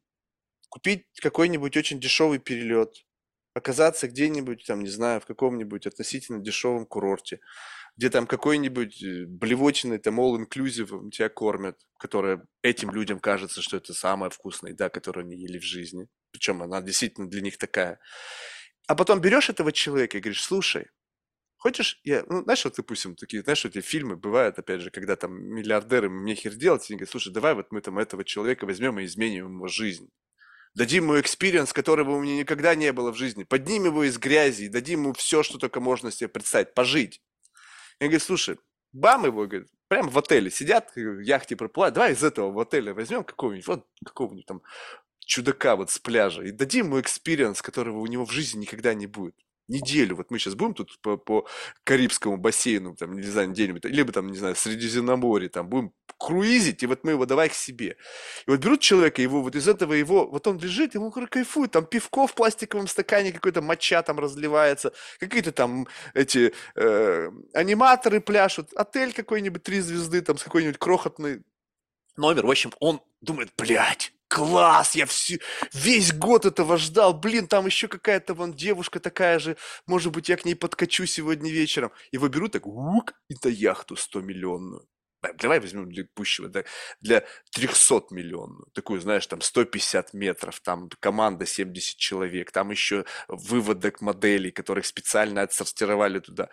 купить какой-нибудь очень дешевый перелет, оказаться где-нибудь, там, не знаю, в каком-нибудь относительно дешевом курорте, где там какой-нибудь э, блевотиной, там, all-inclusive тебя кормят, которая этим людям кажется, что это самая вкусная еда, которую они ели в жизни. Причем она действительно для них такая. А потом берешь этого человека и говоришь, слушай, хочешь, я, ну, знаешь, вот, допустим, такие, знаешь, эти фильмы бывают, опять же, когда там миллиардеры, нехер делать, и они говорят, слушай, давай вот мы там этого человека возьмем и изменим ему жизнь. Дадим ему experience, которого у меня никогда не было в жизни. Поднимем его из грязи и дадим ему все, что только можно себе представить, пожить. Я говорю, слушай, бам его, говорит, прямо в отеле сидят, в яхте проплывают, давай из этого в отеле возьмем какого-нибудь, вот какого-нибудь там чудака вот с пляжа и дадим ему experience, которого у него в жизни никогда не будет. Неделю, вот мы сейчас будем тут по, по Карибскому бассейну, там, не знаю, где-нибудь, либо там, не знаю, Средиземноморье, там, будем круизить, и вот мы его давай к себе. И вот берут человека, его вот из этого его, вот он лежит, ему кайфует, там пивко в пластиковом стакане, какой-то моча там разливается, какие-то там эти э, аниматоры пляшут, отель какой-нибудь, три звезды, там, с какой-нибудь крохотный номер. В общем, он думает, блядь, класс, я всю, весь год этого ждал, блин, там еще какая-то вон девушка такая же, может быть, я к ней подкачу сегодня вечером. Его берут так, ук, и на яхту 100 миллионную. Давай возьмем для пущего, для 300 миллионную, такую, знаешь, там 150 метров, там команда 70 человек, там еще выводок моделей, которых специально отсортировали туда.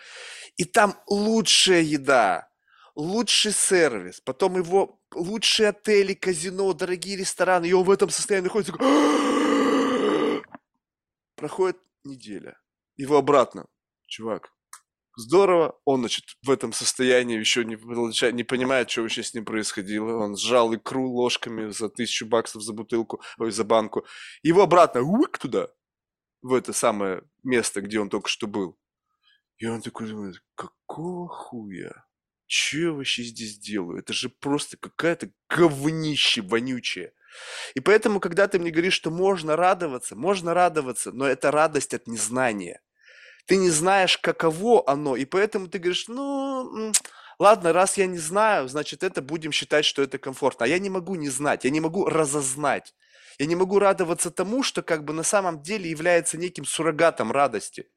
И там лучшая еда, лучший сервис, потом его лучшие отели, казино, дорогие рестораны, и он в этом состоянии находится. Проходит неделя. Его обратно. Чувак, здорово. Он, значит, в этом состоянии еще не, не понимает, что вообще с ним происходило. Он сжал икру ложками за тысячу баксов за бутылку, ой, за банку. Его обратно уик туда, в это самое место, где он только что был. И он такой думает, какого хуя? Че я вообще здесь делаю? Это же просто какая-то говнище вонючее. И поэтому, когда ты мне говоришь, что можно радоваться, можно радоваться, но это радость от незнания. Ты не знаешь, каково оно, и поэтому ты говоришь, ну, ладно, раз я не знаю, значит, это будем считать, что это комфортно. А я не могу не знать, я не могу разознать. Я не могу радоваться тому, что как бы на самом деле является неким суррогатом радости.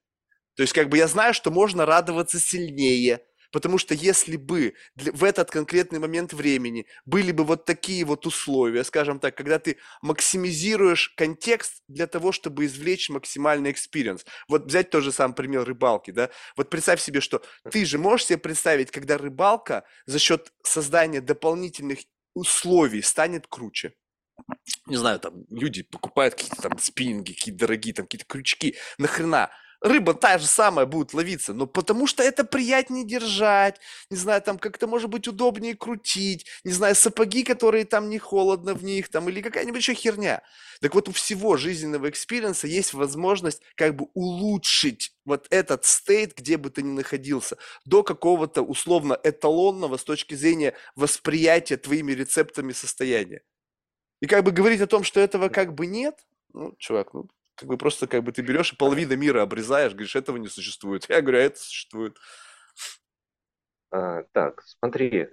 То есть как бы я знаю, что можно радоваться сильнее, Потому что если бы для, в этот конкретный момент времени были бы вот такие вот условия, скажем так, когда ты максимизируешь контекст для того, чтобы извлечь максимальный experience. Вот взять тот же самый пример рыбалки, да? Вот представь себе, что ты же можешь себе представить, когда рыбалка за счет создания дополнительных условий станет круче не знаю, там люди покупают какие-то там спиннинги, какие-то дорогие, там какие-то крючки. Нахрена? Рыба та же самая будет ловиться, но потому что это приятнее держать, не знаю, там как-то может быть удобнее крутить, не знаю, сапоги, которые там не холодно в них, там, или какая-нибудь еще херня. Так вот у всего жизненного experience а есть возможность как бы улучшить вот этот state, где бы ты ни находился, до какого-то условно эталонного с точки зрения восприятия твоими рецептами состояния. И как бы говорить о том, что этого как бы нет, ну, чувак, ну, как бы просто как бы ты берешь и половину мира обрезаешь, говоришь, этого не существует. Я говорю, а это существует. А, так, смотри,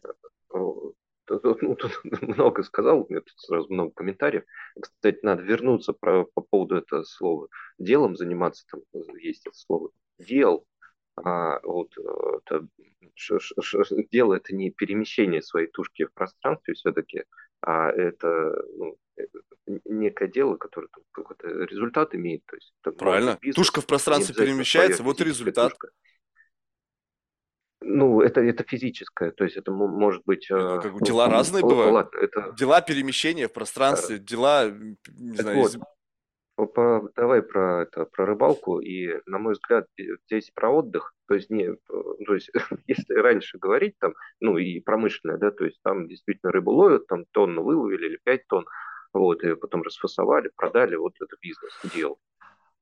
ну, тут много сказал, у меня тут сразу много комментариев. Кстати, надо вернуться про, по поводу этого слова. Делом заниматься, там есть это слово. Дел. А, вот, э, это, ш, ш, ш, дело это не перемещение своей тушки в пространстве все-таки, а это ну, некое дело, которое какой-то результат имеет. То есть, там, Правильно. Бизнес, Тушка в пространстве перемещается, вот и результат. Тушка. Ну, это, это физическое, то есть это может быть... Ну, как, ну, дела разные ну, бывают. Ладно, это... Дела перемещения в пространстве, дела, не знаю... Вот. Из... По, давай про, это, про рыбалку, и, на мой взгляд, здесь про отдых, то есть, не, то есть, если раньше говорить, там, ну, и промышленное, да, то есть, там действительно рыбу ловят, там, тонну выловили или пять тонн, вот, и потом расфасовали, продали, вот это бизнес дел,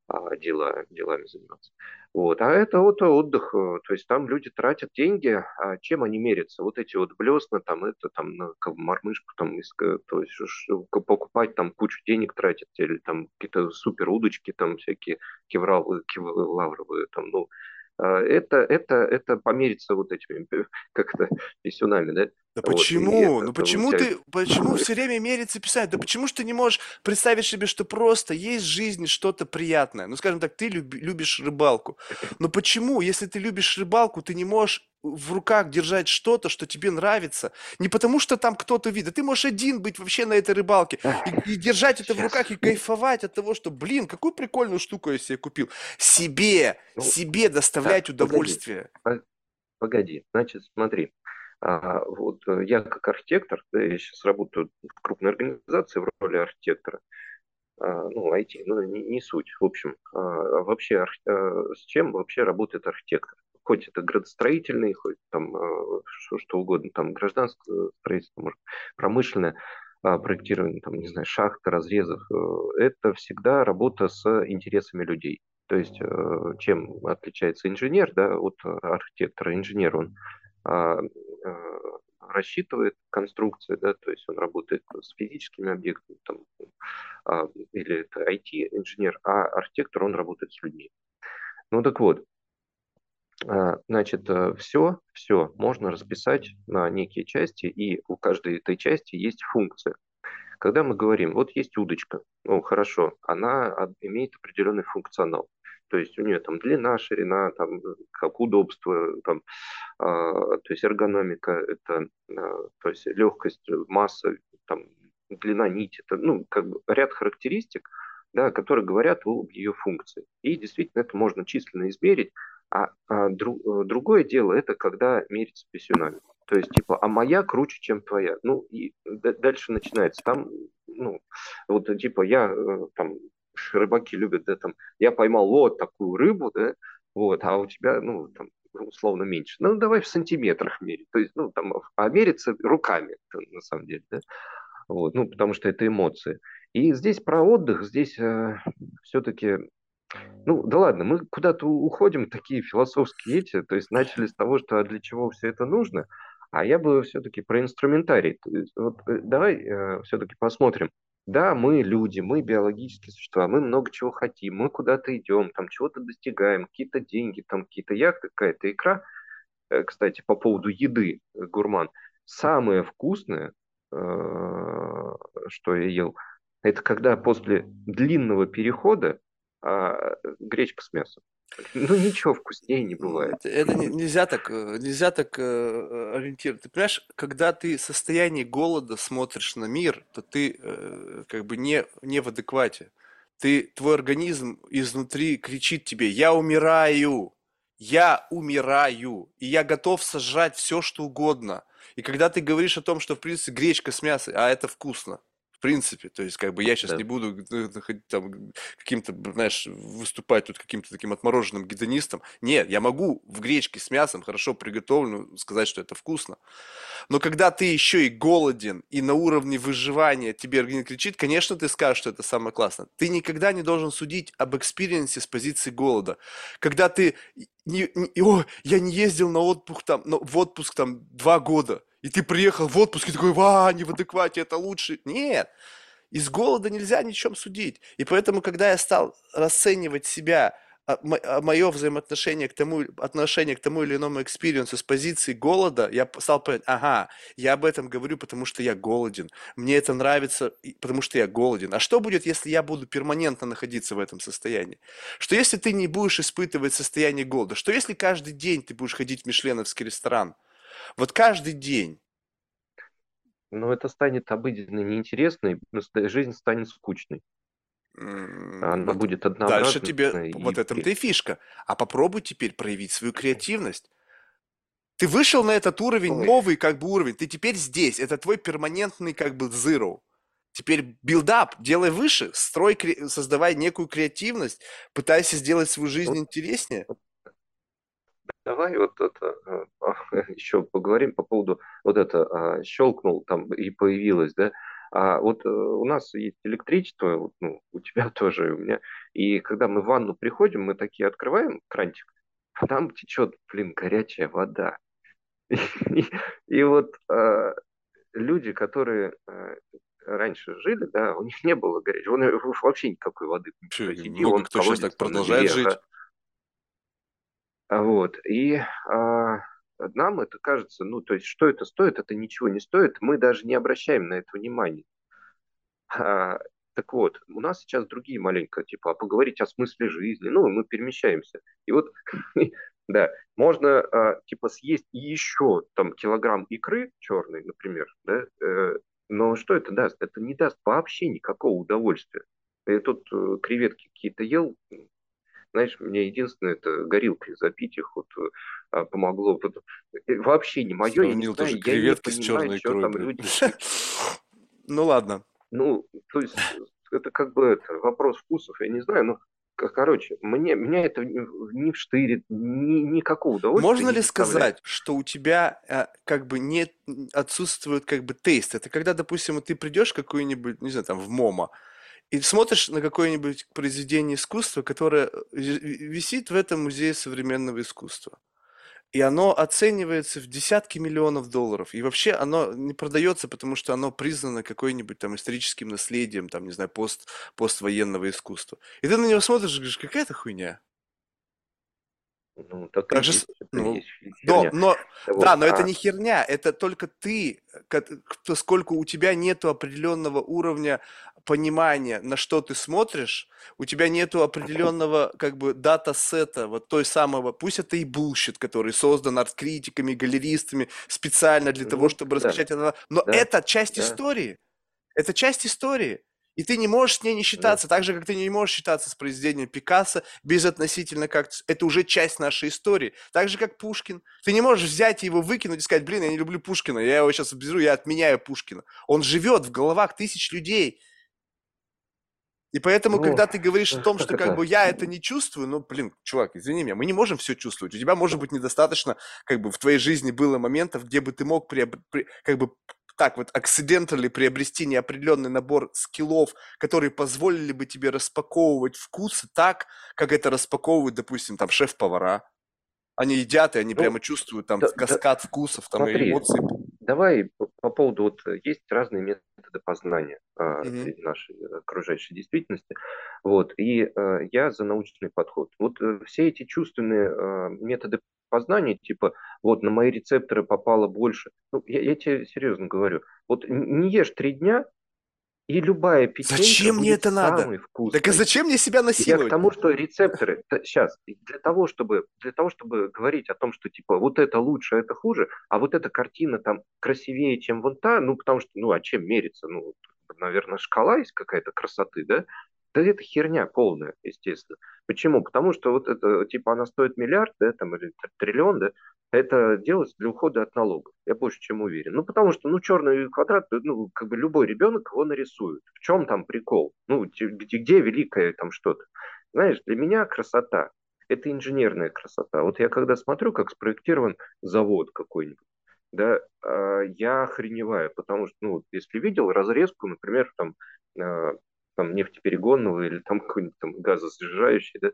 а, дела, делами заниматься. Вот, а это вот отдых, э, то есть там люди тратят деньги, а чем они мерятся? Вот эти вот блесна, там это, там, на мормышку, там, то есть покупать там кучу денег тратят, или там какие-то супер удочки, там всякие кевралы, кевлавровые, там, ну, а, это, это, это помериться вот этими, как-то, писюнами, да? Да вот, почему? Ну почему ты, почему все время мериться писать? Да почему ж ты не можешь представить себе, что просто есть в жизни что-то приятное? Ну, скажем так, ты люби, любишь рыбалку. Но почему, если ты любишь рыбалку, ты не можешь в руках держать что-то, что тебе нравится? Не потому, что там кто-то видит. Ты можешь один быть вообще на этой рыбалке и, и держать это в руках и кайфовать от того, что, блин, какую прикольную штуку я себе купил. Себе, ну, себе доставлять так, удовольствие. Погоди, погоди, значит, смотри а, вот э, я как архитектор, да, я сейчас работаю в крупной организации в роли архитектора, а, ну, IT, ну, не, не суть. В общем, а, вообще, арх... А, с чем вообще работает архитектор? Хоть это градостроительный, хоть там что, что угодно, там гражданское строительство, может, промышленное. а, проектирования, там, не знаю, шахт, разрезов, э, это всегда работа с интересами людей. То есть э, чем отличается инженер да, от архитектора? Инженер, он а, рассчитывает конструкции, да, то есть он работает с физическими объектами, там, а, или это IT-инженер, а архитектор, он работает с людьми. Ну так вот, а, значит, все, все можно расписать на некие части, и у каждой этой части есть функция. Когда мы говорим, вот есть удочка, ну хорошо, она имеет определенный функционал. То есть у нее там длина, ширина, там как удобство, там, э, то есть эргономика, это, э, то есть легкость, масса, там, длина нити, это ну, как бы ряд характеристик, да, которые говорят о ее функции. И действительно это можно численно измерить, а, а друг, другое дело это когда мерить спессионально. То есть, типа, а моя круче, чем твоя. Ну, и дальше начинается. Там, ну, вот, типа, я э, там, рыбаки любят, да, там, я поймал вот такую рыбу, да, вот, а у тебя, ну, там, условно меньше. Ну, давай в сантиметрах мерить. То есть, ну, там, а мериться руками, на самом деле, да. Вот, ну, потому что это эмоции. И здесь про отдых, здесь э, все-таки ну, да ладно, мы куда-то уходим, такие философские эти, то есть начали с того, что а для чего все это нужно, а я бы все-таки про инструментарий. Вот э, давай э, все-таки посмотрим. Да, мы люди, мы биологические существа, мы много чего хотим, мы куда-то идем, там чего-то достигаем, какие-то деньги, там какие-то яхты, какая-то икра. Э, кстати, по поводу еды, э, гурман. Самое вкусное, э, что я ел, это когда после длинного перехода а, гречка с мясом. Ну, ничего вкуснее не бывает. Это нельзя так, э, нельзя так э, ориентировать. Ты понимаешь, когда ты в состоянии голода смотришь на мир, то ты э, как бы не, не в адеквате. Ты, твой организм изнутри кричит тебе, я умираю, я умираю, и я готов сожрать все, что угодно. И когда ты говоришь о том, что, в принципе, гречка с мясом, а это вкусно, принципе. То есть, как бы я сейчас да. не буду там каким-то, знаешь, выступать тут каким-то таким отмороженным гедонистом. Нет, я могу в гречке с мясом, хорошо приготовленную, сказать, что это вкусно. Но когда ты еще и голоден, и на уровне выживания тебе организм кричит, конечно, ты скажешь, что это самое классное. Ты никогда не должен судить об experience е с позиции голода. Когда ты не, не, о, я не ездил на отпуск там, на, в отпуск там два года, и ты приехал в отпуск и такой, ва, не в адеквате, это лучше. Нет, из голода нельзя ничем судить. И поэтому, когда я стал расценивать себя а, а мое взаимоотношение к тому, отношение к тому или иному experience у с позиции голода, я стал понимать, ага, я об этом говорю, потому что я голоден. Мне это нравится, потому что я голоден. А что будет, если я буду перманентно находиться в этом состоянии? Что если ты не будешь испытывать состояние голода? Что если каждый день ты будешь ходить в мишленовский ресторан? Вот каждый день. Но это станет обыденной, неинтересной, жизнь станет скучной. Она вот будет однообразной. Дальше тебе, и... вот этом-то и фишка. А попробуй теперь проявить свою креативность. Ты вышел на этот уровень, Ой. новый как бы уровень, ты теперь здесь, это твой перманентный как бы zero. Теперь build up, делай выше, строй, создавай некую креативность, пытайся сделать свою жизнь интереснее. Давай вот это еще поговорим по поводу вот это а, щелкнул там и появилось, да, а вот э, у нас есть электричество, вот, ну, у тебя тоже, у меня. И когда мы в ванну приходим, мы такие открываем крантик, а там течет, блин, горячая вода. И, и вот э, люди, которые э, раньше жили, да, у них не было горячей, он вообще никакой воды. Че, много он кто сейчас так продолжает жить. Вот. И а, нам это кажется, ну, то есть, что это стоит, это ничего не стоит, мы даже не обращаем на это внимания. А, так вот, у нас сейчас другие маленько, типа, а поговорить о смысле жизни, ну, мы перемещаемся. И вот, да, можно, а, типа, съесть еще там килограмм икры черной, например, да, э, но что это даст? Это не даст вообще никакого удовольствия. Я тут э, креветки какие-то ел, знаешь, мне единственное, это горилкой запить их вот а, помогло. Вот, э, вообще не мое, я не знаю, тоже я не понимаю, что там люди... Ну ладно. Ну, то есть это как бы это, вопрос вкусов, я не знаю, но короче, мне, меня это не вштырит, ни, никакого удовольствия Можно ли сказать, что у тебя а, как бы нет, отсутствует как бы тейст? Это когда, допустим, ты придешь какой-нибудь, не знаю, там, в МОМА, и смотришь на какое-нибудь произведение искусства, которое висит в этом музее современного искусства и оно оценивается в десятки миллионов долларов. И вообще оно не продается, потому что оно признано какой-нибудь там историческим наследием, там, не знаю, пост, поствоенного искусства. И ты на него смотришь и говоришь, какая-то хуйня. Ну, так, так же, есть, ну, есть но, но, вот, да, но а... это не херня, это только ты, поскольку у тебя нету определенного уровня понимания, на что ты смотришь, у тебя нету определенного как бы dataset а, вот той самого, пусть это и bullshit, который создан арт-критиками, галеристами специально для ну, того, чтобы да. раскачать это, но да. это часть да. истории, это часть истории. И ты не можешь с ней не считаться, да. так же, как ты не можешь считаться с произведением Пикассо безотносительно как... Это уже часть нашей истории. Так же, как Пушкин. Ты не можешь взять его, выкинуть и сказать, блин, я не люблю Пушкина, я его сейчас беру, я отменяю Пушкина. Он живет в головах тысяч людей. И поэтому, ну, когда ты говоришь о том, что как бы я это не чувствую, ну, блин, чувак, извини меня, мы не можем все чувствовать. У тебя, может быть, недостаточно, как бы в твоей жизни было моментов, где бы ты мог приоб... как бы так вот accidentally приобрести неопределенный набор скиллов, которые позволили бы тебе распаковывать вкусы так, как это распаковывают, допустим, там шеф-повара. Они едят, и они ну, прямо чувствуют там да, каскад да, вкусов, там смотри, эмоций. Давай по, по поводу, вот есть разные методы познания mm-hmm. нашей окружающей действительности. Вот, и э, я за научный подход. Вот э, все эти чувственные э, методы познания, типа, вот на мои рецепторы попало больше. Ну, я, я тебе серьезно говорю, вот не ешь три дня, и любая печенька Зачем мне это надо? Вкусной. Так а зачем мне себя насиловать? Я к тому, что рецепторы, сейчас, для того, чтобы, для того, чтобы говорить о том, что типа вот это лучше, это хуже, а вот эта картина там красивее, чем вон та, ну потому что, ну а чем мериться? Ну, наверное, шкала есть какая-то красоты, да? Да это херня полная, естественно. Почему? Потому что вот это, типа, она стоит миллиард, да, там, или триллион, да, это делается для ухода от налогов. Я больше чем уверен. Ну, потому что, ну, черный квадрат, ну, как бы любой ребенок его нарисует. В чем там прикол? Ну, где, где великое там что-то? Знаешь, для меня красота – это инженерная красота. Вот я когда смотрю, как спроектирован завод какой-нибудь, да, а, я охреневаю, потому что, ну, если видел разрезку, например, там, а, там нефтеперегонного или там какой-нибудь там газосжижающий, да,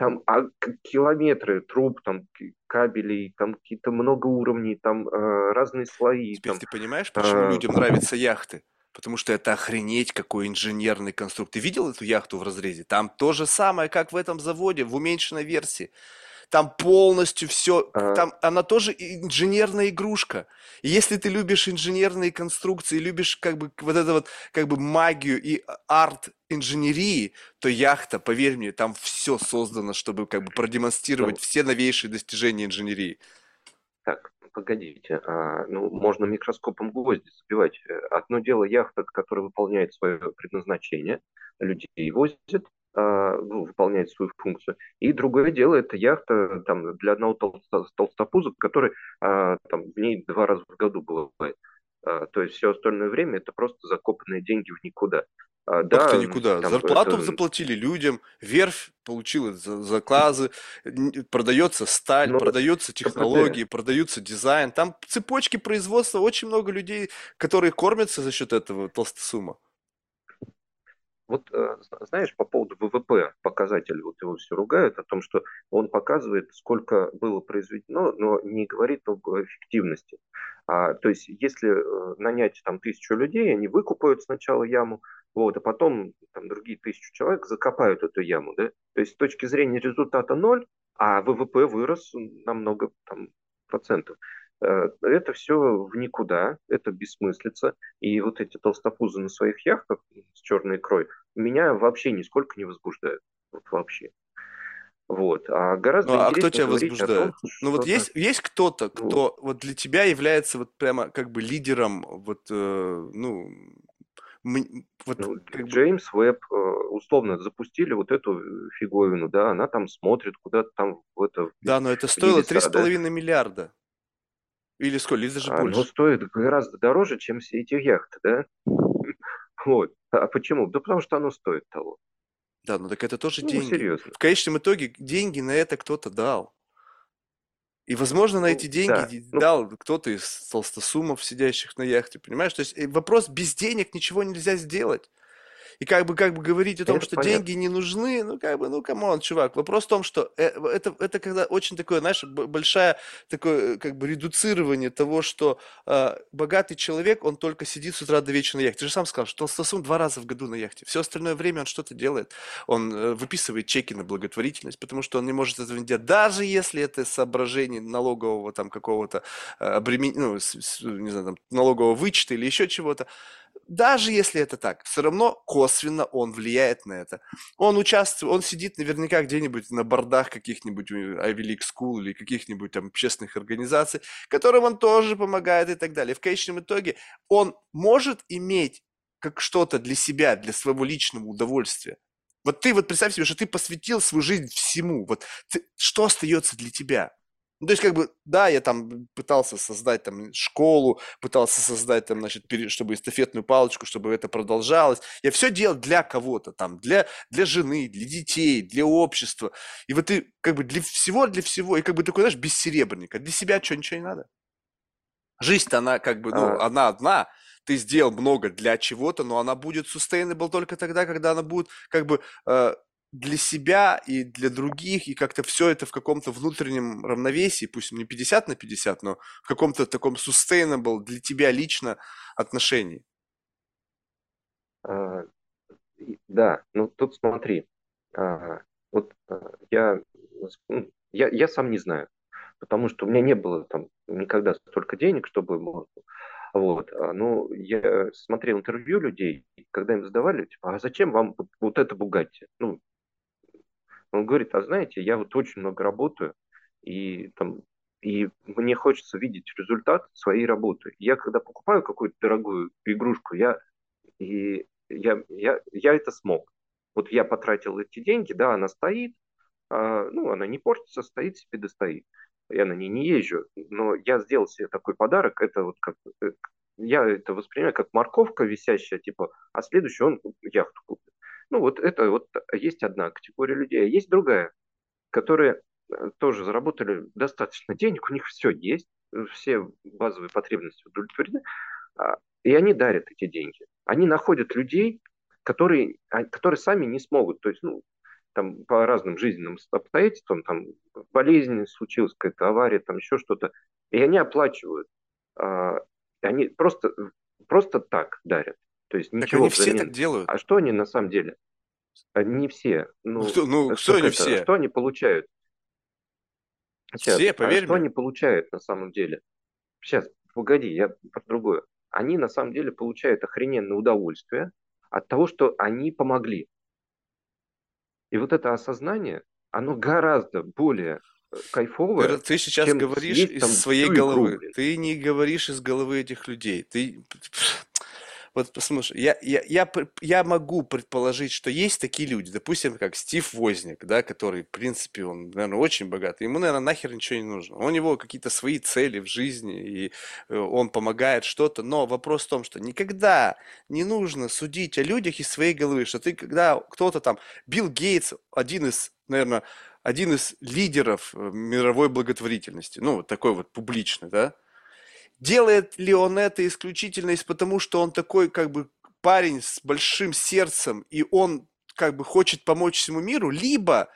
там а, километры труб, там кабелей, там какие-то много уровней, там э, разные слои. Теперь там, ты понимаешь, почему э... людям нравятся яхты? Потому что это охренеть какой инженерный конструкт. Ты видел эту яхту в разрезе? Там то же самое, как в этом заводе, в уменьшенной версии там полностью все, а... там она тоже инженерная игрушка. И если ты любишь инженерные конструкции, любишь как бы вот это вот как бы магию и арт инженерии, то яхта, поверь мне, там все создано, чтобы как бы продемонстрировать ну, все новейшие достижения инженерии. Так, погодите, а, ну, можно микроскопом гвозди забивать. Одно дело яхта, которая выполняет свое предназначение, людей возят, а, ну, выполняет свою функцию. И другое дело, это яхта там, для одного толсто, толстопуза, который а, там, в ней два раза в году бывает. А, то есть все остальное время это просто закопанные деньги в никуда. А, да, как никуда? Там, Зарплату это... заплатили людям, верфь получила заказы, продается сталь, Но ну, продаются технологии, продаются дизайн. Там цепочки производства, очень много людей, которые кормятся за счет этого толстосума. Вот э, знаешь, по поводу ВВП показатель, вот его все ругают о том, что он показывает, сколько было произведено, но не говорит об эффективности. А, то есть, если э, нанять там тысячу людей, они выкупают сначала яму, вот, а потом там, другие тысячу человек закопают эту яму, да? То есть с точки зрения результата ноль, а ВВП вырос намного там, процентов. Э, это все в никуда, это бессмыслица. И вот эти толстопузы на своих яхтах с черной икрой меня вообще нисколько не возбуждают. Вот вообще. Вот. А гораздо ну, а кто тебя возбуждает? Том, ну вот есть, есть кто-то, кто вот для тебя является вот прямо как бы лидером, вот, э, ну, вот, ну, как Джеймс бы... Веб, э, условно, запустили вот эту фиговину, да, она там смотрит куда-то там в это... Да, но это стоило 3,5 да? миллиарда. Или сколько, или даже а, больше? Оно стоит гораздо дороже, чем все эти яхты, да? Вот. А почему? Да потому что оно стоит того. Да, ну так это тоже Ну, деньги. серьезно. В конечном итоге деньги на это кто-то дал. И, возможно, на Ну, эти деньги да. Ну, дал кто-то из толстосумов, сидящих на яхте, понимаешь? То есть э, вопрос, без денег ничего нельзя сделать. И как бы, как бы говорить о том, это что понятно. деньги не нужны, ну как бы, ну come on, чувак. Вопрос в том, что э, это, это когда очень такое, знаешь, большая такое э, как бы редуцирование того, что э, богатый человек, он только сидит с утра до вечера на яхте. Ты же сам сказал, что Толстосум два раза в году на яхте. Все остальное время он что-то делает. Он э, выписывает чеки на благотворительность, потому что он не может этого не делать. Даже если это соображение налогового там какого-то э, обремен... ну, с- с- не знаю, там, налогового вычета или еще чего-то, даже если это так, все равно косвенно он влияет на это. Он участвует, он сидит наверняка где-нибудь на бордах каких-нибудь Ivy League School или каких-нибудь там общественных организаций, которым он тоже помогает и так далее. В конечном итоге он может иметь как что-то для себя, для своего личного удовольствия. Вот ты вот представь себе, что ты посвятил свою жизнь всему. Вот ты- что остается для тебя? Ну, то есть, как бы, да, я там пытался создать там школу, пытался создать там, значит, чтобы эстафетную палочку, чтобы это продолжалось. Я все делал для кого-то, там, для, для жены, для детей, для общества. И вот ты, как бы, для всего, для всего, и как бы такой, знаешь, бессеребренник. А для себя что, ничего не надо? Жизнь-то она, как бы, ну, а, она одна. Ты сделал много для чего-то, но она будет sustainable только тогда, когда она будет, как бы, э, для себя и для других, и как-то все это в каком-то внутреннем равновесии, пусть не 50 на 50, но в каком-то таком sustainable для тебя лично отношении. а, да, ну тут смотри, а, вот а, я, ну, я, я сам не знаю, потому что у меня не было там никогда столько денег, чтобы. Вот, а, ну, я смотрел интервью людей, когда им задавали, типа, а зачем вам вот это Бугатти? Ну, он говорит, а знаете, я вот очень много работаю, и там, и мне хочется видеть результат своей работы. Я когда покупаю какую-то дорогую игрушку, я и я, я, я это смог. Вот я потратил эти деньги, да, она стоит, а, ну, она не портится, стоит себе достоит. Я на ней не езжу, но я сделал себе такой подарок, это вот как, э, я это воспринимаю как морковка висящая, типа, а следующий он яхту купит. Ну, вот это вот есть одна категория людей, а есть другая, которые э, тоже заработали достаточно денег, у них все есть, все базовые потребности удовлетворены, а, и они дарят эти деньги. Они находят людей, которые, а, которые сами не смогут, то есть, ну, там по разным жизненным обстоятельствам, там болезнь случилась, какая-то авария, там еще что-то, и они оплачивают. Они просто, просто так дарят. То есть Так ничего они все так взамен. делают. А что они на самом деле? А, Не все. Ну, кто, ну, э, как не это? все? Что они получают? Сейчас, Все, а поверь что мне. они получают на самом деле? Сейчас, погоди, я про другое. Они на самом деле получают охрененное удовольствие от того, что они помогли. И вот это осознание, оно гораздо более э, кайфовое, ты сейчас чем говоришь из своей игру, головы. блин. Ты не говоришь из головы этих людей. Ты вот послушай, я, я, я, я могу предположить, что есть такие люди, допустим, как Стив Возник, да, который, в принципе, он, наверное, очень богатый. Ему, наверное, нахер ничего не нужно. У него какие-то свои цели в жизни, и э, он помогает что-то. Но вопрос в том, что никогда не нужно судить о людях из своей головы, что ты, когда кто-то там, Билл Гейтс, один из, наверное, один из лидеров э, мировой благотворительности, ну, вот такой вот публичный, да, Делает ли он это исключительно из потому, что он такой как бы парень с большим сердцем, и он как бы хочет помочь всему миру, либо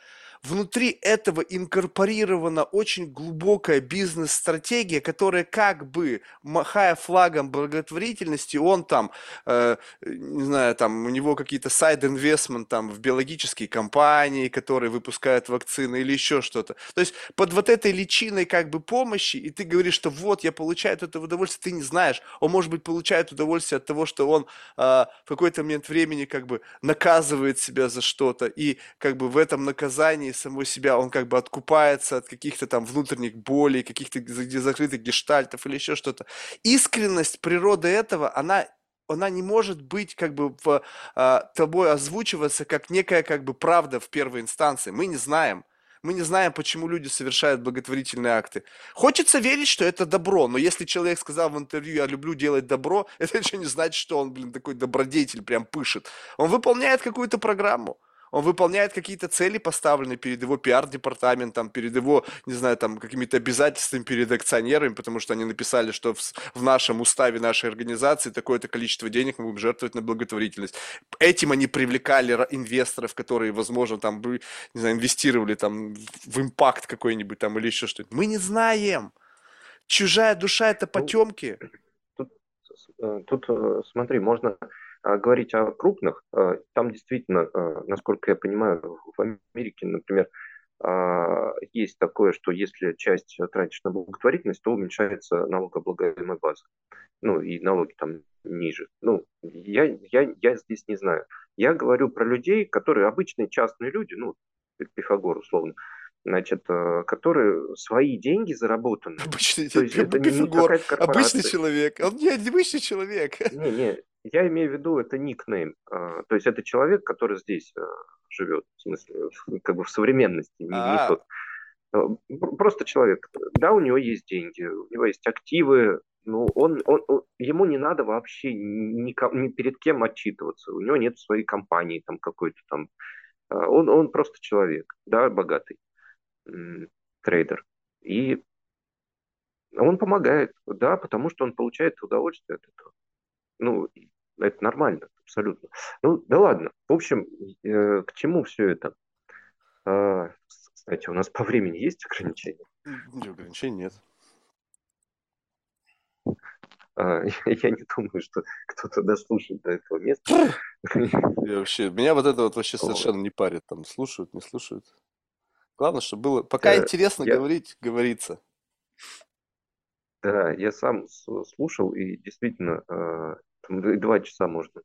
внутри этого инкорпорирована очень глубокая бизнес-стратегия, которая как бы, махая флагом благотворительности, он там, э, не знаю, там у него какие-то сайд-инвестмент там в биологические компании, которые выпускают вакцины или еще что-то. То есть под вот этой личиной как бы помощи, и ты говоришь, что вот я получаю этого удовольствие, ты не знаешь, он может быть получает удовольствие от того, что он а, в какой-то момент времени как бы наказывает себя за что-то, и как бы в этом наказании самого себя он как бы откупается от каких-то там внутренних болей, каких-то за- закрытых гештальтов или еще что-то. Искренность природы этого, она она не может быть как бы в, а, тобой озвучиваться как некая как бы правда в первой инстанции. Мы не знаем. Мы не знаем, почему люди совершают благотворительные акты. Хочется верить, что это добро, но если человек сказал в интервью, я люблю делать добро, это еще не значит, что он, блин, такой добродетель прям пышет. Он выполняет какую-то программу. Он выполняет какие-то цели, поставленные перед его пиар-департаментом, перед его, не знаю, там, какими-то обязательствами перед акционерами, потому что они написали, что в, в нашем уставе нашей организации такое-то количество денег мы будем жертвовать на благотворительность. Этим они привлекали инвесторов, которые, возможно, там, не знаю, инвестировали там в импакт какой-нибудь там или еще что-то. Мы не знаем. Чужая душа – это ну, потемки. Тут, э, тут э, смотри, можно говорить о крупных, э, там действительно, насколько я понимаю, в Америке, например, а, есть такое, что если часть тратишь на благотворительность, то уменьшается налогооблагаемая база. Ну, и налоги там ниже. Ну, я, я, я здесь не знаю. Я говорю про людей, которые обычные частные люди, ну, Пифагор условно, значит, э, которые свои деньги заработаны. Обычный, То есть это Пифагор, не обычный человек. Он не обычный человек. Не, не, я имею в виду, это никнейм. А, то есть это человек, который здесь э, живет, в смысле, как бы в современности, не, не тот. Э, просто человек. Да, у него есть деньги, у него есть активы, ну, он, он, он, ему не надо вообще ни, ни перед кем отчитываться. У него нет своей компании там какой-то там. А, он, он просто человек, да, богатый трейдер. И он помогает, да, потому что он получает удовольствие от этого. Ну, это нормально, абсолютно. Ну, да ладно. В общем, э, к чему все это? А, кстати, у нас по времени есть ограничения? Ограничений нет. А, я не думаю, что кто-то дослушает до этого места. Я вообще, меня вот это вот вообще совершенно не парит. Там слушают, не слушают. Главное, чтобы было... Пока э, интересно я... говорить, говорится. Да, я сам слушал, и действительно, э, два часа можно.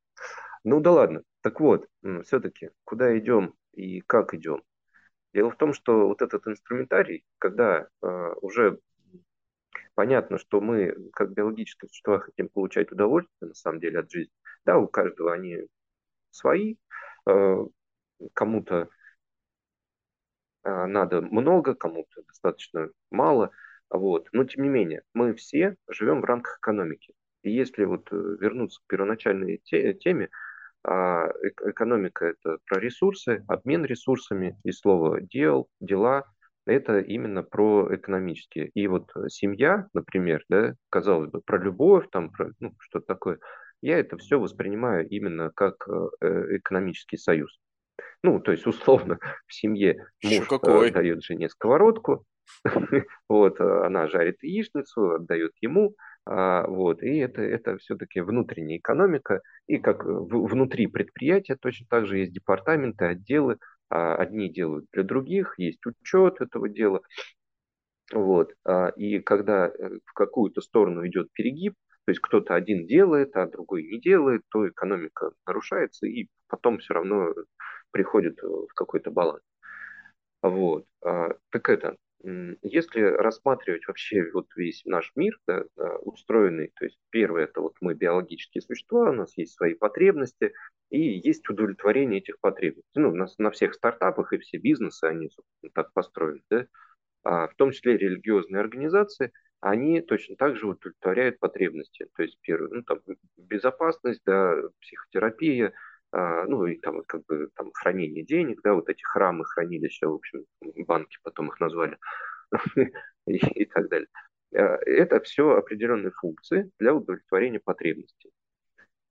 Ну да ладно. Так вот, все-таки, куда идем и как идем? Дело в том, что вот этот инструментарий, когда э, уже понятно, что мы, как биологические существа, хотим получать удовольствие, на самом деле, от жизни. Да, у каждого они свои. Э, кому-то а, надо много, кому-то достаточно мало. Вот. Но тем не менее, мы все живем в рамках экономики. И если вот э, вернуться к первоначальной теме, а, экономика это про ресурсы, обмен ресурсами, и слово дел, дела, это именно про экономические. И вот семья, например, да, казалось бы, про любовь, там, про ну, что-то такое, я это все воспринимаю именно как э, экономический союз. Ну, то есть, условно, в семье муж э, какой? дает жене сковородку, вот, э, она жарит яичницу, отдает ему, вот, и это, это все-таки внутренняя экономика, и как внутри предприятия точно так же есть департаменты, отделы, а, одни делают для других, есть учет этого дела, вот, а, и когда э, в какую-то сторону идет перегиб, то есть кто-то один делает, а другой не делает, то экономика нарушается, и потом все равно приходит в какой-то баланс. Вот. А, так это, если рассматривать вообще вот весь наш мир да, устроенный, то есть первое это вот мы биологические существа, у нас есть свои потребности и есть удовлетворение этих потребностей. Ну, у нас на всех стартапах и все бизнесы, они так построены, да, а в том числе религиозные организации, они точно так же удовлетворяют потребности. То есть первое, ну, там, безопасность, да, психотерапия, ну и там как бы там хранение денег, да, вот эти храмы, хранилища, в общем, банки потом их назвали и так далее. А, это все определенные функции для удовлетворения потребностей.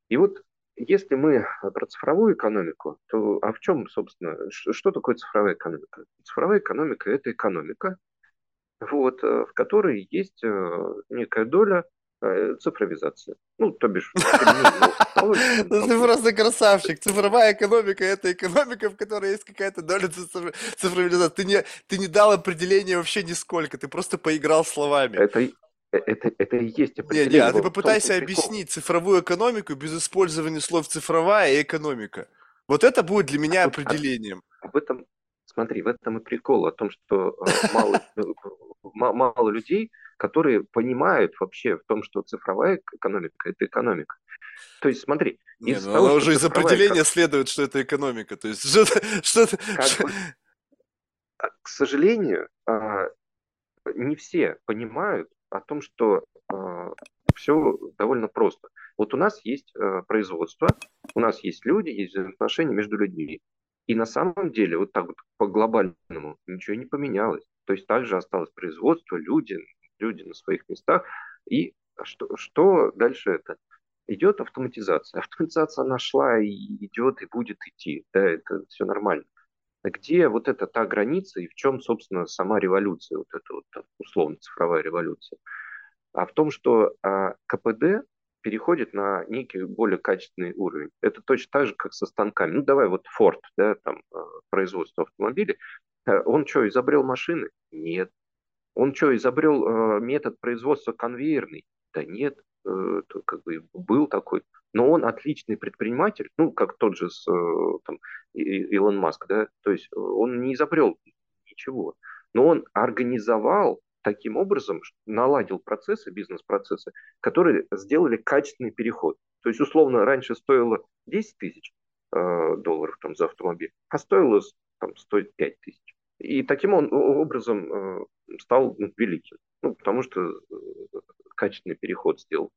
И вот если мы про цифровую экономику, то а в чем, собственно, что такое цифровая экономика? Цифровая экономика – это экономика, вот, э, в которой есть э, некая доля цифровизация. Ну, то бишь... Ну, ты просто красавчик. Цифровая экономика – это экономика, в которой есть какая-то доля цифровизации. Ты не, ты не дал определения вообще нисколько, ты просто поиграл словами. Это, э, это, это и есть определение. Не, не, а ты попытайся объяснить цифровую экономику без использования слов цифровая и экономика. Вот это будет для меня определением. Об этом, смотри, в этом и прикол, о том, что э, мало, мало людей которые понимают вообще в том, что цифровая экономика – это экономика. То есть смотри, не, из ну, того, уже из определения следует, что это экономика. То есть что-то... что Бы, а, к сожалению, а, не все понимают о том, что а, все довольно просто. Вот у нас есть производство, у нас есть люди, есть взаимоотношения между людьми. И на самом деле, вот так вот по глобальному, ничего не поменялось. То есть также осталось производство, люди, люди на своих местах. И что, что дальше это? Идет автоматизация. Автоматизация нашла и идет, и будет идти. Да, это все нормально. Где вот эта та граница и в чем, собственно, сама революция, вот эта вот условно цифровая революция? А в том, что а, КПД переходит на некий более качественный уровень. Это точно так же, как со станками. Ну, давай вот Ford, да, там, э, производство автомобилей. Э, он что, изобрел машины? Нет. Он что, изобрел э, метод производства конвейерный? Да нет, как бы был такой. Но он отличный предприниматель, ну, как тот же с, там, Илон Маск, да, то есть он не изобрел ничего, но он организовал таким образом наладил процессы, бизнес-процессы, которые сделали качественный переход. То есть, условно, раньше стоило 10 тысяч э, долларов там, за автомобиль, а стоило там, стоит 5 тысяч. И таким он образом э, стал ну, великим, ну, потому что э, качественный переход сделал.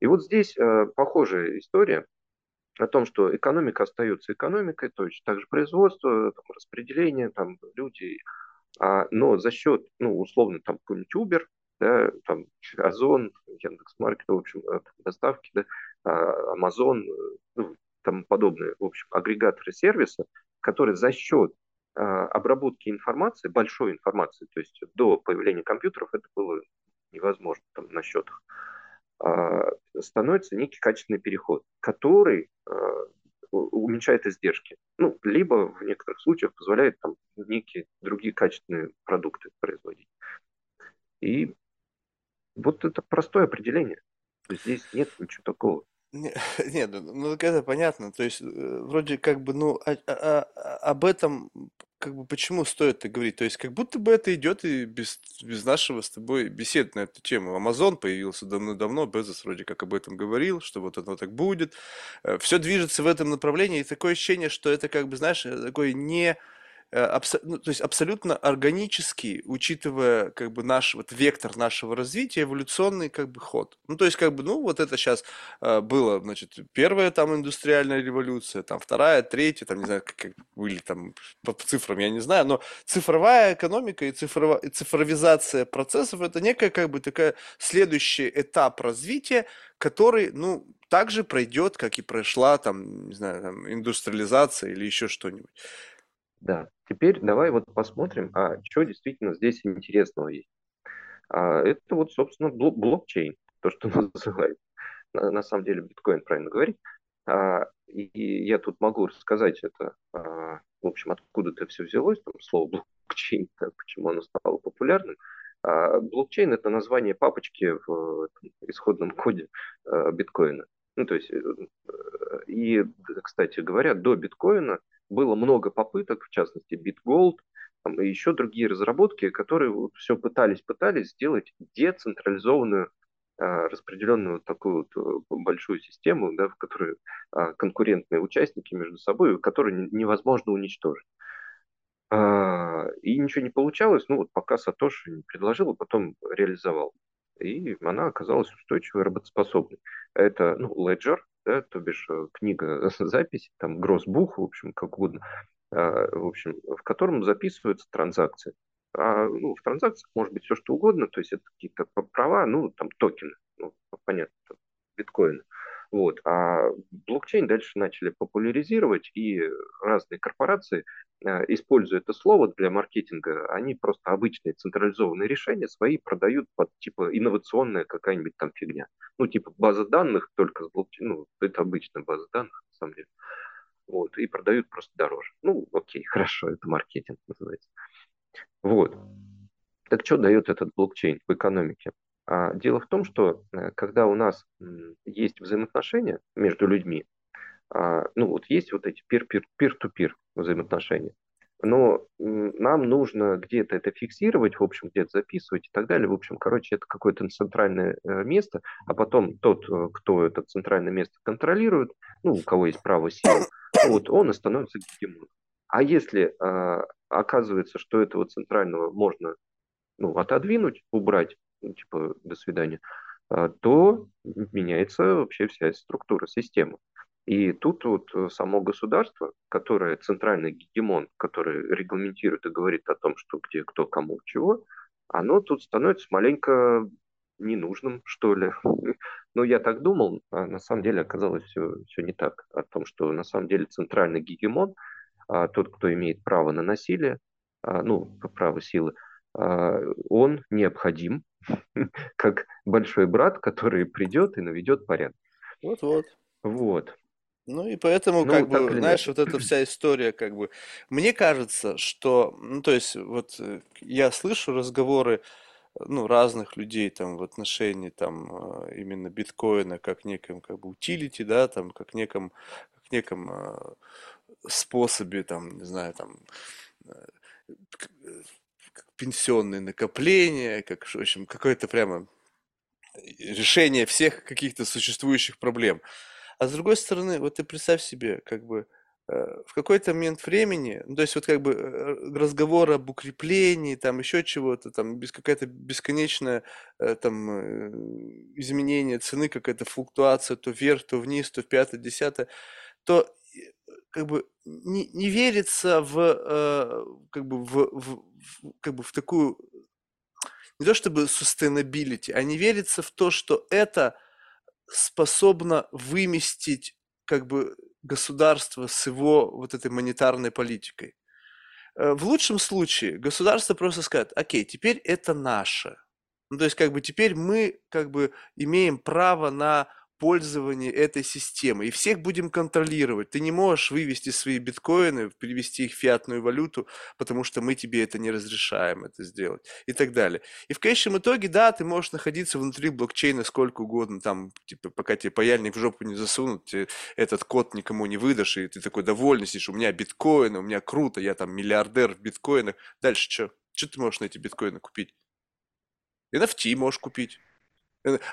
И вот здесь э, похожая история о том, что экономика остается экономикой, то есть также производство, там, распределение, там, люди, а, но за счет, ну, условно, там, какой-нибудь Uber, да, там, Озон, Яндекс.Маркет, в общем, э, доставки, да, а, Amazon, э, ну, тому подобное, в общем, агрегаторы сервиса, которые за счет а, обработки информации, большой информации, то есть до появления компьютеров это было невозможно там, на счетах, становится некий качественный переход, который уменьшает издержки. Ну, либо в некоторых случаях позволяет там некие другие качественные продукты производить. И вот это простое определение. Здесь нет ничего такого. Нет, ну, ну это понятно. То есть, э, вроде как бы, ну, а, а, а, об этом, как бы, почему стоит это говорить? То есть, как будто бы это идет и без, без нашего с тобой беседы на эту тему. Амазон появился давно-давно, Безос вроде как об этом говорил, что вот оно так будет. Э, Все движется в этом направлении, и такое ощущение, что это, как бы, знаешь, э, такой не абсо- ну, то есть абсолютно органический, учитывая как бы наш вот вектор нашего развития, эволюционный как бы ход. Ну, то есть как бы, ну, вот это сейчас э, было, значит, первая там индустриальная революция, там вторая, третья, там, не знаю, как, как были там по цифрам, я не знаю, но цифровая экономика и, цифрова, и цифровизация процессов это некая как бы такая следующий этап развития, который, ну, также пройдет, как и прошла там, не знаю, там, индустриализация или еще что-нибудь. Да, теперь давай вот посмотрим, а что действительно здесь интересного есть. А, это вот, собственно, блокчейн, то, что называется. На, на самом деле биткоин, правильно говорить. А, и я тут могу рассказать это, а, в общем, откуда это все взялось, там, слово блокчейн, да, почему оно стало популярным. А, блокчейн – это название папочки в исходном коде а, биткоина. Ну, то есть, э, и, кстати говоря, до биткоина было много попыток, в частности, BitGold, там, и еще другие разработки, которые вот все пытались, пытались сделать децентрализованную а, распределенную такую вот э, большую систему, да, в которой а, конкурентные участники между собой, которую невозможно уничтожить. А, и ничего не получалось, ну вот пока Сатоши не предложил, а потом реализовал. И она оказалась устойчивой, работоспособной. Это ну, Ledger, да, то бишь э, книга записи, там Гроссбух, в общем, как угодно, а, в общем, в котором записываются транзакции. А, ну, в транзакциях может быть все что угодно, то есть это какие-то права, ну, там токены, ну, понятно, биткоины. Вот. А блокчейн дальше начали популяризировать, и разные корпорации, э, используя это слово для маркетинга, они просто обычные централизованные решения свои продают под типа инновационная какая-нибудь там фигня. Ну, типа база данных только с блокчейном, ну, это обычная база данных, на самом деле. Вот, и продают просто дороже. Ну, окей, хорошо, это маркетинг называется. Вот. Так что дает этот блокчейн в экономике? А, дело в том, что э, когда у нас есть взаимоотношения между людьми, а, ну вот есть вот эти peer-to-peer взаимоотношения, но нам нужно где-то это фиксировать, в общем, где-то записывать и так далее. В общем, короче, это какое-то центральное э, место, а потом тот, э, кто это центральное место контролирует, ну, у кого есть право силы, вот он и становится гегемоном. А если э, оказывается, что этого центрального можно ну, отодвинуть, убрать, типа, до свидания, а, то меняется вообще вся структура системы. И тут вот э, само государство, которое центральный гегемон, который регламентирует и говорит о том, что где, кто, кому, чего, оно тут становится маленько ненужным, что ли. Но я так думал, а на самом деле оказалось все, все не так. О том, что на самом деле центральный гегемон, а, тот, кто имеет право на насилие, а, ну, право силы, он необходим, как большой брат, который придет и наведет порядок. Вот-вот. Вот. Ну и поэтому, ну, как бы, знаешь, вот эта вся история, как бы, мне кажется, что, ну, то есть, вот э, я слышу разговоры, ну, разных людей там в отношении там а, именно биткоина как неком как бы утилити, да, там как неком, как неком а, способе там, не знаю, там э, пенсионные накопления, как, в общем, какое-то прямо решение всех каких-то существующих проблем. А с другой стороны, вот ты представь себе, как бы э, в какой-то момент времени, ну, то есть вот как бы э, разговор об укреплении, там еще чего-то, там без какая-то бесконечная э, там изменение цены, какая-то флуктуация то вверх, то вниз, то в пятое, десятое, то как бы не, не верится в как бы в, в, в как бы в такую не то чтобы sustainability, а не верится в то, что это способна выместить как бы государство с его вот этой монетарной политикой. Э, в лучшем случае государство просто скажет, окей, теперь это наше. Ну, то есть как бы теперь мы как бы имеем право на пользование этой системой. И всех будем контролировать. Ты не можешь вывести свои биткоины, перевести их в фиатную валюту, потому что мы тебе это не разрешаем это сделать. И так далее. И в конечном итоге, да, ты можешь находиться внутри блокчейна сколько угодно, там, типа, пока тебе паяльник в жопу не засунут, тебе этот код никому не выдашь, и ты такой довольный сидишь, у меня биткоины, у меня круто, я там миллиардер в биткоинах. Дальше что? Что ты можешь на эти биткоины купить? NFT можешь купить.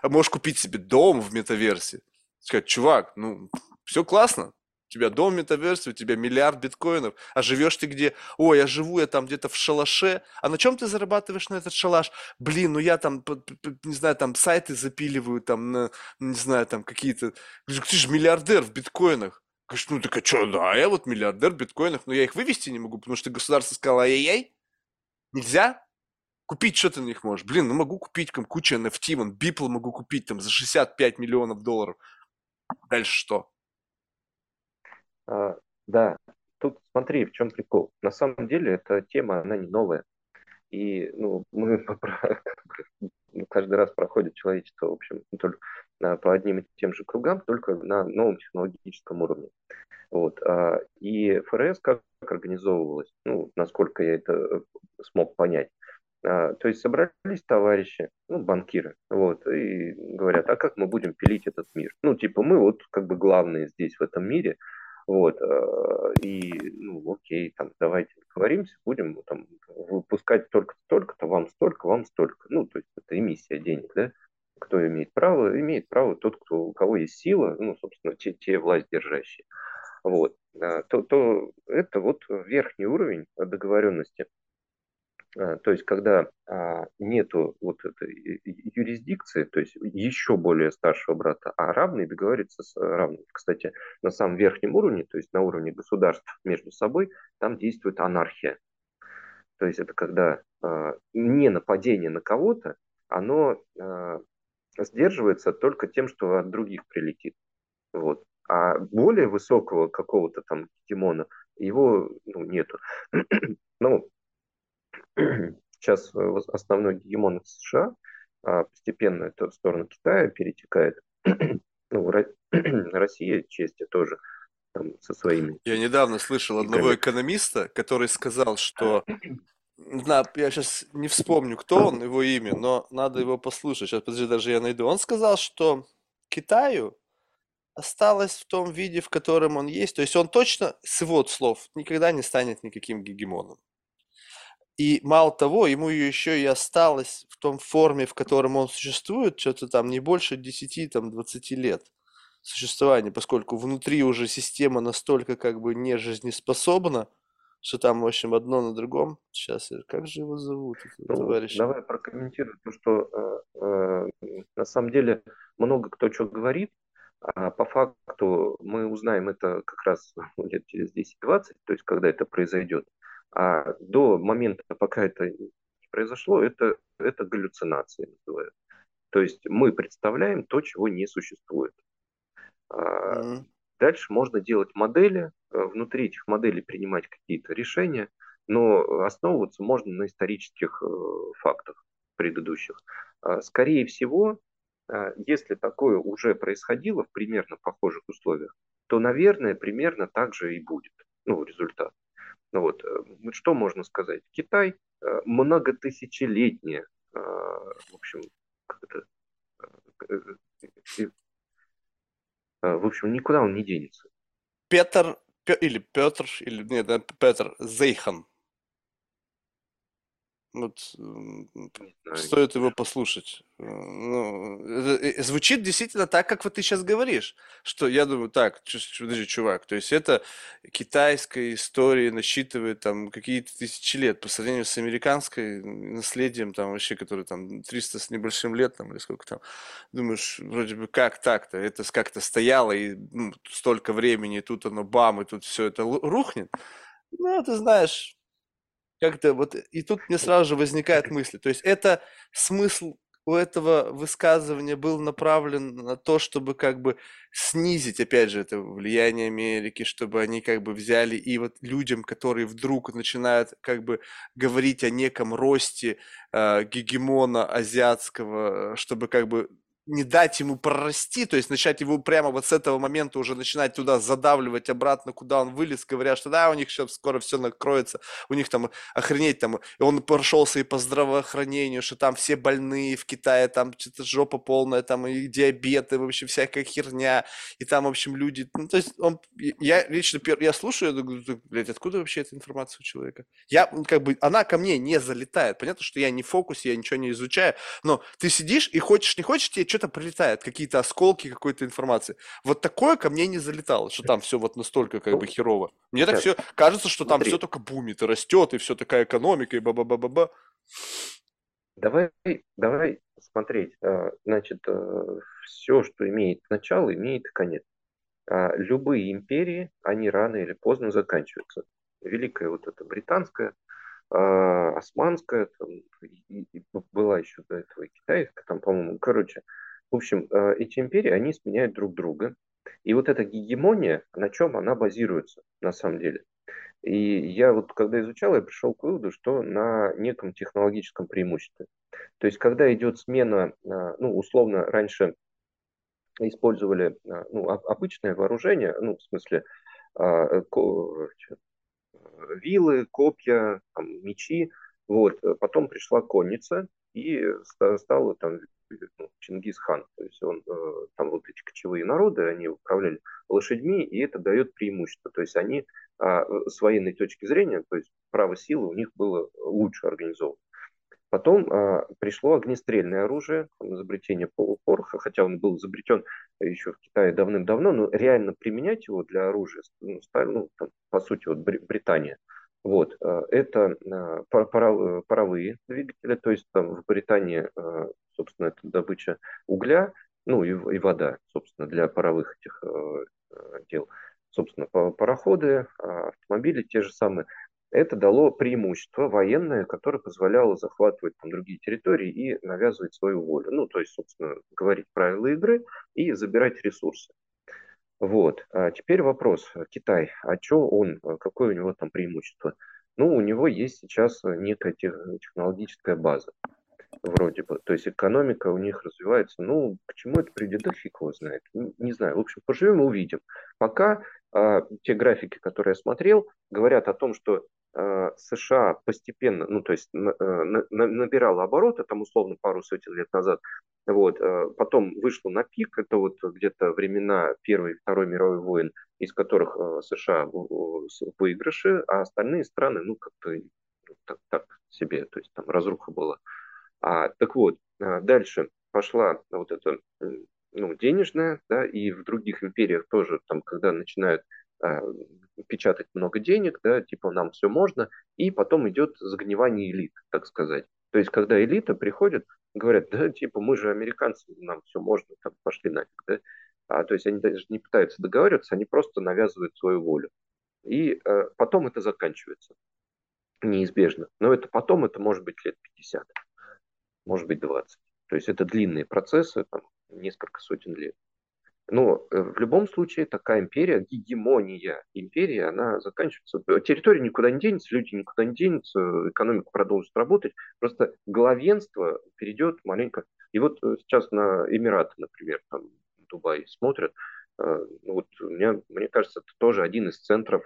А можешь купить себе дом в метаверсе. Сказать, чувак, ну, все классно, у тебя дом в метаверсе, у тебя миллиард биткоинов, а живешь ты где? Ой, я живу я там где-то в шалаше. А на чем ты зарабатываешь на этот шалаш? Блин, ну я там, не знаю, там сайты запиливаю, там, на, не знаю, там какие-то... Ты же миллиардер в биткоинах. Говоришь, ну так а что, да, я вот миллиардер в биткоинах, но я их вывести не могу, потому что государство сказало, ай-яй-яй, нельзя, Купить что ты на них можешь? Блин, ну могу купить там кучу NFT, вон Beeple могу купить там за 65 миллионов долларов. Дальше что? А, да, тут смотри, в чем прикол. На самом деле эта тема, она не новая. И ну, мы ну, каждый раз проходит человечество, в общем, только по одним и тем же кругам, только на новом технологическом уровне. Вот. А, и ФРС как организовывалась, ну, насколько я это э, смог понять, а, то есть собрались товарищи, ну, банкиры, вот, и говорят, а как мы будем пилить этот мир? Ну, типа, мы вот как бы главные здесь в этом мире, вот, а, и, ну, окей, там, давайте договоримся, будем там выпускать только столько-то, вам столько, вам столько. Ну, то есть это эмиссия денег, да? Кто имеет право? Имеет право тот, кто, у кого есть сила, ну, собственно, те, те власть держащие. Вот. А, то, то это вот верхний уровень договоренности. А, то есть, когда а, нету вот этой юрисдикции, то есть еще более старшего брата, а равный договорится с равным. Кстати, на самом верхнем уровне, то есть на уровне государств между собой, там действует анархия. То есть это когда а, не нападение на кого-то, оно сдерживается только тем, что от других прилетит. Вот. А более высокого какого-то там гегемона его ну, нету. ну, сейчас э, основной гегемон США, а постепенно это в сторону Китая перетекает. ну, Россия, чести тоже там, со своими. Я недавно слышал одного экономиста, который сказал, что на, я сейчас не вспомню, кто он, его имя, но надо его послушать. Сейчас, подожди, даже я найду. Он сказал, что Китаю осталось в том виде, в котором он есть. То есть он точно, с его слов, никогда не станет никаким гегемоном. И мало того, ему еще и осталось в том форме, в котором он существует, что-то там не больше 10-20 лет существования, поскольку внутри уже система настолько как бы не жизнеспособна, что там, в общем, одно на другом. Сейчас, как же его зовут, ну, товарищ? Давай прокомментирую то, что э, э, на самом деле много кто что говорит, А по факту мы узнаем это как раз лет через 10-20, то есть когда это произойдет. А до момента, пока это не произошло, это, это галлюцинации называют. То есть мы представляем то, чего не существует. Mm-hmm. Дальше можно делать модели, э, внутри этих моделей принимать какие-то решения, но основываться можно на исторических э, фактах предыдущих. А, скорее всего, а, если такое уже происходило в примерно похожих условиях, то, наверное, примерно так же и будет, ну, результат. Ну вот, э, что можно сказать? Китай многотысячелетняя, в общем, в общем, никуда он не денется. Петр, или Петр, или нет, Петр Зейхан. Вот стоит его послушать. Э, ну, звучит действительно так, как вот ты сейчас говоришь. Что я думаю, так, подожди, чувак, то есть это китайская история насчитывает там какие-то тысячи лет по сравнению с американской наследием, там вообще, который там 300 с небольшим лет, там, или сколько там. Думаешь, вроде бы как так-то? Это как-то стояло и ну, столько времени, и тут оно бам, и тут все это рухнет. Ну, ты знаешь, как-то вот, и тут мне сразу же возникает мысль, то есть это смысл у этого высказывания был направлен на то, чтобы как бы снизить, опять же, это влияние Америки, чтобы они как бы взяли и вот людям, которые вдруг начинают как бы говорить о неком росте э, гегемона азиатского, чтобы как бы не дать ему прорасти, то есть начать его прямо вот с этого момента уже начинать туда задавливать обратно, куда он вылез, говоря, что да, у них сейчас скоро все накроется, у них там охренеть там, и он прошелся и по здравоохранению, что там все больные в Китае, там что-то жопа полная, там и диабет, и вообще всякая херня, и там, в общем, люди, ну, то есть он, я лично, я слушаю, я думаю, блядь, откуда вообще эта информация у человека? Я, как бы, она ко мне не залетает, понятно, что я не в фокусе, я ничего не изучаю, но ты сидишь и хочешь, не хочешь, тебе что-то прилетает, какие-то осколки какой-то информации. Вот такое ко мне не залетало, что там все вот настолько как бы херово. Мне так все кажется, что там все только бумит и растет, и все такая экономика, и ба-ба-ба-ба-ба. Давай, давай смотреть. А, значит, э, все, что имеет начало, имеет конец. А, любые империи, они рано или поздно заканчиваются. Великая вот эта британская, а, османская, там, и, и была еще до этого и китайская, там, по-моему, короче, в общем, э, эти империи, они сменяют друг друга. И вот эта гегемония, на чем она базируется на самом деле? И я вот, когда изучал, я пришел к выводу, что на неком технологическом преимуществе. То есть, когда идет смена, э, ну, условно, раньше использовали э, ну, обычное вооружение, ну, в смысле, вилы, копья, там, мечи, вот, потом пришла конница, и стала там ну, Чингисхан. То есть он, э, там вот эти кочевые народы, они управляли лошадьми, и это дает преимущество. То есть они а, с военной точки зрения, то есть право силы у них было лучше организовано. Потом а, пришло огнестрельное оружие, изобретение пороха, хотя он был изобретен еще в Китае давным-давно, но реально применять его для оружия, ну, стали, ну там, по сути, вот Британия – вот, э, это э, паровые двигатели, то есть там в Британии, э, собственно, это добыча угля, ну и, и вода, собственно, для паровых этих дел. Собственно, пароходы, а, автомобили те же самые. Это дало преимущество военное, которое позволяло захватывать там, другие территории и навязывать свою волю. Ну, то есть, собственно, говорить правила игры и забирать ресурсы. Вот. А теперь вопрос. Китай. А что он, а какое у него там преимущество? Ну, у него есть сейчас некая технологическая база. Вроде бы. То есть экономика у них развивается. Ну, к чему это придет, да фиг его знает. Не, не знаю. В общем, поживем и увидим. Пока а, те графики, которые я смотрел, говорят о том, что а, США постепенно, ну, то есть на, на, набирала обороты, там условно пару сотен лет назад, вот, а, потом вышло на пик, это вот где-то времена Первой и Второй мировой войн, из которых а, США в выигрыше, а остальные страны, ну, как-то ну, так, так себе, то есть там разруха была. А, так вот, дальше пошла вот эта ну, денежная, да, и в других империях тоже, там, когда начинают а, печатать много денег, да, типа нам все можно, и потом идет загнивание элит, так сказать. То есть, когда элита приходит, говорят, да, типа, мы же американцы, нам все можно, там, пошли нафиг, да. А, то есть они даже не пытаются договариваться, они просто навязывают свою волю. И э, потом это заканчивается. Неизбежно. Но это потом, это может быть лет 50, может быть 20. То есть это длинные процессы, там, несколько сотен лет. Но э, в любом случае такая империя, гегемония империи, она заканчивается. Территория никуда не денется, люди никуда не денутся, экономика продолжит работать. Просто главенство перейдет маленько. И вот э, сейчас на Эмираты, например, там Дубай смотрят, э, ну вот мне, мне кажется, это тоже один из центров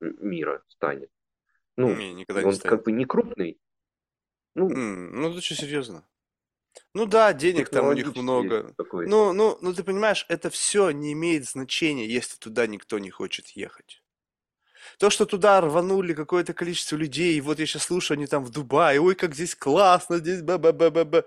мира станет. Ну, не, никогда не он станет. как бы не крупный. Ну, ну это что, серьезно? Ну да, денег там у них много. Ну, ну, ну ты понимаешь, это все не имеет значения, если туда никто не хочет ехать. То, что туда рванули какое-то количество людей, и вот я сейчас слушаю, они там в Дубае, ой, как здесь классно, здесь ба ба ба ба ба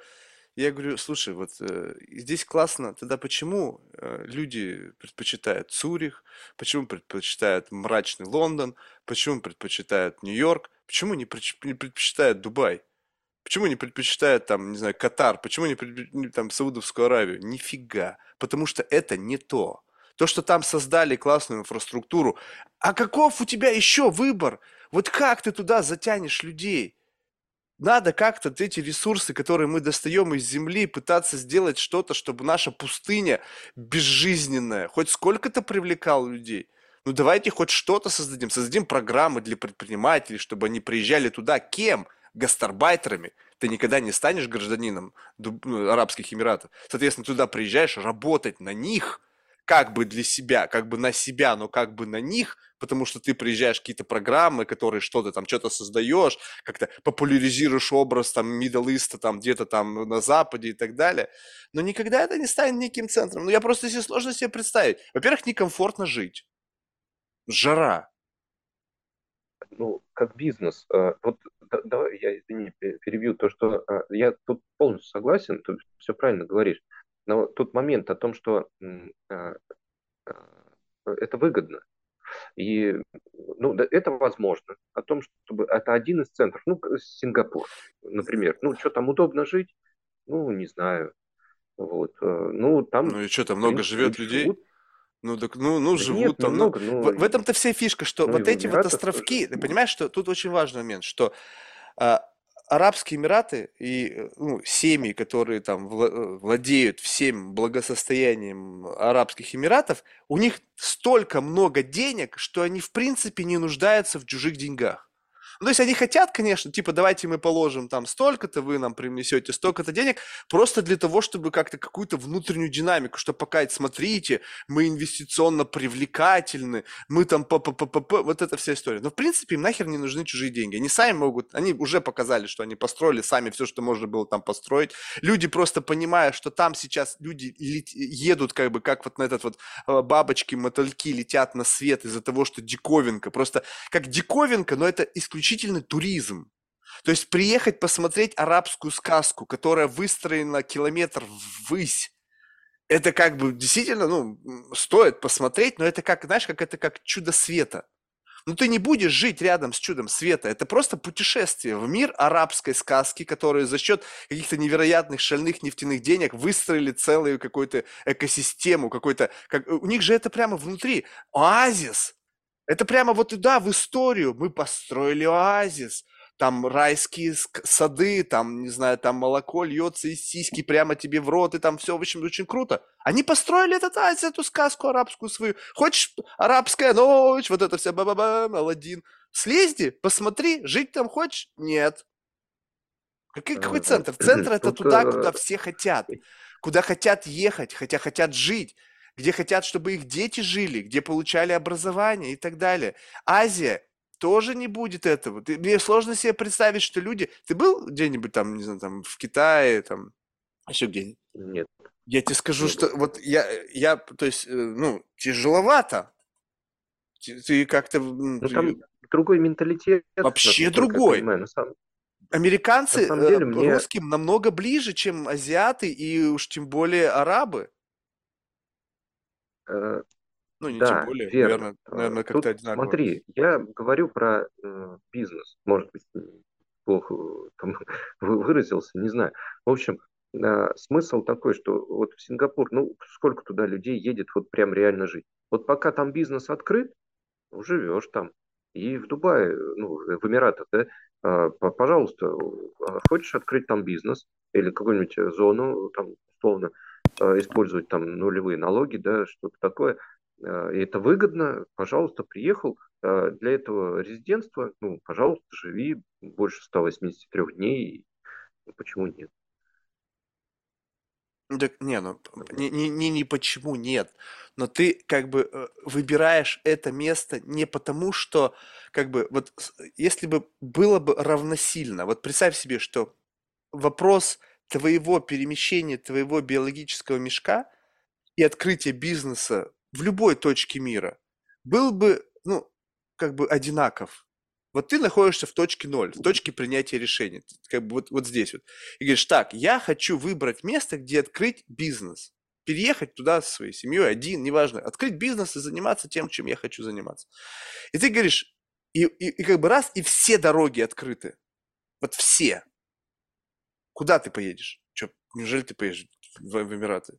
Я говорю, слушай, вот э, здесь классно, тогда почему э, люди предпочитают Цюрих, почему предпочитают мрачный Лондон, почему предпочитают Нью-Йорк, почему не предпочитают Дубай? Почему не предпочитают там, не знаю, Катар? Почему не предпочитают там Саудовскую Аравию? Нифига. Потому что это не то. То, что там создали классную инфраструктуру. А каков у тебя еще выбор? Вот как ты туда затянешь людей? Надо как-то эти ресурсы, которые мы достаем из земли, пытаться сделать что-то, чтобы наша пустыня безжизненная хоть сколько-то привлекала людей. Ну давайте хоть что-то создадим. Создадим программы для предпринимателей, чтобы они приезжали туда. Кем? Гастарбайтерами, ты никогда не станешь гражданином ну, Арабских Эмиратов. Соответственно, туда приезжаешь работать на них, как бы для себя, как бы на себя, но как бы на них, потому что ты приезжаешь какие-то программы, которые что-то там, что-то создаешь, как-то популяризируешь образ там Middle там где-то там на Западе и так далее. Но никогда это не станет неким центром. Ну, я просто себе сложно себе представить. Во-первых, некомфортно жить. Жара. Ну, как бизнес. Э, давай я, извини, перебью то, что а, я тут полностью согласен, ты все правильно говоришь. Но тот момент о том, что а, а, это выгодно. И ну, это возможно. О том, чтобы это один из центров. Ну, Сингапур, например. Ну, что там удобно жить? Ну, не знаю. Вот. Э, ну, там... Ну и что, там много живет людей? Живут. Ну, так, ну, ну, да живут нет, там. Немного, ну, в, в этом-то вся фишка, что ну, вот эти вот островки, ты понимаешь, что тут очень важный момент, что а, Арабские Эмираты и ну, семьи, которые там э, владеют всем благосостоянием Арабских Эмиратов, у них столько много денег, что они в принципе не нуждаются в чужих деньгах. Ну, то есть они хотят, конечно, типа, давайте мы положим там столько-то, вы нам принесете столько-то денег, просто для того, чтобы как-то какую-то внутреннюю динамику, чтобы показать, смотрите, мы инвестиционно привлекательны, мы там п п п п п вот эта вся история. Но, в принципе, им нахер не нужны чужие деньги. Они сами могут, они уже показали, что они построили сами все, что можно было там построить. Люди просто понимая, что там сейчас люди едут как бы, как вот на этот вот э, бабочки, мотыльки летят на свет из-за того, что диковинка. Просто как диковинка, но это исключительно исключительный туризм. То есть приехать посмотреть арабскую сказку, которая выстроена километр ввысь, это как бы действительно, ну, стоит посмотреть, но это как, знаешь, как это как чудо света. Ну, ты не будешь жить рядом с чудом света. Это просто путешествие в мир арабской сказки, которые за счет каких-то невероятных шальных нефтяных денег выстроили целую какую-то экосистему, какой-то... Как... У них же это прямо внутри. Оазис. Это прямо вот туда, в историю. Мы построили оазис, там райские сады, там, не знаю, там молоко льется из сиськи прямо тебе в рот, и там все, в общем, очень круто. Они построили этот оазис, эту сказку арабскую свою. Хочешь арабская ночь, вот это все, ба-ба-ба, Аладдин. Слезди, посмотри, жить там хочешь? Нет. Какой, какой центр? Центр это туда, куда все хотят. Куда хотят ехать, хотя хотят жить где хотят, чтобы их дети жили, где получали образование и так далее. Азия тоже не будет этого. Ты, мне сложно себе представить, что люди... Ты был где-нибудь там, не знаю, там в Китае, там, еще где-нибудь? Нет. Я тебе скажу, что вот я, я, то есть, э, ну, тяжеловато. Ты как-то... Ну, ты... там другой менталитет. Вообще другой. Понимаю, на самом... Американцы на деле, э, мне... русским намного ближе, чем азиаты и уж тем более арабы. Э, ну, не да, тем более, верно. наверное, наверное э, как-то одинаково. Смотри, я говорю про э, бизнес, может быть, плохо там выразился, не знаю. В общем, а, смысл такой, что вот в Сингапур, ну, сколько туда людей едет вот прям реально жить. Вот пока там бизнес открыт, живешь там. И в Дубае, ну, в Эмиратах, да, а, пожалуйста, хочешь открыть там бизнес или какую-нибудь зону, там, условно, использовать там нулевые налоги, да, что-то такое, и это выгодно, пожалуйста, приехал, для этого резидентства, ну, пожалуйста, живи больше 183 дней, почему нет? Так, не, ну, не, не, не, не почему нет, но ты как бы э, выбираешь это место не потому, что как бы вот если бы было бы равносильно, вот представь себе, что вопрос твоего перемещения, твоего биологического мешка и открытия бизнеса в любой точке мира был бы, ну, как бы одинаков. Вот ты находишься в точке ноль, в точке принятия решения, как бы вот, вот здесь вот. И говоришь, так, я хочу выбрать место, где открыть бизнес. Переехать туда со своей семьей, один, неважно. Открыть бизнес и заниматься тем, чем я хочу заниматься. И ты говоришь, и, и, и как бы раз, и все дороги открыты. Вот все. Куда ты поедешь? Че, неужели ты поедешь в, в Эмираты?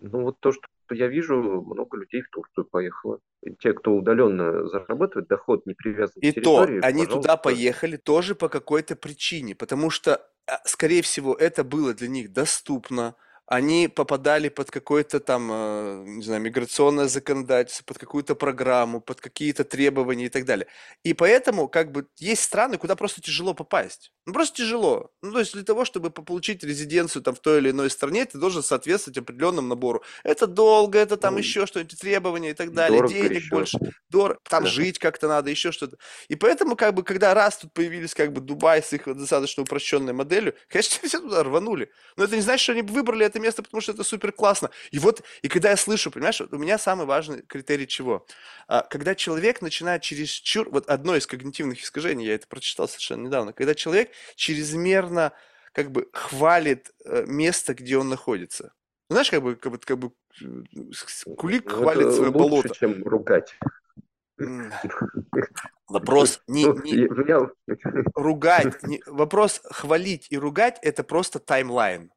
Ну вот то, что я вижу, много людей в Турцию поехало. Те, кто удаленно зарабатывает, доход не привязан и к территории. И то, они туда поехали тоже по какой-то причине, потому что, а, скорее всего, это было для них доступно, они попадали под какое-то там, э, не знаю, миграционное законодательство, под какую-то программу, под какие-то требования и так далее. И поэтому, как бы, есть страны, куда просто тяжело попасть. Ну, просто тяжело. Ну, то есть для того, чтобы получить резиденцию там в той или иной стране, ты должен соответствовать определенному набору. Это долго, это там ну, еще что-нибудь, требования и так далее, денег еще. больше, дорого, там да. жить как-то надо, еще что-то. И поэтому, как бы, когда раз тут появились, как бы, Дубай с их достаточно упрощенной моделью, конечно, все туда рванули. Но это не значит, что они выбрали это место, потому что это супер классно. И вот, и когда я слышу, понимаешь, у меня самый важный критерий чего? А, когда человек начинает через чур, вот одно из когнитивных искажений, я это прочитал совершенно недавно, когда человек чрезмерно как бы хвалит э, место, где он находится. Знаешь, как бы, как бы, как бы кулик ну, хвалит свое лучше, болото. чем ругать. Вопрос не, не ругать, не, вопрос хвалить и ругать это просто таймлайн.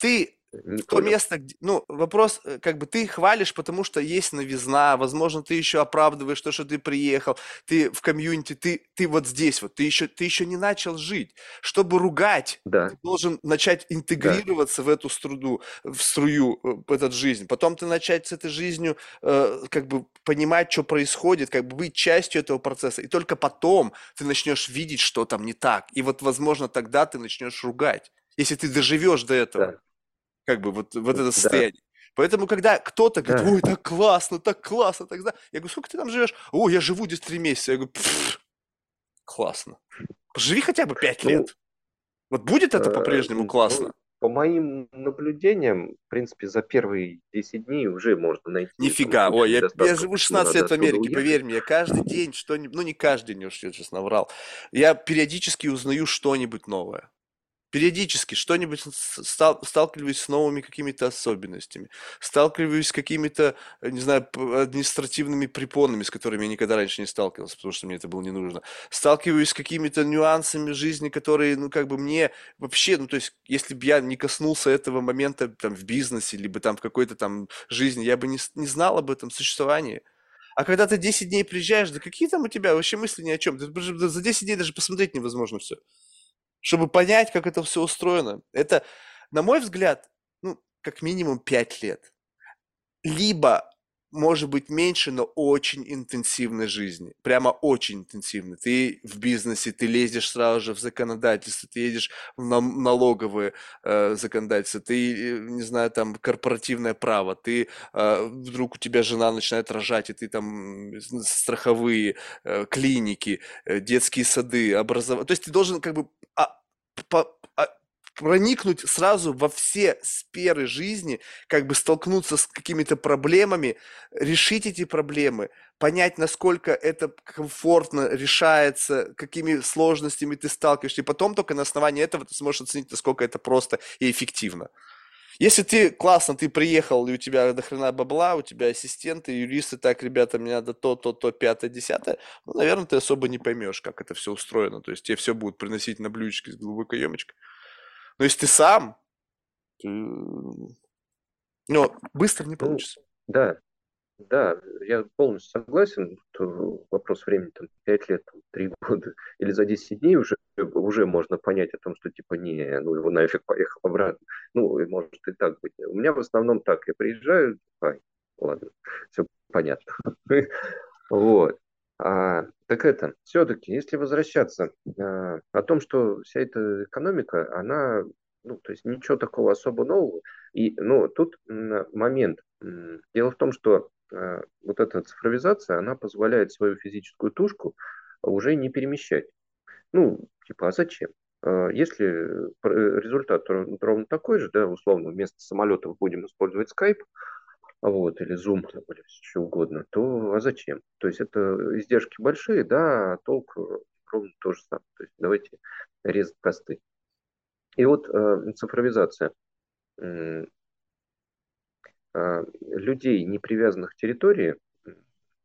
Ты не то понял. место, где, ну, вопрос, э, как бы ты хвалишь, потому что есть новизна, возможно, ты еще оправдываешь то, что ты приехал, ты в комьюнити, ты, ты вот здесь вот, ты еще, ты еще не начал жить. Чтобы ругать, да. ты должен начать интегрироваться да. в эту струду, в струю, э, в этот жизнь. Потом ты начать с этой жизнью, э, как бы понимать, что происходит, как бы быть частью этого процесса. И только потом ты начнешь видеть, что там не так. И вот, возможно, тогда ты начнешь ругать, если ты доживешь до этого. Да как бы вот, вот это состояние. Да. Поэтому, когда кто-то говорит, ой, так классно, так классно, тогда я говорю, сколько ты там живешь? О, я живу здесь три месяца. Я говорю, классно. Живи хотя бы пять ну, лет. Вот будет это э, по-прежнему классно? Ну, по моим наблюдениям, в принципе, за первые 10 дней уже можно найти. Нифига, ой, я, я живу 16 лет в Америке, уехать. поверь мне, я каждый день что-нибудь, ну не каждый день, уж я сейчас наврал, я периодически узнаю что-нибудь новое. Периодически что-нибудь стал, сталкиваюсь с новыми какими-то особенностями, сталкиваюсь с какими-то, э, не знаю, административными препонами, с которыми я никогда раньше не сталкивался, потому что мне это было не нужно. Сталкиваюсь с какими-то нюансами жизни, которые, ну, как бы мне вообще, ну, то есть, если бы я не коснулся этого момента там в бизнесе, либо там в какой-то там жизни, я бы не, не знал об этом существовании. А когда ты 10 дней приезжаешь, да какие там у тебя вообще мысли ни о чем? За 10 дней даже посмотреть невозможно все чтобы понять, как это все устроено. Это, на мой взгляд, ну, как минимум 5 лет. Либо, может быть, меньше, но очень интенсивной жизни. Прямо очень интенсивной. Ты в бизнесе, ты лезешь сразу же в законодательство, ты едешь в налоговые э, законодательство, ты, э, не знаю, там, корпоративное право, ты э, вдруг у тебя жена начинает рожать, и ты там страховые, э, клиники, э, детские сады, образование. То есть ты должен как бы по, а, проникнуть сразу во все сферы жизни, как бы столкнуться с какими-то проблемами, решить эти проблемы, понять, насколько это комфортно решается, какими сложностями ты сталкиваешься, и потом только на основании этого ты сможешь оценить, насколько это просто и эффективно. Если ты классно, ты приехал, и у тебя до бабла, у тебя ассистенты, юристы, так, ребята, мне надо то, то, то, пятое, десятое, ну, наверное, ты особо не поймешь, как это все устроено. То есть тебе все будут приносить на блюдечке с глубокой емочкой. Но если ты сам, ты... ну, быстро не ну, получится. Ну, да, да, я полностью согласен. Вопрос времени, там, 5 лет, там, 3 года или за 10 дней уже, уже можно понять о том, что типа не, ну его нафиг поехал обратно. Ну, и может и так быть. У меня в основном так, я приезжаю, ай, ладно, все понятно. Вот. А, так это, все-таки, если возвращаться а, о том, что вся эта экономика, она, ну, то есть ничего такого особо нового. И, ну, тут момент. Дело в том, что Э, вот эта цифровизация, она позволяет свою физическую тушку уже не перемещать. Ну, типа, а зачем? Э, если результат ровно такой же, да, условно, вместо самолетов будем использовать Skype, вот, или Zoom, или что угодно, то а зачем? То есть это издержки большие, да, а толк ровно то же самое. То есть давайте резать косты. И вот э, цифровизация. А, людей, не привязанных к территории,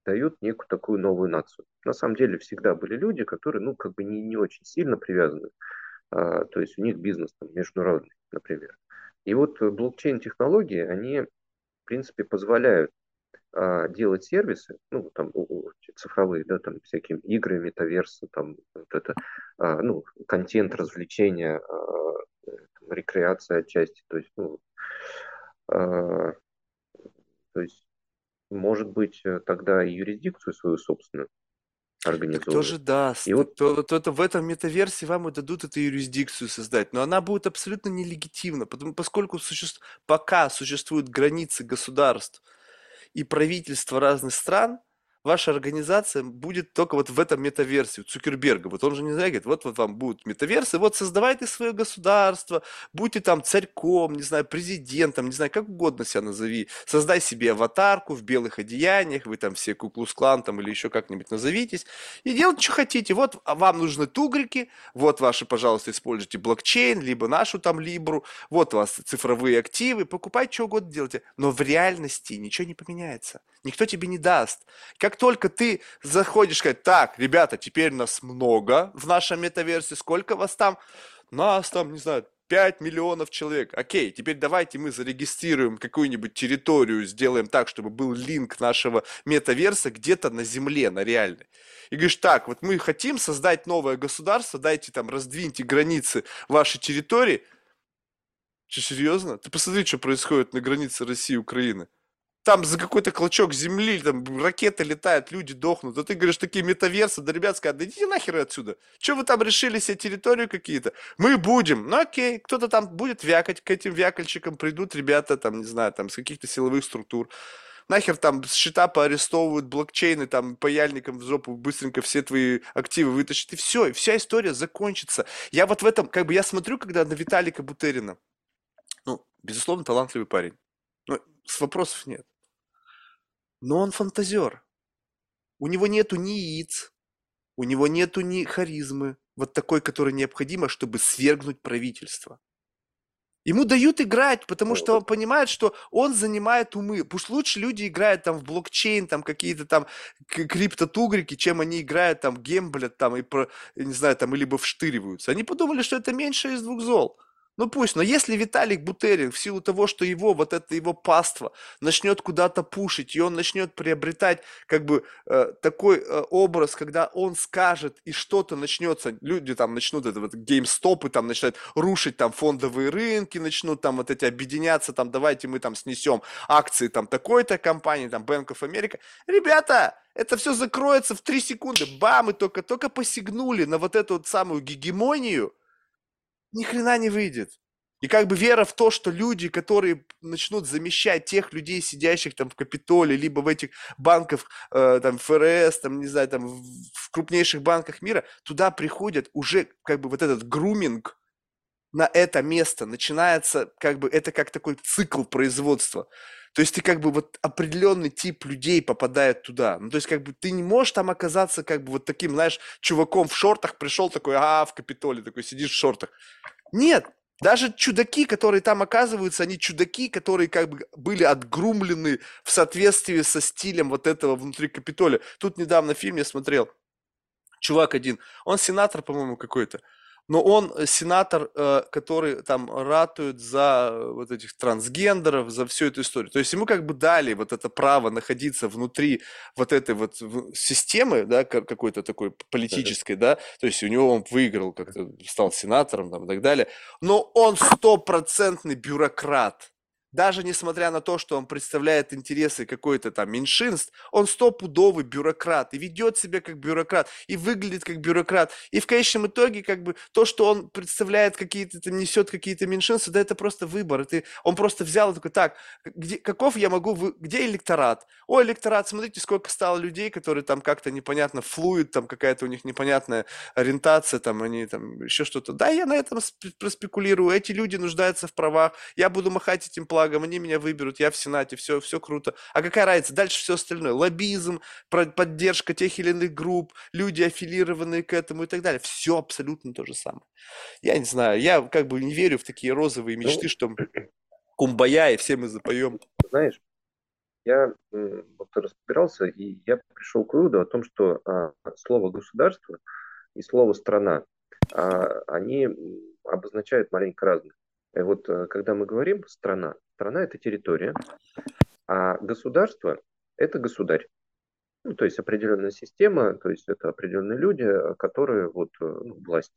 дают некую такую новую нацию. На самом деле всегда были люди, которые, ну, как бы не, не очень сильно привязаны. А, то есть у них бизнес там международный, например. И вот блокчейн-технологии, они, в принципе, позволяют а, делать сервисы, ну, там, цифровые, да, там, всякие игры, метаверсы, там, вот это, а, ну, контент, развлечения, а, рекреация отчасти, то есть, ну, а, то есть, может быть, э, тогда и юрисдикцию свою собственную организовывать. Кто же даст? И вот... то, то, то в этом метаверсии вам и дадут эту юрисдикцию создать, но она будет абсолютно нелегитимна, потому, поскольку существ... пока существуют границы государств и правительства разных стран, ваша организация будет только вот в этом метаверсе, Цукерберга. Вот он же не знает, говорит, вот, вот вам будут метаверсы, вот создавайте свое государство, будьте там царьком, не знаю, президентом, не знаю, как угодно себя назови. Создай себе аватарку в белых одеяниях, вы там все куклус-клан там или еще как-нибудь назовитесь, и делайте, что хотите. Вот вам нужны тугрики, вот ваши, пожалуйста, используйте блокчейн, либо нашу там либру, вот у вас цифровые активы, покупайте что угодно делайте. Но в реальности ничего не поменяется. Никто тебе не даст. Как как только ты заходишь, сказать, так, ребята, теперь нас много в нашем метаверсе, сколько вас там? Нас там, не знаю, 5 миллионов человек. Окей, теперь давайте мы зарегистрируем какую-нибудь территорию, сделаем так, чтобы был линк нашего метаверса где-то на земле, на реальной. И говоришь, так, вот мы хотим создать новое государство, дайте там, раздвиньте границы вашей территории. Что, серьезно? Ты посмотри, что происходит на границе России и Украины там за какой-то клочок земли, там ракеты летают, люди дохнут. А ты говоришь, такие метаверсы, да ребят скажут, да идите нахер отсюда. Что вы там решили себе территорию какие-то? Мы будем. Ну окей, кто-то там будет вякать, к этим вякальщикам придут ребята, там, не знаю, там, с каких-то силовых структур. Нахер там счета поарестовывают, блокчейны, там, паяльником в жопу быстренько все твои активы вытащат, и все, и вся история закончится. Я вот в этом, как бы, я смотрю, когда на Виталика Бутерина, ну, безусловно, талантливый парень. Ну, с вопросов нет. Но он фантазер. У него нету ни яиц, у него нету ни харизмы, вот такой, которая необходима, чтобы свергнуть правительство. Ему дают играть, потому что он понимает, что он занимает умы. Пусть лучше люди играют там в блокчейн, там какие-то там криптотугрики, чем они играют там гемблят там и, про, не знаю, там и либо вштыриваются. Они подумали, что это меньше из двух зол. Ну пусть, но если Виталик Бутерин в силу того, что его, вот это его паство начнет куда-то пушить, и он начнет приобретать как бы э, такой э, образ, когда он скажет, и что-то начнется, люди там начнут, это вот геймстопы там начинают рушить там фондовые рынки, начнут там вот эти объединяться, там давайте мы там снесем акции там такой-то компании, там Bank of America. Ребята, это все закроется в три секунды, бам, и только, только посягнули на вот эту вот самую гегемонию – ни хрена не выйдет. И как бы вера в то, что люди, которые начнут замещать тех людей, сидящих там в Капитоле, либо в этих банках, э, там, ФРС, там, не знаю, там, в крупнейших банках мира, туда приходят уже как бы вот этот груминг на это место. Начинается как бы, это как такой цикл производства. То есть ты как бы вот определенный тип людей попадает туда. Ну, то есть как бы ты не можешь там оказаться как бы вот таким, знаешь, чуваком в шортах пришел такой, а, в Капитоле такой сидишь в шортах. Нет, Даже чудаки, которые там оказываются, они чудаки, которые как бы были отгрумлены в соответствии со стилем вот этого внутри Капитолия. Тут недавно фильм я смотрел, чувак один, он сенатор, по-моему, какой-то но он э, сенатор, э, который там ратует за э, вот этих трансгендеров, за всю эту историю. То есть ему как бы дали вот это право находиться внутри вот этой вот системы, да, какой-то такой политической, да, то есть у него он выиграл, как-то стал сенатором там и так далее, но он стопроцентный бюрократ даже несмотря на то, что он представляет интересы какой-то там меньшинств, он стопудовый бюрократ и ведет себя как бюрократ, и выглядит как бюрократ. И в конечном итоге, как бы, то, что он представляет какие-то, там, несет какие-то меньшинства, да это просто выбор. Это, он просто взял и такой, так, где, каков я могу, вы, где электорат? О, электорат, смотрите, сколько стало людей, которые там как-то непонятно флуют, там какая-то у них непонятная ориентация, там они там еще что-то. Да, я на этом проспекулирую, эти люди нуждаются в правах, я буду махать этим плагом, флагом, они меня выберут, я в Сенате, все, все круто. А какая разница? Дальше все остальное. Лоббизм, поддержка тех или иных групп, люди, аффилированные к этому и так далее. Все абсолютно то же самое. Я не знаю, я как бы не верю в такие розовые мечты, ну, что кумбая, и все мы запоем. Знаешь, я вот разбирался, и я пришел к выводу о том, что а, слово государство и слово страна, а, они обозначают маленько разное. И вот э, когда мы говорим страна, Страна – это территория, а государство – это государь. Ну, то есть определенная система, то есть это определенные люди, которые вот э, ну, власть.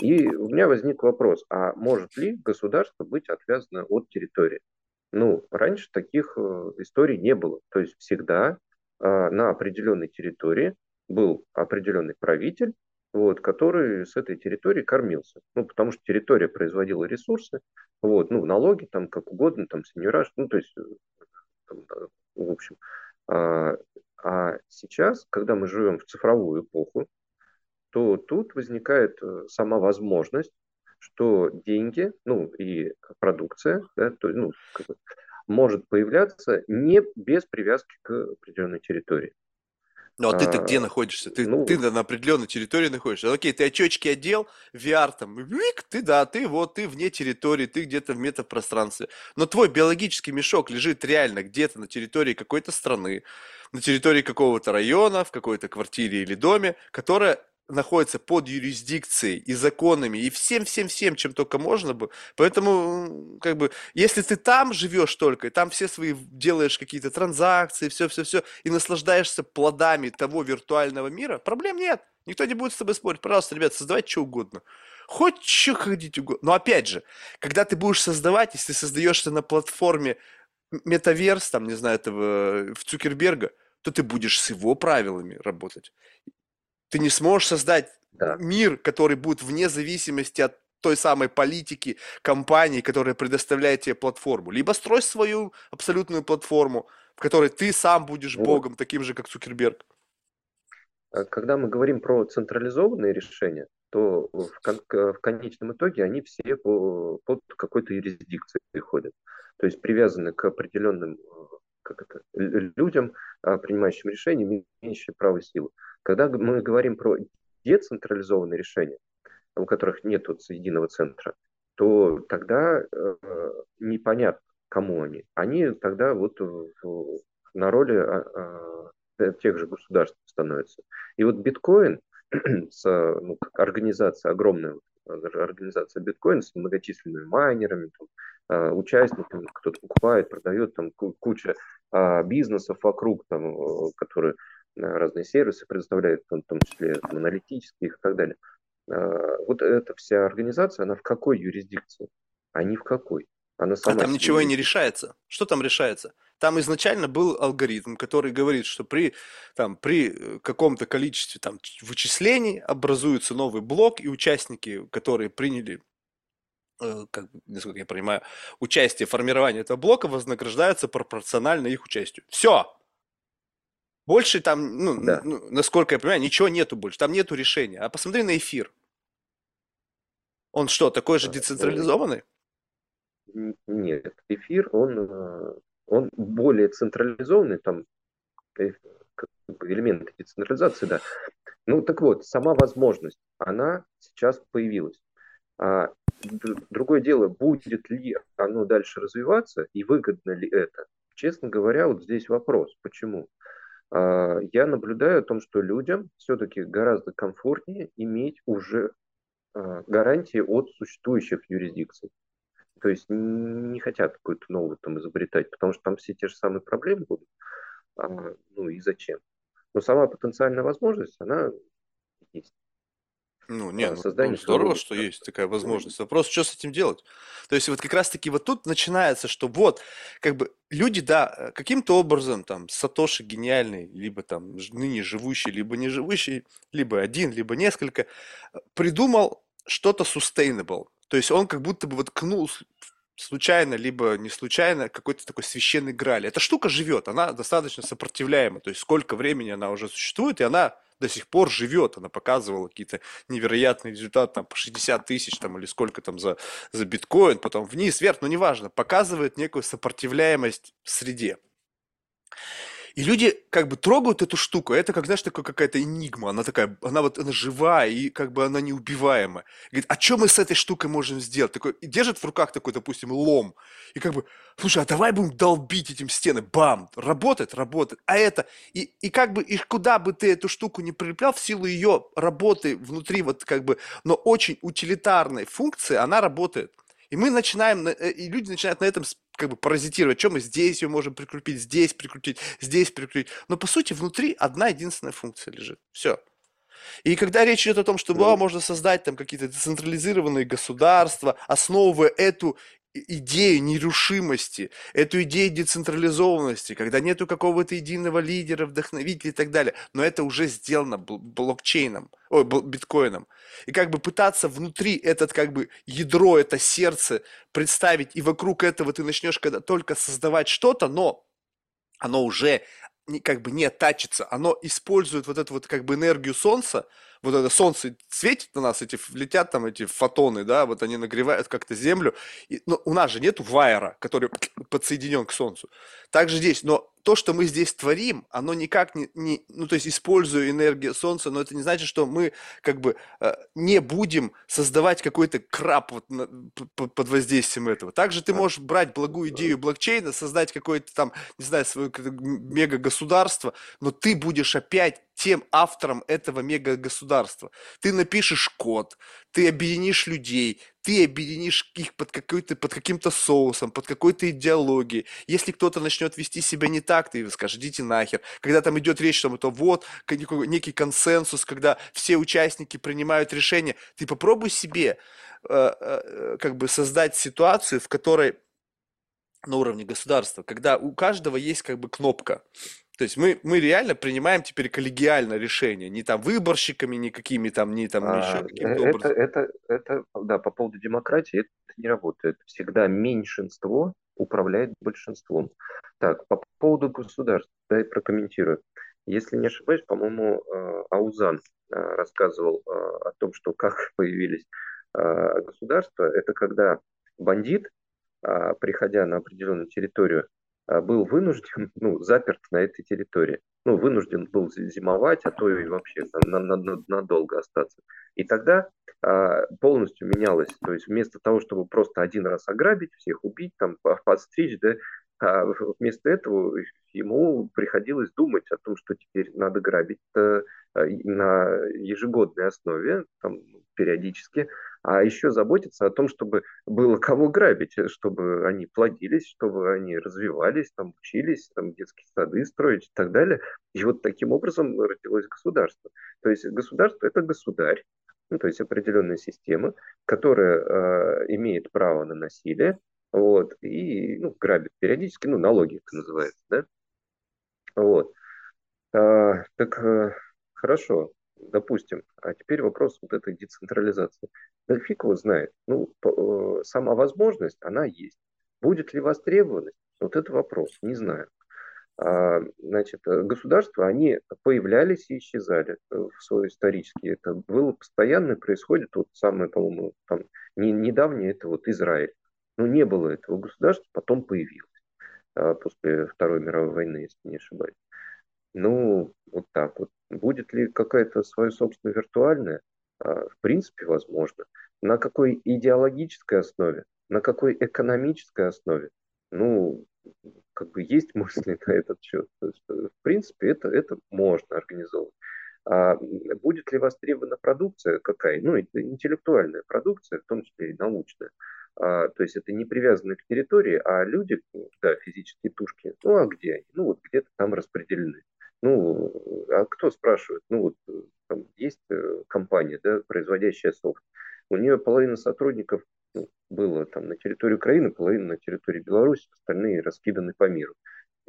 И у меня возник вопрос, а может ли государство быть отвязано от территории? Ну, раньше таких э, историй не было. То есть всегда э, на определенной территории был определенный правитель, вот, который с этой территории кормился. Ну, потому что территория производила ресурсы, вот, ну, налоги там как угодно, там, сеньораж, ну, то есть, э, там, в общем. А, а сейчас, когда мы живем в цифровую эпоху, то тут возникает э, сама возможность, что деньги, ну, и продукция, да, то, ну, как бы, может появляться не без привязки к определенной территории. Ну, а ты-то где находишься? Ты, ну, ты на определенной территории находишься. Окей, ты очечки одел, VR там, вик, ты, да, ты вот, ты вне территории, ты где-то в метапространстве. Но твой биологический мешок лежит реально где-то на территории какой-то страны, на территории какого-то района, в какой-то квартире или доме, которая находится под юрисдикцией и законами, и всем-всем-всем, чем только можно бы. Поэтому, как бы, если ты там живешь только, и там все свои делаешь какие-то транзакции, все-все-все, и наслаждаешься плодами того виртуального мира, проблем нет. Никто не будет с тобой спорить. Пожалуйста, ребят, создавайте что угодно. Хоть что хотите угодно. Но опять же, когда ты будешь создавать, если ты создаешься на платформе метаверс, там, не знаю, этого, в Цукерберга, то ты будешь с его правилами работать. Ты не сможешь создать да. мир, который будет вне зависимости от той самой политики компании, которая предоставляет тебе платформу. Либо строй свою абсолютную платформу, в которой ты сам будешь вот. богом, таким же, как Цукерберг. А когда мы говорим про централизованные решения, то в, кон- в конечном итоге они все по, под какой-то юрисдикцией приходят. То есть привязаны к определенным как это, людям, а, принимающим решения, имеющим право силы. Когда мы говорим про децентрализованные решения, у которых нет вот единого центра, то тогда э, непонятно, кому они. Они тогда вот в, на роли а, тех же государств становятся. И вот биткоин с ну, как организация, огромная организация биткоин с многочисленными майнерами, там, а, участниками, кто-то покупает, продает, там куча а, бизнесов вокруг, там, которые разные сервисы предоставляют, в том числе там, аналитические и так далее. А, вот эта вся организация, она в какой юрисдикции, а не в какой? Она сама а там ничего и не решается. Что там решается? Там изначально был алгоритм, который говорит, что при, там, при э, каком-то количестве там, вычислений образуется новый блок, и участники, которые приняли э, как, насколько я понимаю, участие в формировании этого блока вознаграждаются пропорционально их участию. Все! Больше там, ну, да. ну, насколько я понимаю, ничего нету больше. Там нету решения. А посмотри на эфир. Он что, такой же децентрализованный? Нет, эфир, он, э, он более централизованный, там э, элементы децентрализации, да. Ну, так вот, сама возможность, она сейчас появилась. А другое дело, будет ли оно дальше развиваться и выгодно ли это. Честно говоря, вот здесь вопрос. Почему? А, я наблюдаю о том, что людям все-таки гораздо комфортнее иметь уже а, гарантии от существующих юрисдикций. То есть не хотят какую-то новую там изобретать, потому что там все те же самые проблемы будут. А, ну и зачем? Но сама потенциальная возможность, она есть. Ну, нет, ну, здорово, что есть такая возможность. Вопрос, что с этим делать? То есть вот как раз-таки вот тут начинается, что вот, как бы люди, да, каким-то образом там Сатоши гениальный, либо там ныне живущий, либо не живущий, либо один, либо несколько, э, придумал что-то sustainable. То есть он как будто бы воткнул случайно, либо не случайно какой-то такой священный граль. Эта штука живет, она достаточно сопротивляема. То есть сколько времени она уже существует, и она до сих пор живет. Она показывала какие-то невероятные результаты, там, по 60 тысяч, там, или сколько там за, за биткоин, потом вниз, вверх, но неважно, показывает некую сопротивляемость в среде. И люди как бы трогают эту штуку, это как, знаешь, такая какая-то энигма, она такая, она вот, она живая и как бы она неубиваемая. Говорит, а что мы с этой штукой можем сделать? Такой, и держит в руках такой, допустим, лом, и как бы, слушай, а давай будем долбить этим стены, бам, работает, работает, а это, и, и как бы, и куда бы ты эту штуку не прилеплял, в силу ее работы внутри вот как бы, но очень утилитарной функции, она работает. И мы начинаем, э, и люди начинают на этом как бы паразитировать. Что мы здесь ее можем прикрепить, здесь прикрутить, здесь прикрутить. Но по сути внутри одна единственная функция лежит. Все. И когда речь идет о том, что да, можно создать там какие-то децентрализированные государства, основывая эту идею нерушимости, эту идею децентрализованности, когда нету какого-то единого лидера, вдохновителя и так далее. Но это уже сделано блокчейном, ой, биткоином. И как бы пытаться внутри этот как бы ядро, это сердце представить, и вокруг этого ты начнешь когда только создавать что-то, но оно уже как бы не тачится, оно использует вот эту вот как бы энергию солнца, вот это солнце светит на нас, эти летят там эти фотоны, да, вот они нагревают как-то землю. И, но у нас же нету вайера, который подсоединен к солнцу. Также здесь, но то, что мы здесь творим, оно никак не, не, ну, то есть используя энергию Солнца, но это не значит, что мы как бы э, не будем создавать какой-то краб вот на, под воздействием этого. Также ты можешь брать благую идею блокчейна, создать какое-то там, не знаю, свое мега-государство, но ты будешь опять тем автором этого мега-государства. Ты напишешь код, ты объединишь людей, ты объединишь их под, какой-то, под каким-то соусом, под какой-то идеологией. Если кто-то начнет вести себя не так, ты скажешь, идите нахер. Когда там идет речь, это вот некий консенсус, когда все участники принимают решение, ты попробуй себе э, э, как бы создать ситуацию, в которой на уровне государства, когда у каждого есть как бы кнопка. То есть мы, мы реально принимаем теперь коллегиально решение, не там выборщиками никакими там, не там, а, еще каким-то это, образом. Это, это, да, по поводу демократии это не работает. Всегда меньшинство управляет большинством. Так, по поводу государств, дай прокомментирую. Если не ошибаюсь, по-моему, э, Аузан э, рассказывал э, о том, что как появились государства. Это когда бандит, приходя на определенную территорию, был вынужден, ну, заперт на этой территории. Ну, вынужден был зимовать, а то и вообще на, на, на, надолго остаться. И тогда а, полностью менялось. То есть вместо того, чтобы просто один раз ограбить, всех убить, там, подстричь, да, а вместо этого ему приходилось думать о том, что теперь надо грабить а, на ежегодной основе, там, периодически, а еще заботиться о том, чтобы было кого грабить, э, чтобы они плодились, чтобы они развивались, там, учились, там, детские сады строить и так далее. И вот таким образом родилось государство. То есть государство – это государь, ну, то есть определенная система, которая э, имеет право на насилие, вот, и ну, грабит периодически, ну, налоги это называется, да? Вот. А, так, э, хорошо допустим, а теперь вопрос вот этой децентрализации. Да фиг его знает. Ну, э, сама возможность, она есть. Будет ли востребованность? Вот это вопрос, не знаю. А, значит, э, государства, они появлялись и исчезали в свой исторический. Это было постоянно, происходит. Вот самое, по-моему, там, не, недавнее, это вот Израиль. Но не было этого государства, потом появилось а, после Второй мировой войны, если не ошибаюсь. Ну, вот так вот. Будет ли какая-то свое собственное виртуальное? А, в принципе, возможно. На какой идеологической основе? На какой экономической основе? Ну, как бы есть мысли на этот счет. То есть, э, в принципе, это, это можно организовывать. А будет ли востребована продукция какая? Ну, интеллектуальная продукция, в том числе и научная. А, то есть это не привязано к территории, а люди, да, физические тушки, ну а где они? Ну вот где-то там распределены. Ну, а кто спрашивает? Ну вот там есть э, компания, да, производящая софт. У нее половина сотрудников ну, было там на территории Украины, половина на территории Беларуси, остальные раскиданы по миру.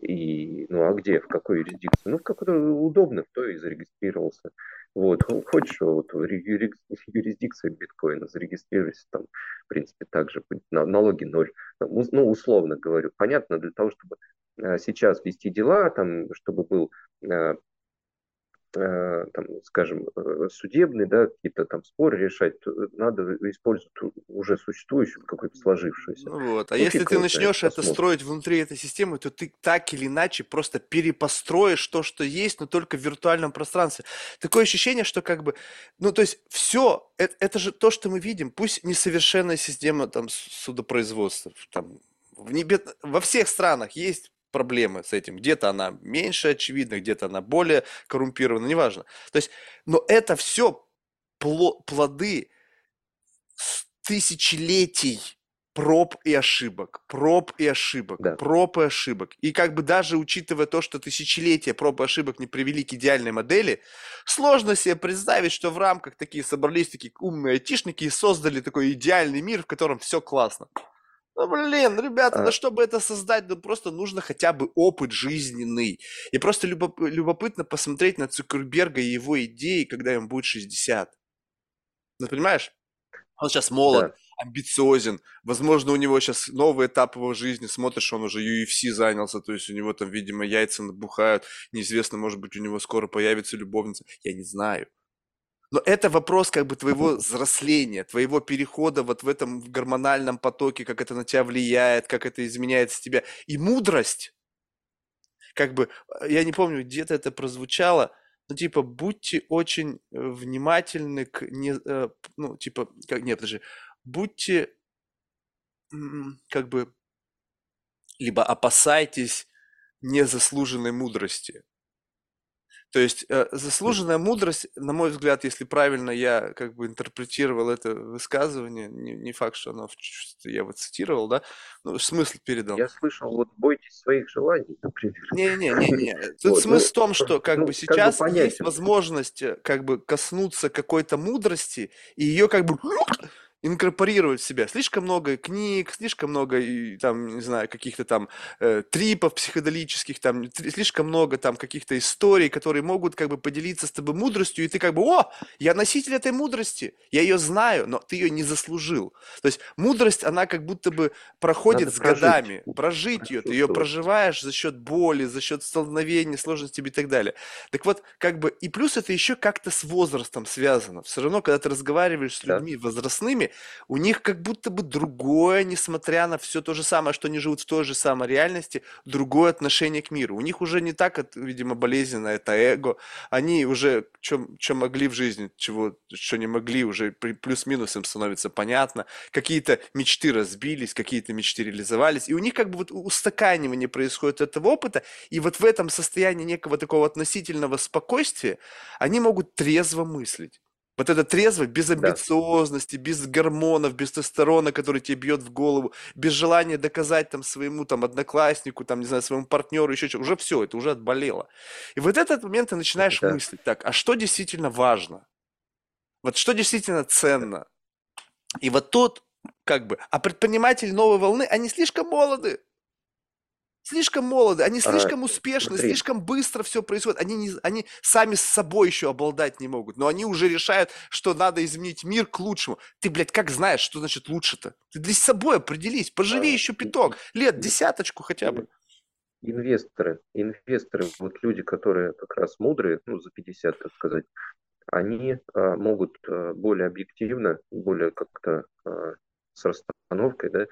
И, ну а где, в какой юрисдикции? Ну, в какой-то удобно, кто и зарегистрировался. Вот, хочешь вот в юрисдикции биткоина зарегистрируйся, там, в принципе, также налоги ноль. Ну, условно говорю. Понятно, для того, чтобы э, сейчас вести дела, там, чтобы был Э, там, скажем, э, судебный, да, какие-то там споры решать, надо использовать уже существующую, какую-то сложившуюся. Ну вот, а ну, если ты начнешь это строить внутри этой системы, то ты так или иначе просто перепостроишь то, что есть, но только в виртуальном пространстве. Такое ощущение, что как бы, ну то есть все, это, это же то, что мы видим, пусть несовершенная система там судопроизводства, там, в небе, во всех странах есть проблемы с этим. Где-то она меньше очевидна, где-то она более коррумпирована, неважно. То есть, но это все плоды тысячелетий проб и ошибок, проб и ошибок, да. проб и ошибок. И как бы даже учитывая то, что тысячелетия проб и ошибок не привели к идеальной модели, сложно себе представить, что в рамках такие собрались такие умные айтишники и создали такой идеальный мир, в котором все классно. Ну, блин, ребята, а... да чтобы это создать, ну просто нужно хотя бы опыт жизненный. И просто любоп... любопытно посмотреть на Цукерберга и его идеи, когда ему будет 60. Ну, понимаешь? Он сейчас молод, да. амбициозен. Возможно, у него сейчас новый этап его жизни. Смотришь, он уже UFC занялся, то есть у него там, видимо, яйца набухают. Неизвестно, может быть, у него скоро появится любовница. Я не знаю. Но это вопрос как бы твоего взросления, твоего перехода вот в этом гормональном потоке, как это на тебя влияет, как это изменяет с тебя. И мудрость, как бы, э, я не помню, где-то это прозвучало, ну, типа, будьте очень э, внимательны к, не, э, ну, типа, как, нет, подожди, будьте, как бы, либо опасайтесь незаслуженной мудрости. То есть э, заслуженная мудрость, на мой взгляд, если правильно я как бы интерпретировал это высказывание, не, не факт, что оно я его цитировал, да, ну, смысл передал. Я слышал, вот бойтесь своих желаний, например. Не-не-не, тут вот, смысл ну, в том, что как ну, бы сейчас как бы есть возможность э, как бы коснуться какой-то мудрости и ее как бы инкорпорировать в себя. Слишком много книг, слишком много, там, не знаю, каких-то там э, трипов психоделических, там, слишком много там каких-то историй, которые могут как бы поделиться с тобой мудростью, и ты как бы, о, я носитель этой мудрости, я ее знаю, но ты ее не заслужил. То есть мудрость, она как будто бы проходит Надо с прожить. годами, прожить ее, ты ее проживаешь за счет боли, за счет столкновений, сложностей и так далее. Так вот, как бы, и плюс это еще как-то с возрастом связано. Все равно, когда ты разговариваешь с людьми да. возрастными, у них как будто бы другое, несмотря на все то же самое, что они живут в той же самой реальности, другое отношение к миру. У них уже не так, видимо, болезненно это эго. Они уже, что могли в жизни, чего, что не могли, уже плюс-минус им становится понятно. Какие-то мечты разбились, какие-то мечты реализовались. И у них как бы вот устаканивание происходит этого опыта. И вот в этом состоянии некого такого относительного спокойствия они могут трезво мыслить. Вот это трезво, без амбициозности, да. без гормонов, без тестостерона, который тебе бьет в голову, без желания доказать там своему там однокласснику, там, не знаю, своему партнеру, еще что уже все, это уже отболело. И вот этот момент ты начинаешь да. мыслить, так, а что действительно важно? Вот что действительно ценно? И вот тут, как бы, а предприниматели новой волны, они слишком молоды слишком молоды, они слишком а, успешны, смотри. слишком быстро все происходит. Они, не, они сами с собой еще обладать не могут, но они уже решают, что надо изменить мир к лучшему. Ты, блядь, как знаешь, что значит лучше-то? Ты для собой определись, поживи а, еще пяток, лет, десяточку хотя бы. Инвесторы, инвесторы, вот люди, которые как раз мудрые, ну, за 50, так сказать, они а, могут а, более объективно, более как-то а, с расстановкой, да, а, а,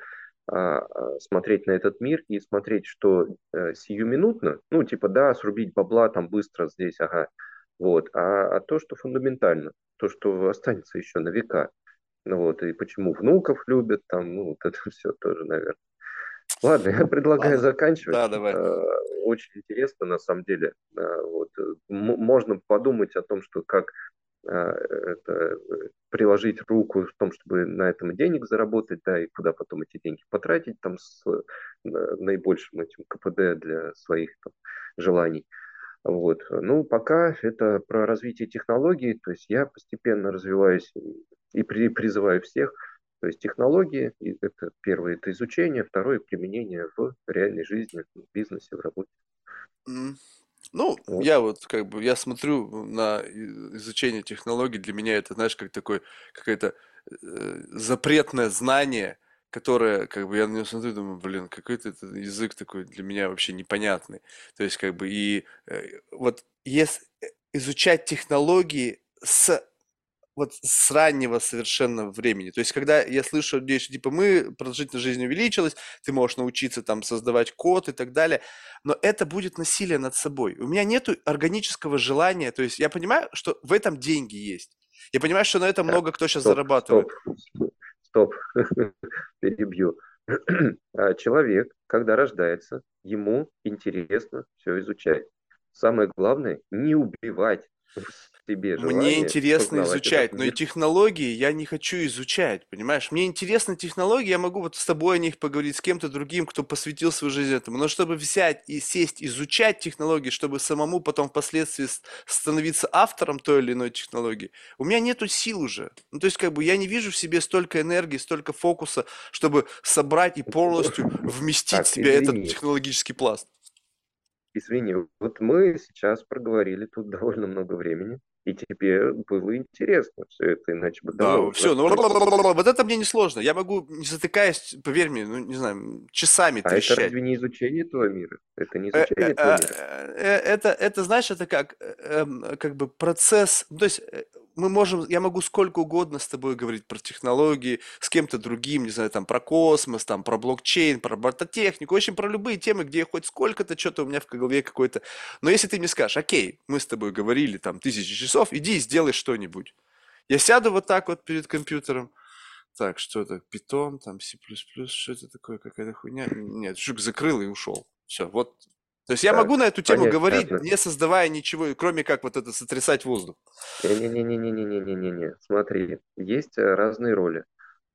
смотреть на этот мир и смотреть, что э, сиюминутно, ну, типа, да, срубить бабла там быстро здесь, ага, вот, а, а то, что фундаментально, то, что останется еще на века. Ну вот, и почему внуков любят, там, ну, вот это все тоже, наверное. Ладно, я предлагаю Ладно. заканчивать. Да, давай. Э, Очень интересно, на самом деле. Э, Вот, можно подумать о том, что как это, э, приложить руку в том, чтобы на этом денег заработать, да, и куда потом эти деньги потратить там с э, наибольшим этим КПД для своих там, желаний. Вот. Ну, пока это про развитие технологий, то есть я постепенно развиваюсь и при, призываю всех, то есть технологии, это первое это изучение, второе применение в реальной жизни, в бизнесе, в работе. М. Ну, Вот. я вот как бы, я смотрю на изучение технологий, для меня это, знаешь, как такой, какое-то э, запретное знание, которое, как бы, я на него смотрю, думаю, блин, какой-то язык такой для меня вообще непонятный. То есть, как бы, и э, вот если изучать технологии с вот с раннего совершенно времени. То есть, когда я слышу людей, что типа мы, продолжительность жизни увеличилась, ты можешь научиться там создавать код и так далее, но это будет насилие над собой. У меня нету органического желания, то есть я понимаю, что в этом деньги есть. Я понимаю, что на этом Так, много кто сейчас стоп, зарабатывает. стоп, стоп, перебью. А Человек, когда рождается, ему интересно все изучать. Самое главное, не убивать в себе Мне желание интересно изучать, но и технологии я не хочу изучать, понимаешь? Мне интересны технологии, я могу вот с тобой о них поговорить, с кем-то другим, кто посвятил свою жизнь этому. Но чтобы взять и сесть, изучать технологии, чтобы самому потом впоследствии становиться автором той или иной технологии, у меня нету сил уже. Ну, то есть, как бы я не вижу в себе столько энергии, столько фокуса, чтобы собрать и полностью вместить в себя этот технологический пласт. Извини, вот мы сейчас проговорили тут довольно много времени, и тебе было интересно все это, иначе бы Да, все, ну вот это мне не сложно. Я могу, не затыкаясь, поверь мне, ну не знаю, часами А это трещать. разве не изучение этого мира? Это не Э, э, изучение этого а, мира. э, Это, это, знаешь, это как, э, эм, как бы процесс, ну, то есть э, мы можем, я могу сколько угодно с тобой говорить про технологии, с кем-то другим, не знаю, там, про космос, там, про блокчейн, про робототехнику, в общем, про любые темы, где хоть сколько-то что-то у меня в голове какой-то. Но если ты мне скажешь, окей, мы с тобой говорили там тысячи часов, иди и сделай что-нибудь. Я сяду вот так вот перед компьютером, так, что это, питон, там, C++, что это такое, какая-то хуйня? Нет, жук закрыл и ушел. Все, вот. То есть я могу на эту тему говорить, понятно. не создавая ничего, кроме как вот это сотрясать воздух. Не-не-не-не-не-не-не-не. Смотри, есть разные роли.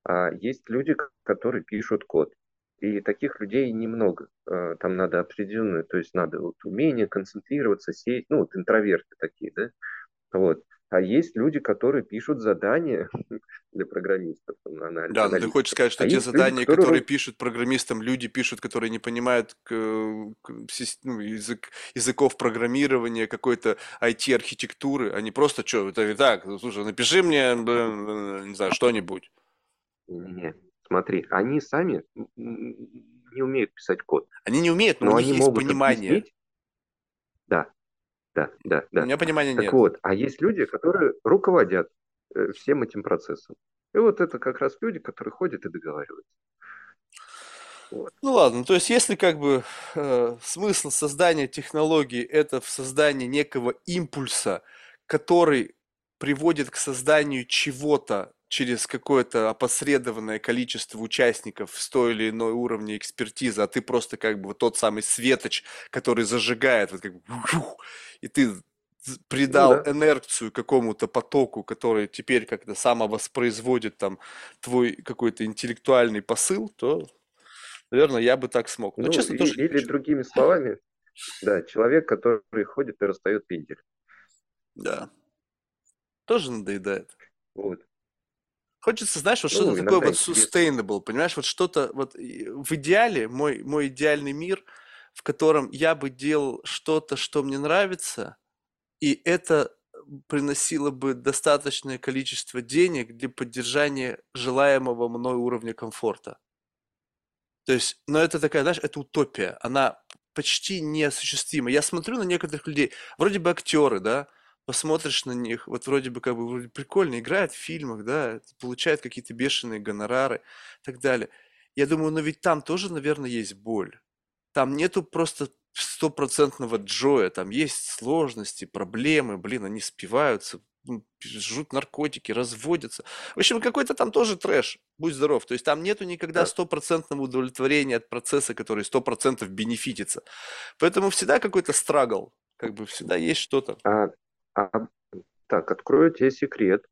А есть люди, которые пишут код. И таких людей немного. Там надо определенное, то есть надо вот умение концентрироваться, сесть, ну вот интроверты такие, да? Вот. А есть люди, которые пишут задания для программистов, ана- Да, но ты аналитиков. хочешь сказать, что А те есть люди, задания, которые которые пишут программистам, люди пишут, которые не понимают к- к- ну, язык, языков программирования, какой-то IT-архитектуры, они просто что, это так, ну, слушай, напиши мне, не знаю, что-нибудь. Не-не-не. Смотри, они сами не умеют писать код, Они не умеют, но у но них они есть могут понимание. объяснить. Да, да, да, У да. меня понимания Так нет. вот, а есть люди, которые руководят э, всем этим процессом. И вот это как раз люди, которые ходят и договариваются. Вот. Ну ладно, то есть если как бы э, смысл создания технологии это в создании некого импульса, который приводит к созданию чего-то через какое-то опосредованное количество участников с той или иной уровне экспертизы, а ты просто как бы вот тот самый светоч, который зажигает, вот как бы, и ты придал Ну да. инерцию какому-то потоку, который теперь как-то самовоспроизводит там твой какой-то интеллектуальный посыл, то Наверное, я бы так смог. Но, Ну, честно, и- тоже или хочу. другими словами, да, человек, который ходит и расстает пендель. Да. Тоже надоедает. Вот. Хочется, знаешь, вот Ну, что-то такое иногда вот sustainable, понимаешь, вот что-то вот и в идеале, мой, мой идеальный мир, в котором я бы делал что-то, что мне нравится, и это приносило бы достаточное количество денег для поддержания желаемого мной уровня комфорта. То есть, но это такая, знаешь, это утопия, она почти неосуществима. Я смотрю на некоторых людей, вроде бы актеры, да, посмотришь на них, вот вроде бы как бы вроде прикольно играют в фильмах, да, получают какие-то бешеные гонорары и так далее. Я думаю, но ведь там тоже, наверное, есть боль. Там нету просто стопроцентного джоя, там есть сложности, проблемы, блин, они спиваются, ну, жрут наркотики, разводятся. В общем, какой-то там тоже трэш, будь здоров. То есть там нету никогда стопроцентного удовлетворения от процесса, который сто процентов бенефитится. Поэтому всегда какой-то страгл, как бы всегда есть что-то. А, а, так, открою тебе секрет.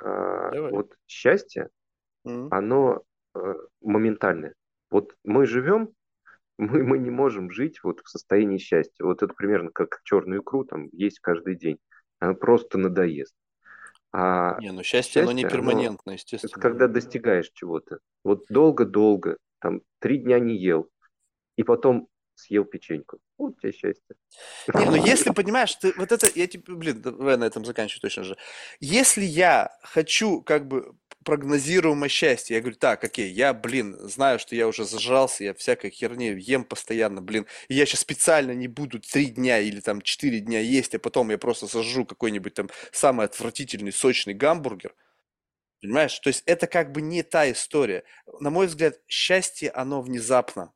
А, вот счастье, mm-hmm. оно а, моментальное. Вот мы живем, мы, мы не можем жить вот в состоянии счастья. Вот это примерно как черную икру, там есть каждый день. Она просто надоест. А не, ну счастье, счастье оно не перманентно, оно, естественно. Это когда достигаешь чего-то. Вот долго-долго, там три дня не ел, и потом съел печеньку. Вот тебе счастье. Не, ну если понимаешь, ты вот это, я тебе, блин, давай на этом заканчиваю точно же. Если я хочу как бы прогнозируемое счастье. Я говорю, так, окей, я, блин, знаю, что я уже зажрался, я всякой херни ем постоянно, блин, и я сейчас специально не буду три дня или там четыре дня есть, а потом я просто сожру какой-нибудь там самый отвратительный сочный гамбургер. Понимаешь? То есть это как бы не та история. На мой взгляд, счастье, оно внезапно.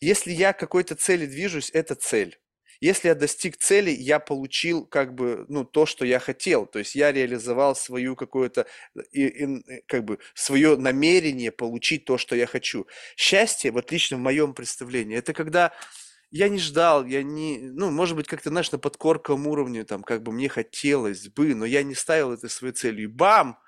Если я к какой-то цели движусь, это цель. Если я достиг цели, я получил как бы, ну, то, что я хотел. То есть я реализовал свою какое-то, как бы, свое намерение получить то, что я хочу. Счастье, вот лично в моем представлении, это когда я не ждал, я не, ну, может быть, как-то, знаешь, на подкорковом уровне, там, как бы мне хотелось бы, но я не ставил это своей целью. И бам!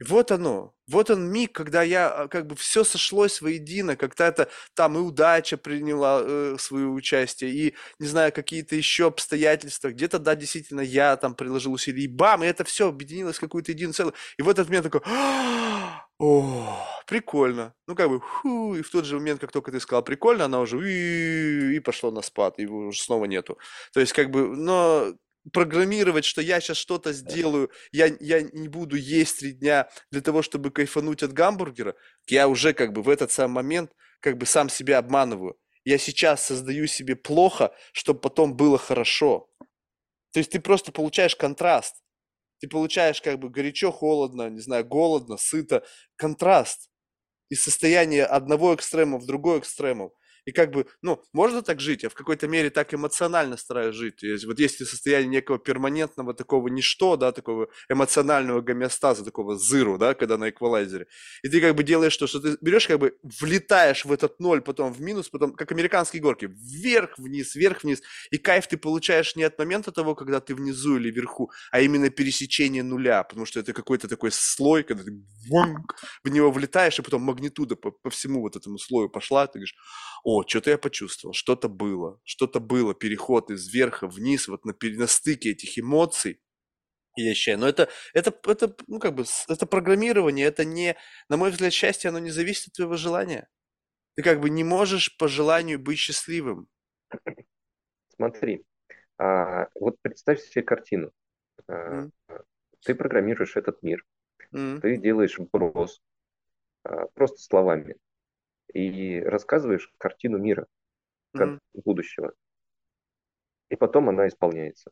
Вот оно, вот он миг, когда я а, как бы все сошлось воедино, когда-то там и удача приняла э, свое участие, и, не знаю, какие-то еще обстоятельства, где-то, да, действительно, я там приложил усилия, и бам, и это все объединилось в какую-то единую целую. И в этот момент такой, о, прикольно. Ну, как бы, ху, и в тот же момент, как только ты сказал прикольно, она уже и, и пошло на спад, и его уже снова нету. То есть, как бы, но программировать, что я сейчас что-то сделаю, я, я не буду есть три дня для того, чтобы кайфануть от гамбургера, я уже как бы в этот самый момент как бы сам себя обманываю. Я сейчас создаю себе плохо, чтобы потом было хорошо. То есть ты просто получаешь контраст. Ты получаешь как бы горячо, холодно, не знаю, голодно, сыто. Контраст из состояния одного экстрема в другой экстремум. И как бы, ну, можно так жить, я в какой-то мере так эмоционально стараюсь жить. То есть, вот есть состояние некого перманентного такого ничто, да, такого эмоционального гомеостаза, такого зыру, да, когда на эквалайзере. И ты как бы делаешь то, что ты берешь, как бы влетаешь в этот ноль, потом в минус, потом, как американские горки, вверх-вниз, вверх-вниз. И кайф ты получаешь не от момента того, когда ты внизу или вверху, а именно пересечение нуля, потому что это какой-то такой слой, когда ты в него влетаешь, и потом магнитуда по, по всему вот этому слою пошла, ты говоришь, о, что-то я почувствовал, что-то было, что-то было, переход из верха вниз, вот на, на стыке этих эмоций и вещей. Но это, это, это, ну, как бы, это программирование, это не, на мой взгляд, счастье, оно не зависит от твоего желания. Ты как бы не можешь по желанию быть счастливым. Смотри, а, вот представь себе картину. А, mm. Ты программируешь этот мир, mm. ты делаешь вброс а, просто словами и рассказываешь картину мира mm-hmm. будущего. И потом она исполняется.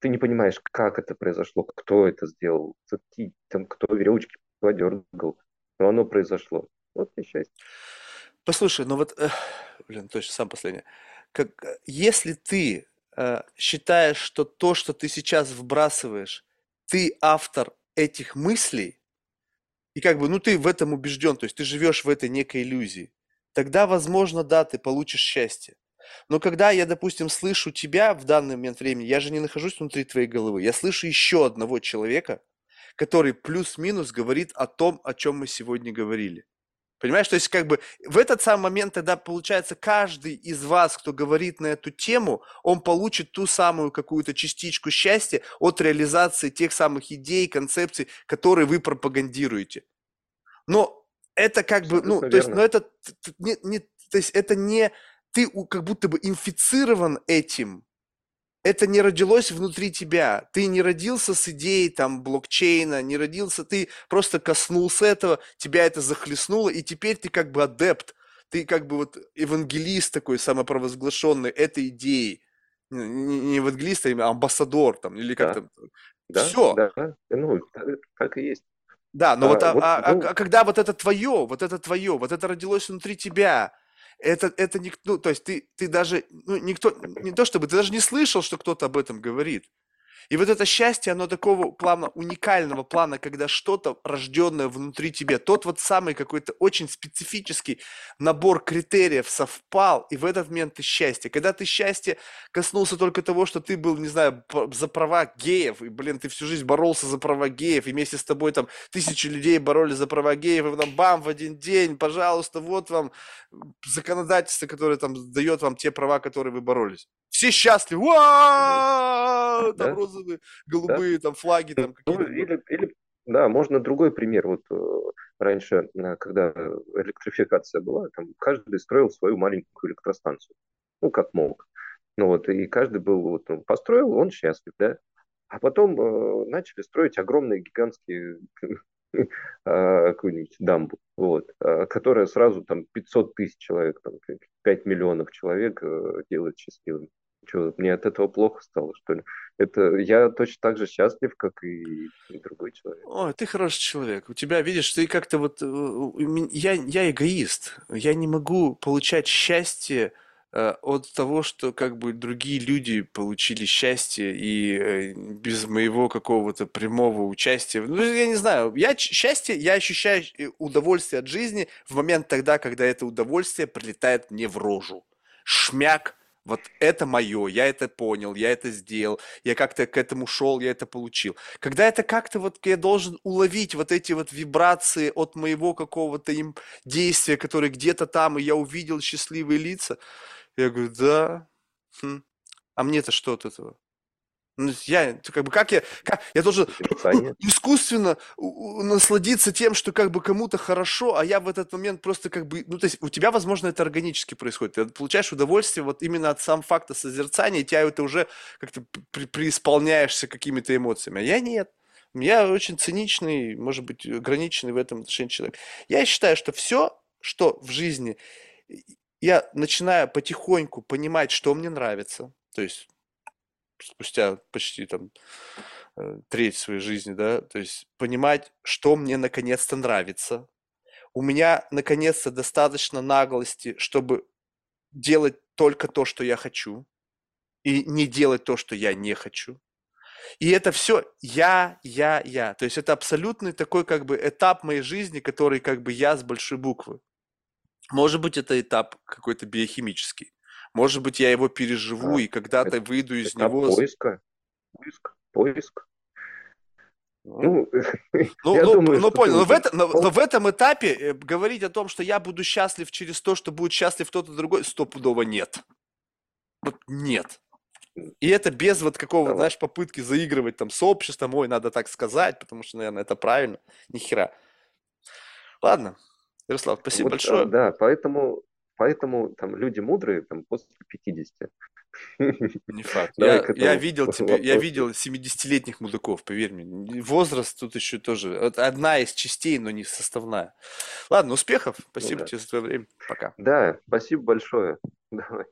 Ты не понимаешь, как это произошло, кто это сделал, там, кто веревочки подергал, но оно произошло. Вот и счастье. Послушай, ну вот, э, блин, точно, сам последний. Как, э, если ты э, считаешь, что то, что ты сейчас вбрасываешь, ты автор этих мыслей, и как бы, ну ты в этом убежден, то есть ты живешь в этой некой иллюзии, тогда, возможно, да, ты получишь счастье. Но когда я, допустим, слышу тебя в данный момент времени, я же не нахожусь внутри твоей головы, я слышу еще одного человека, который плюс-минус говорит о том, о чем мы сегодня говорили. Понимаешь, то есть как бы в этот самый момент тогда получается каждый из вас, кто говорит на эту тему, он получит ту самую какую-то частичку счастья от реализации тех самых идей, концепций, которые вы пропагандируете. Но это как бы, ну, то есть, но это не, не, то есть это не ты как будто бы инфицирован этим, это не родилось внутри тебя. Ты не родился с идеей там блокчейна, не родился, ты просто коснулся этого, тебя это захлестнуло, и теперь ты как бы адепт, ты как бы вот евангелист такой самопровозглашенный этой идеей. Не, не евангелист, а амбассадор там, или как да. там. Да, Все. Да, ну, так и есть. Да, но а, вот, а, вот а, ну... а когда вот это твое, вот это твое, вот это родилось внутри тебя, это, это не, ну, то есть ты, ты даже, ну, никто, не то чтобы, ты даже не слышал, что кто-то об этом говорит. И вот это счастье, оно такого плана, уникального плана, когда что-то рожденное внутри тебя, тот вот самый какой-то очень специфический набор критериев совпал, и в этот момент ты счастье. Когда ты счастье коснулся только того, что ты был, не знаю, за права геев, и, блин, ты всю жизнь боролся за права геев, и вместе с тобой там тысячи людей боролись за права геев, и потом бам, в один день, пожалуйста, вот вам законодательство, которое там дает вам те права, которые вы боролись. Все счастливы, там да? розовые, голубые, да? там флаги, там ну, какие-то. Или, или, да, можно другой пример. Вот э, раньше, э, когда электрификация была, там каждый строил свою маленькую электростанцию, ну, как мог. Ну вот, и каждый был, вот, он построил, он счастлив, да. А потом э, начали строить огромные гигантские а, какую-нибудь дамбу, вот, а, которая сразу там 500 тысяч человек, там, 5 миллионов человек э, делает счастливыми. Что, мне от этого плохо стало, что ли? Это я точно так же счастлив, как и, и другой человек. Ой, ты хороший человек. У тебя, видишь, ты как-то вот... Э, я, я эгоист. Я не могу получать счастье Э, от того, что как бы другие люди получили счастье и э, без моего какого-то прямого участия. Ну, я не знаю, я счастье, я ощущаю удовольствие от жизни в момент тогда, когда это удовольствие прилетает мне в рожу. Шмяк, вот это мое, я это понял, я это сделал, я как-то к этому шел, я это получил. Когда это как-то вот я должен уловить вот эти вот вибрации от моего какого-то им действия, которые где-то там, и я увидел счастливые лица, я говорю, да. Хм. А мне-то что от этого? Ну, я, как бы, как я, как, я должен искусственно насладиться тем, что как бы кому-то хорошо, а я в этот момент просто как бы, ну, то есть у тебя, возможно, это органически происходит. Ты получаешь удовольствие вот именно от сам факта созерцания, и тебя это уже как-то при, преисполняешься какими-то эмоциями. А я нет. Я очень циничный, может быть, ограниченный в этом отношении человек. Я считаю, что все, что в жизни я начинаю потихоньку понимать, что мне нравится, то есть спустя почти там э, треть своей жизни, да, то есть понимать, что мне наконец-то нравится. У меня наконец-то достаточно наглости, чтобы делать только то, что я хочу, и не делать то, что я не хочу. И это все я, я, я. То есть это абсолютный такой как бы этап моей жизни, который как бы я с большой буквы. Может быть, это этап какой-то биохимический. Может быть, я его переживу, а, и когда-то выйду из него... Поиска. Поиск. Поиск. Ну, ну, ну, думаю, ну понял, но в, это, но, но в этом этапе э, говорить о том, что я буду счастлив через то, что будет счастлив кто-то другой, стопудово нет. Вот нет. И это без вот какого, Давай. знаешь, попытки заигрывать там с обществом, ой, надо так сказать, потому что, наверное, это правильно. Ни хера. Ладно, Ярослав, спасибо вот, большое. А, да, поэтому, поэтому там люди мудрые там после 50. Не факт. Я, я видел тебе, я видел 70-летних мудаков, поверь мне. Возраст тут еще тоже одна из частей, но не составная. Ладно, успехов. Ну спасибо ну, да. тебе за твое время. Пока. Да, спасибо большое. Давай.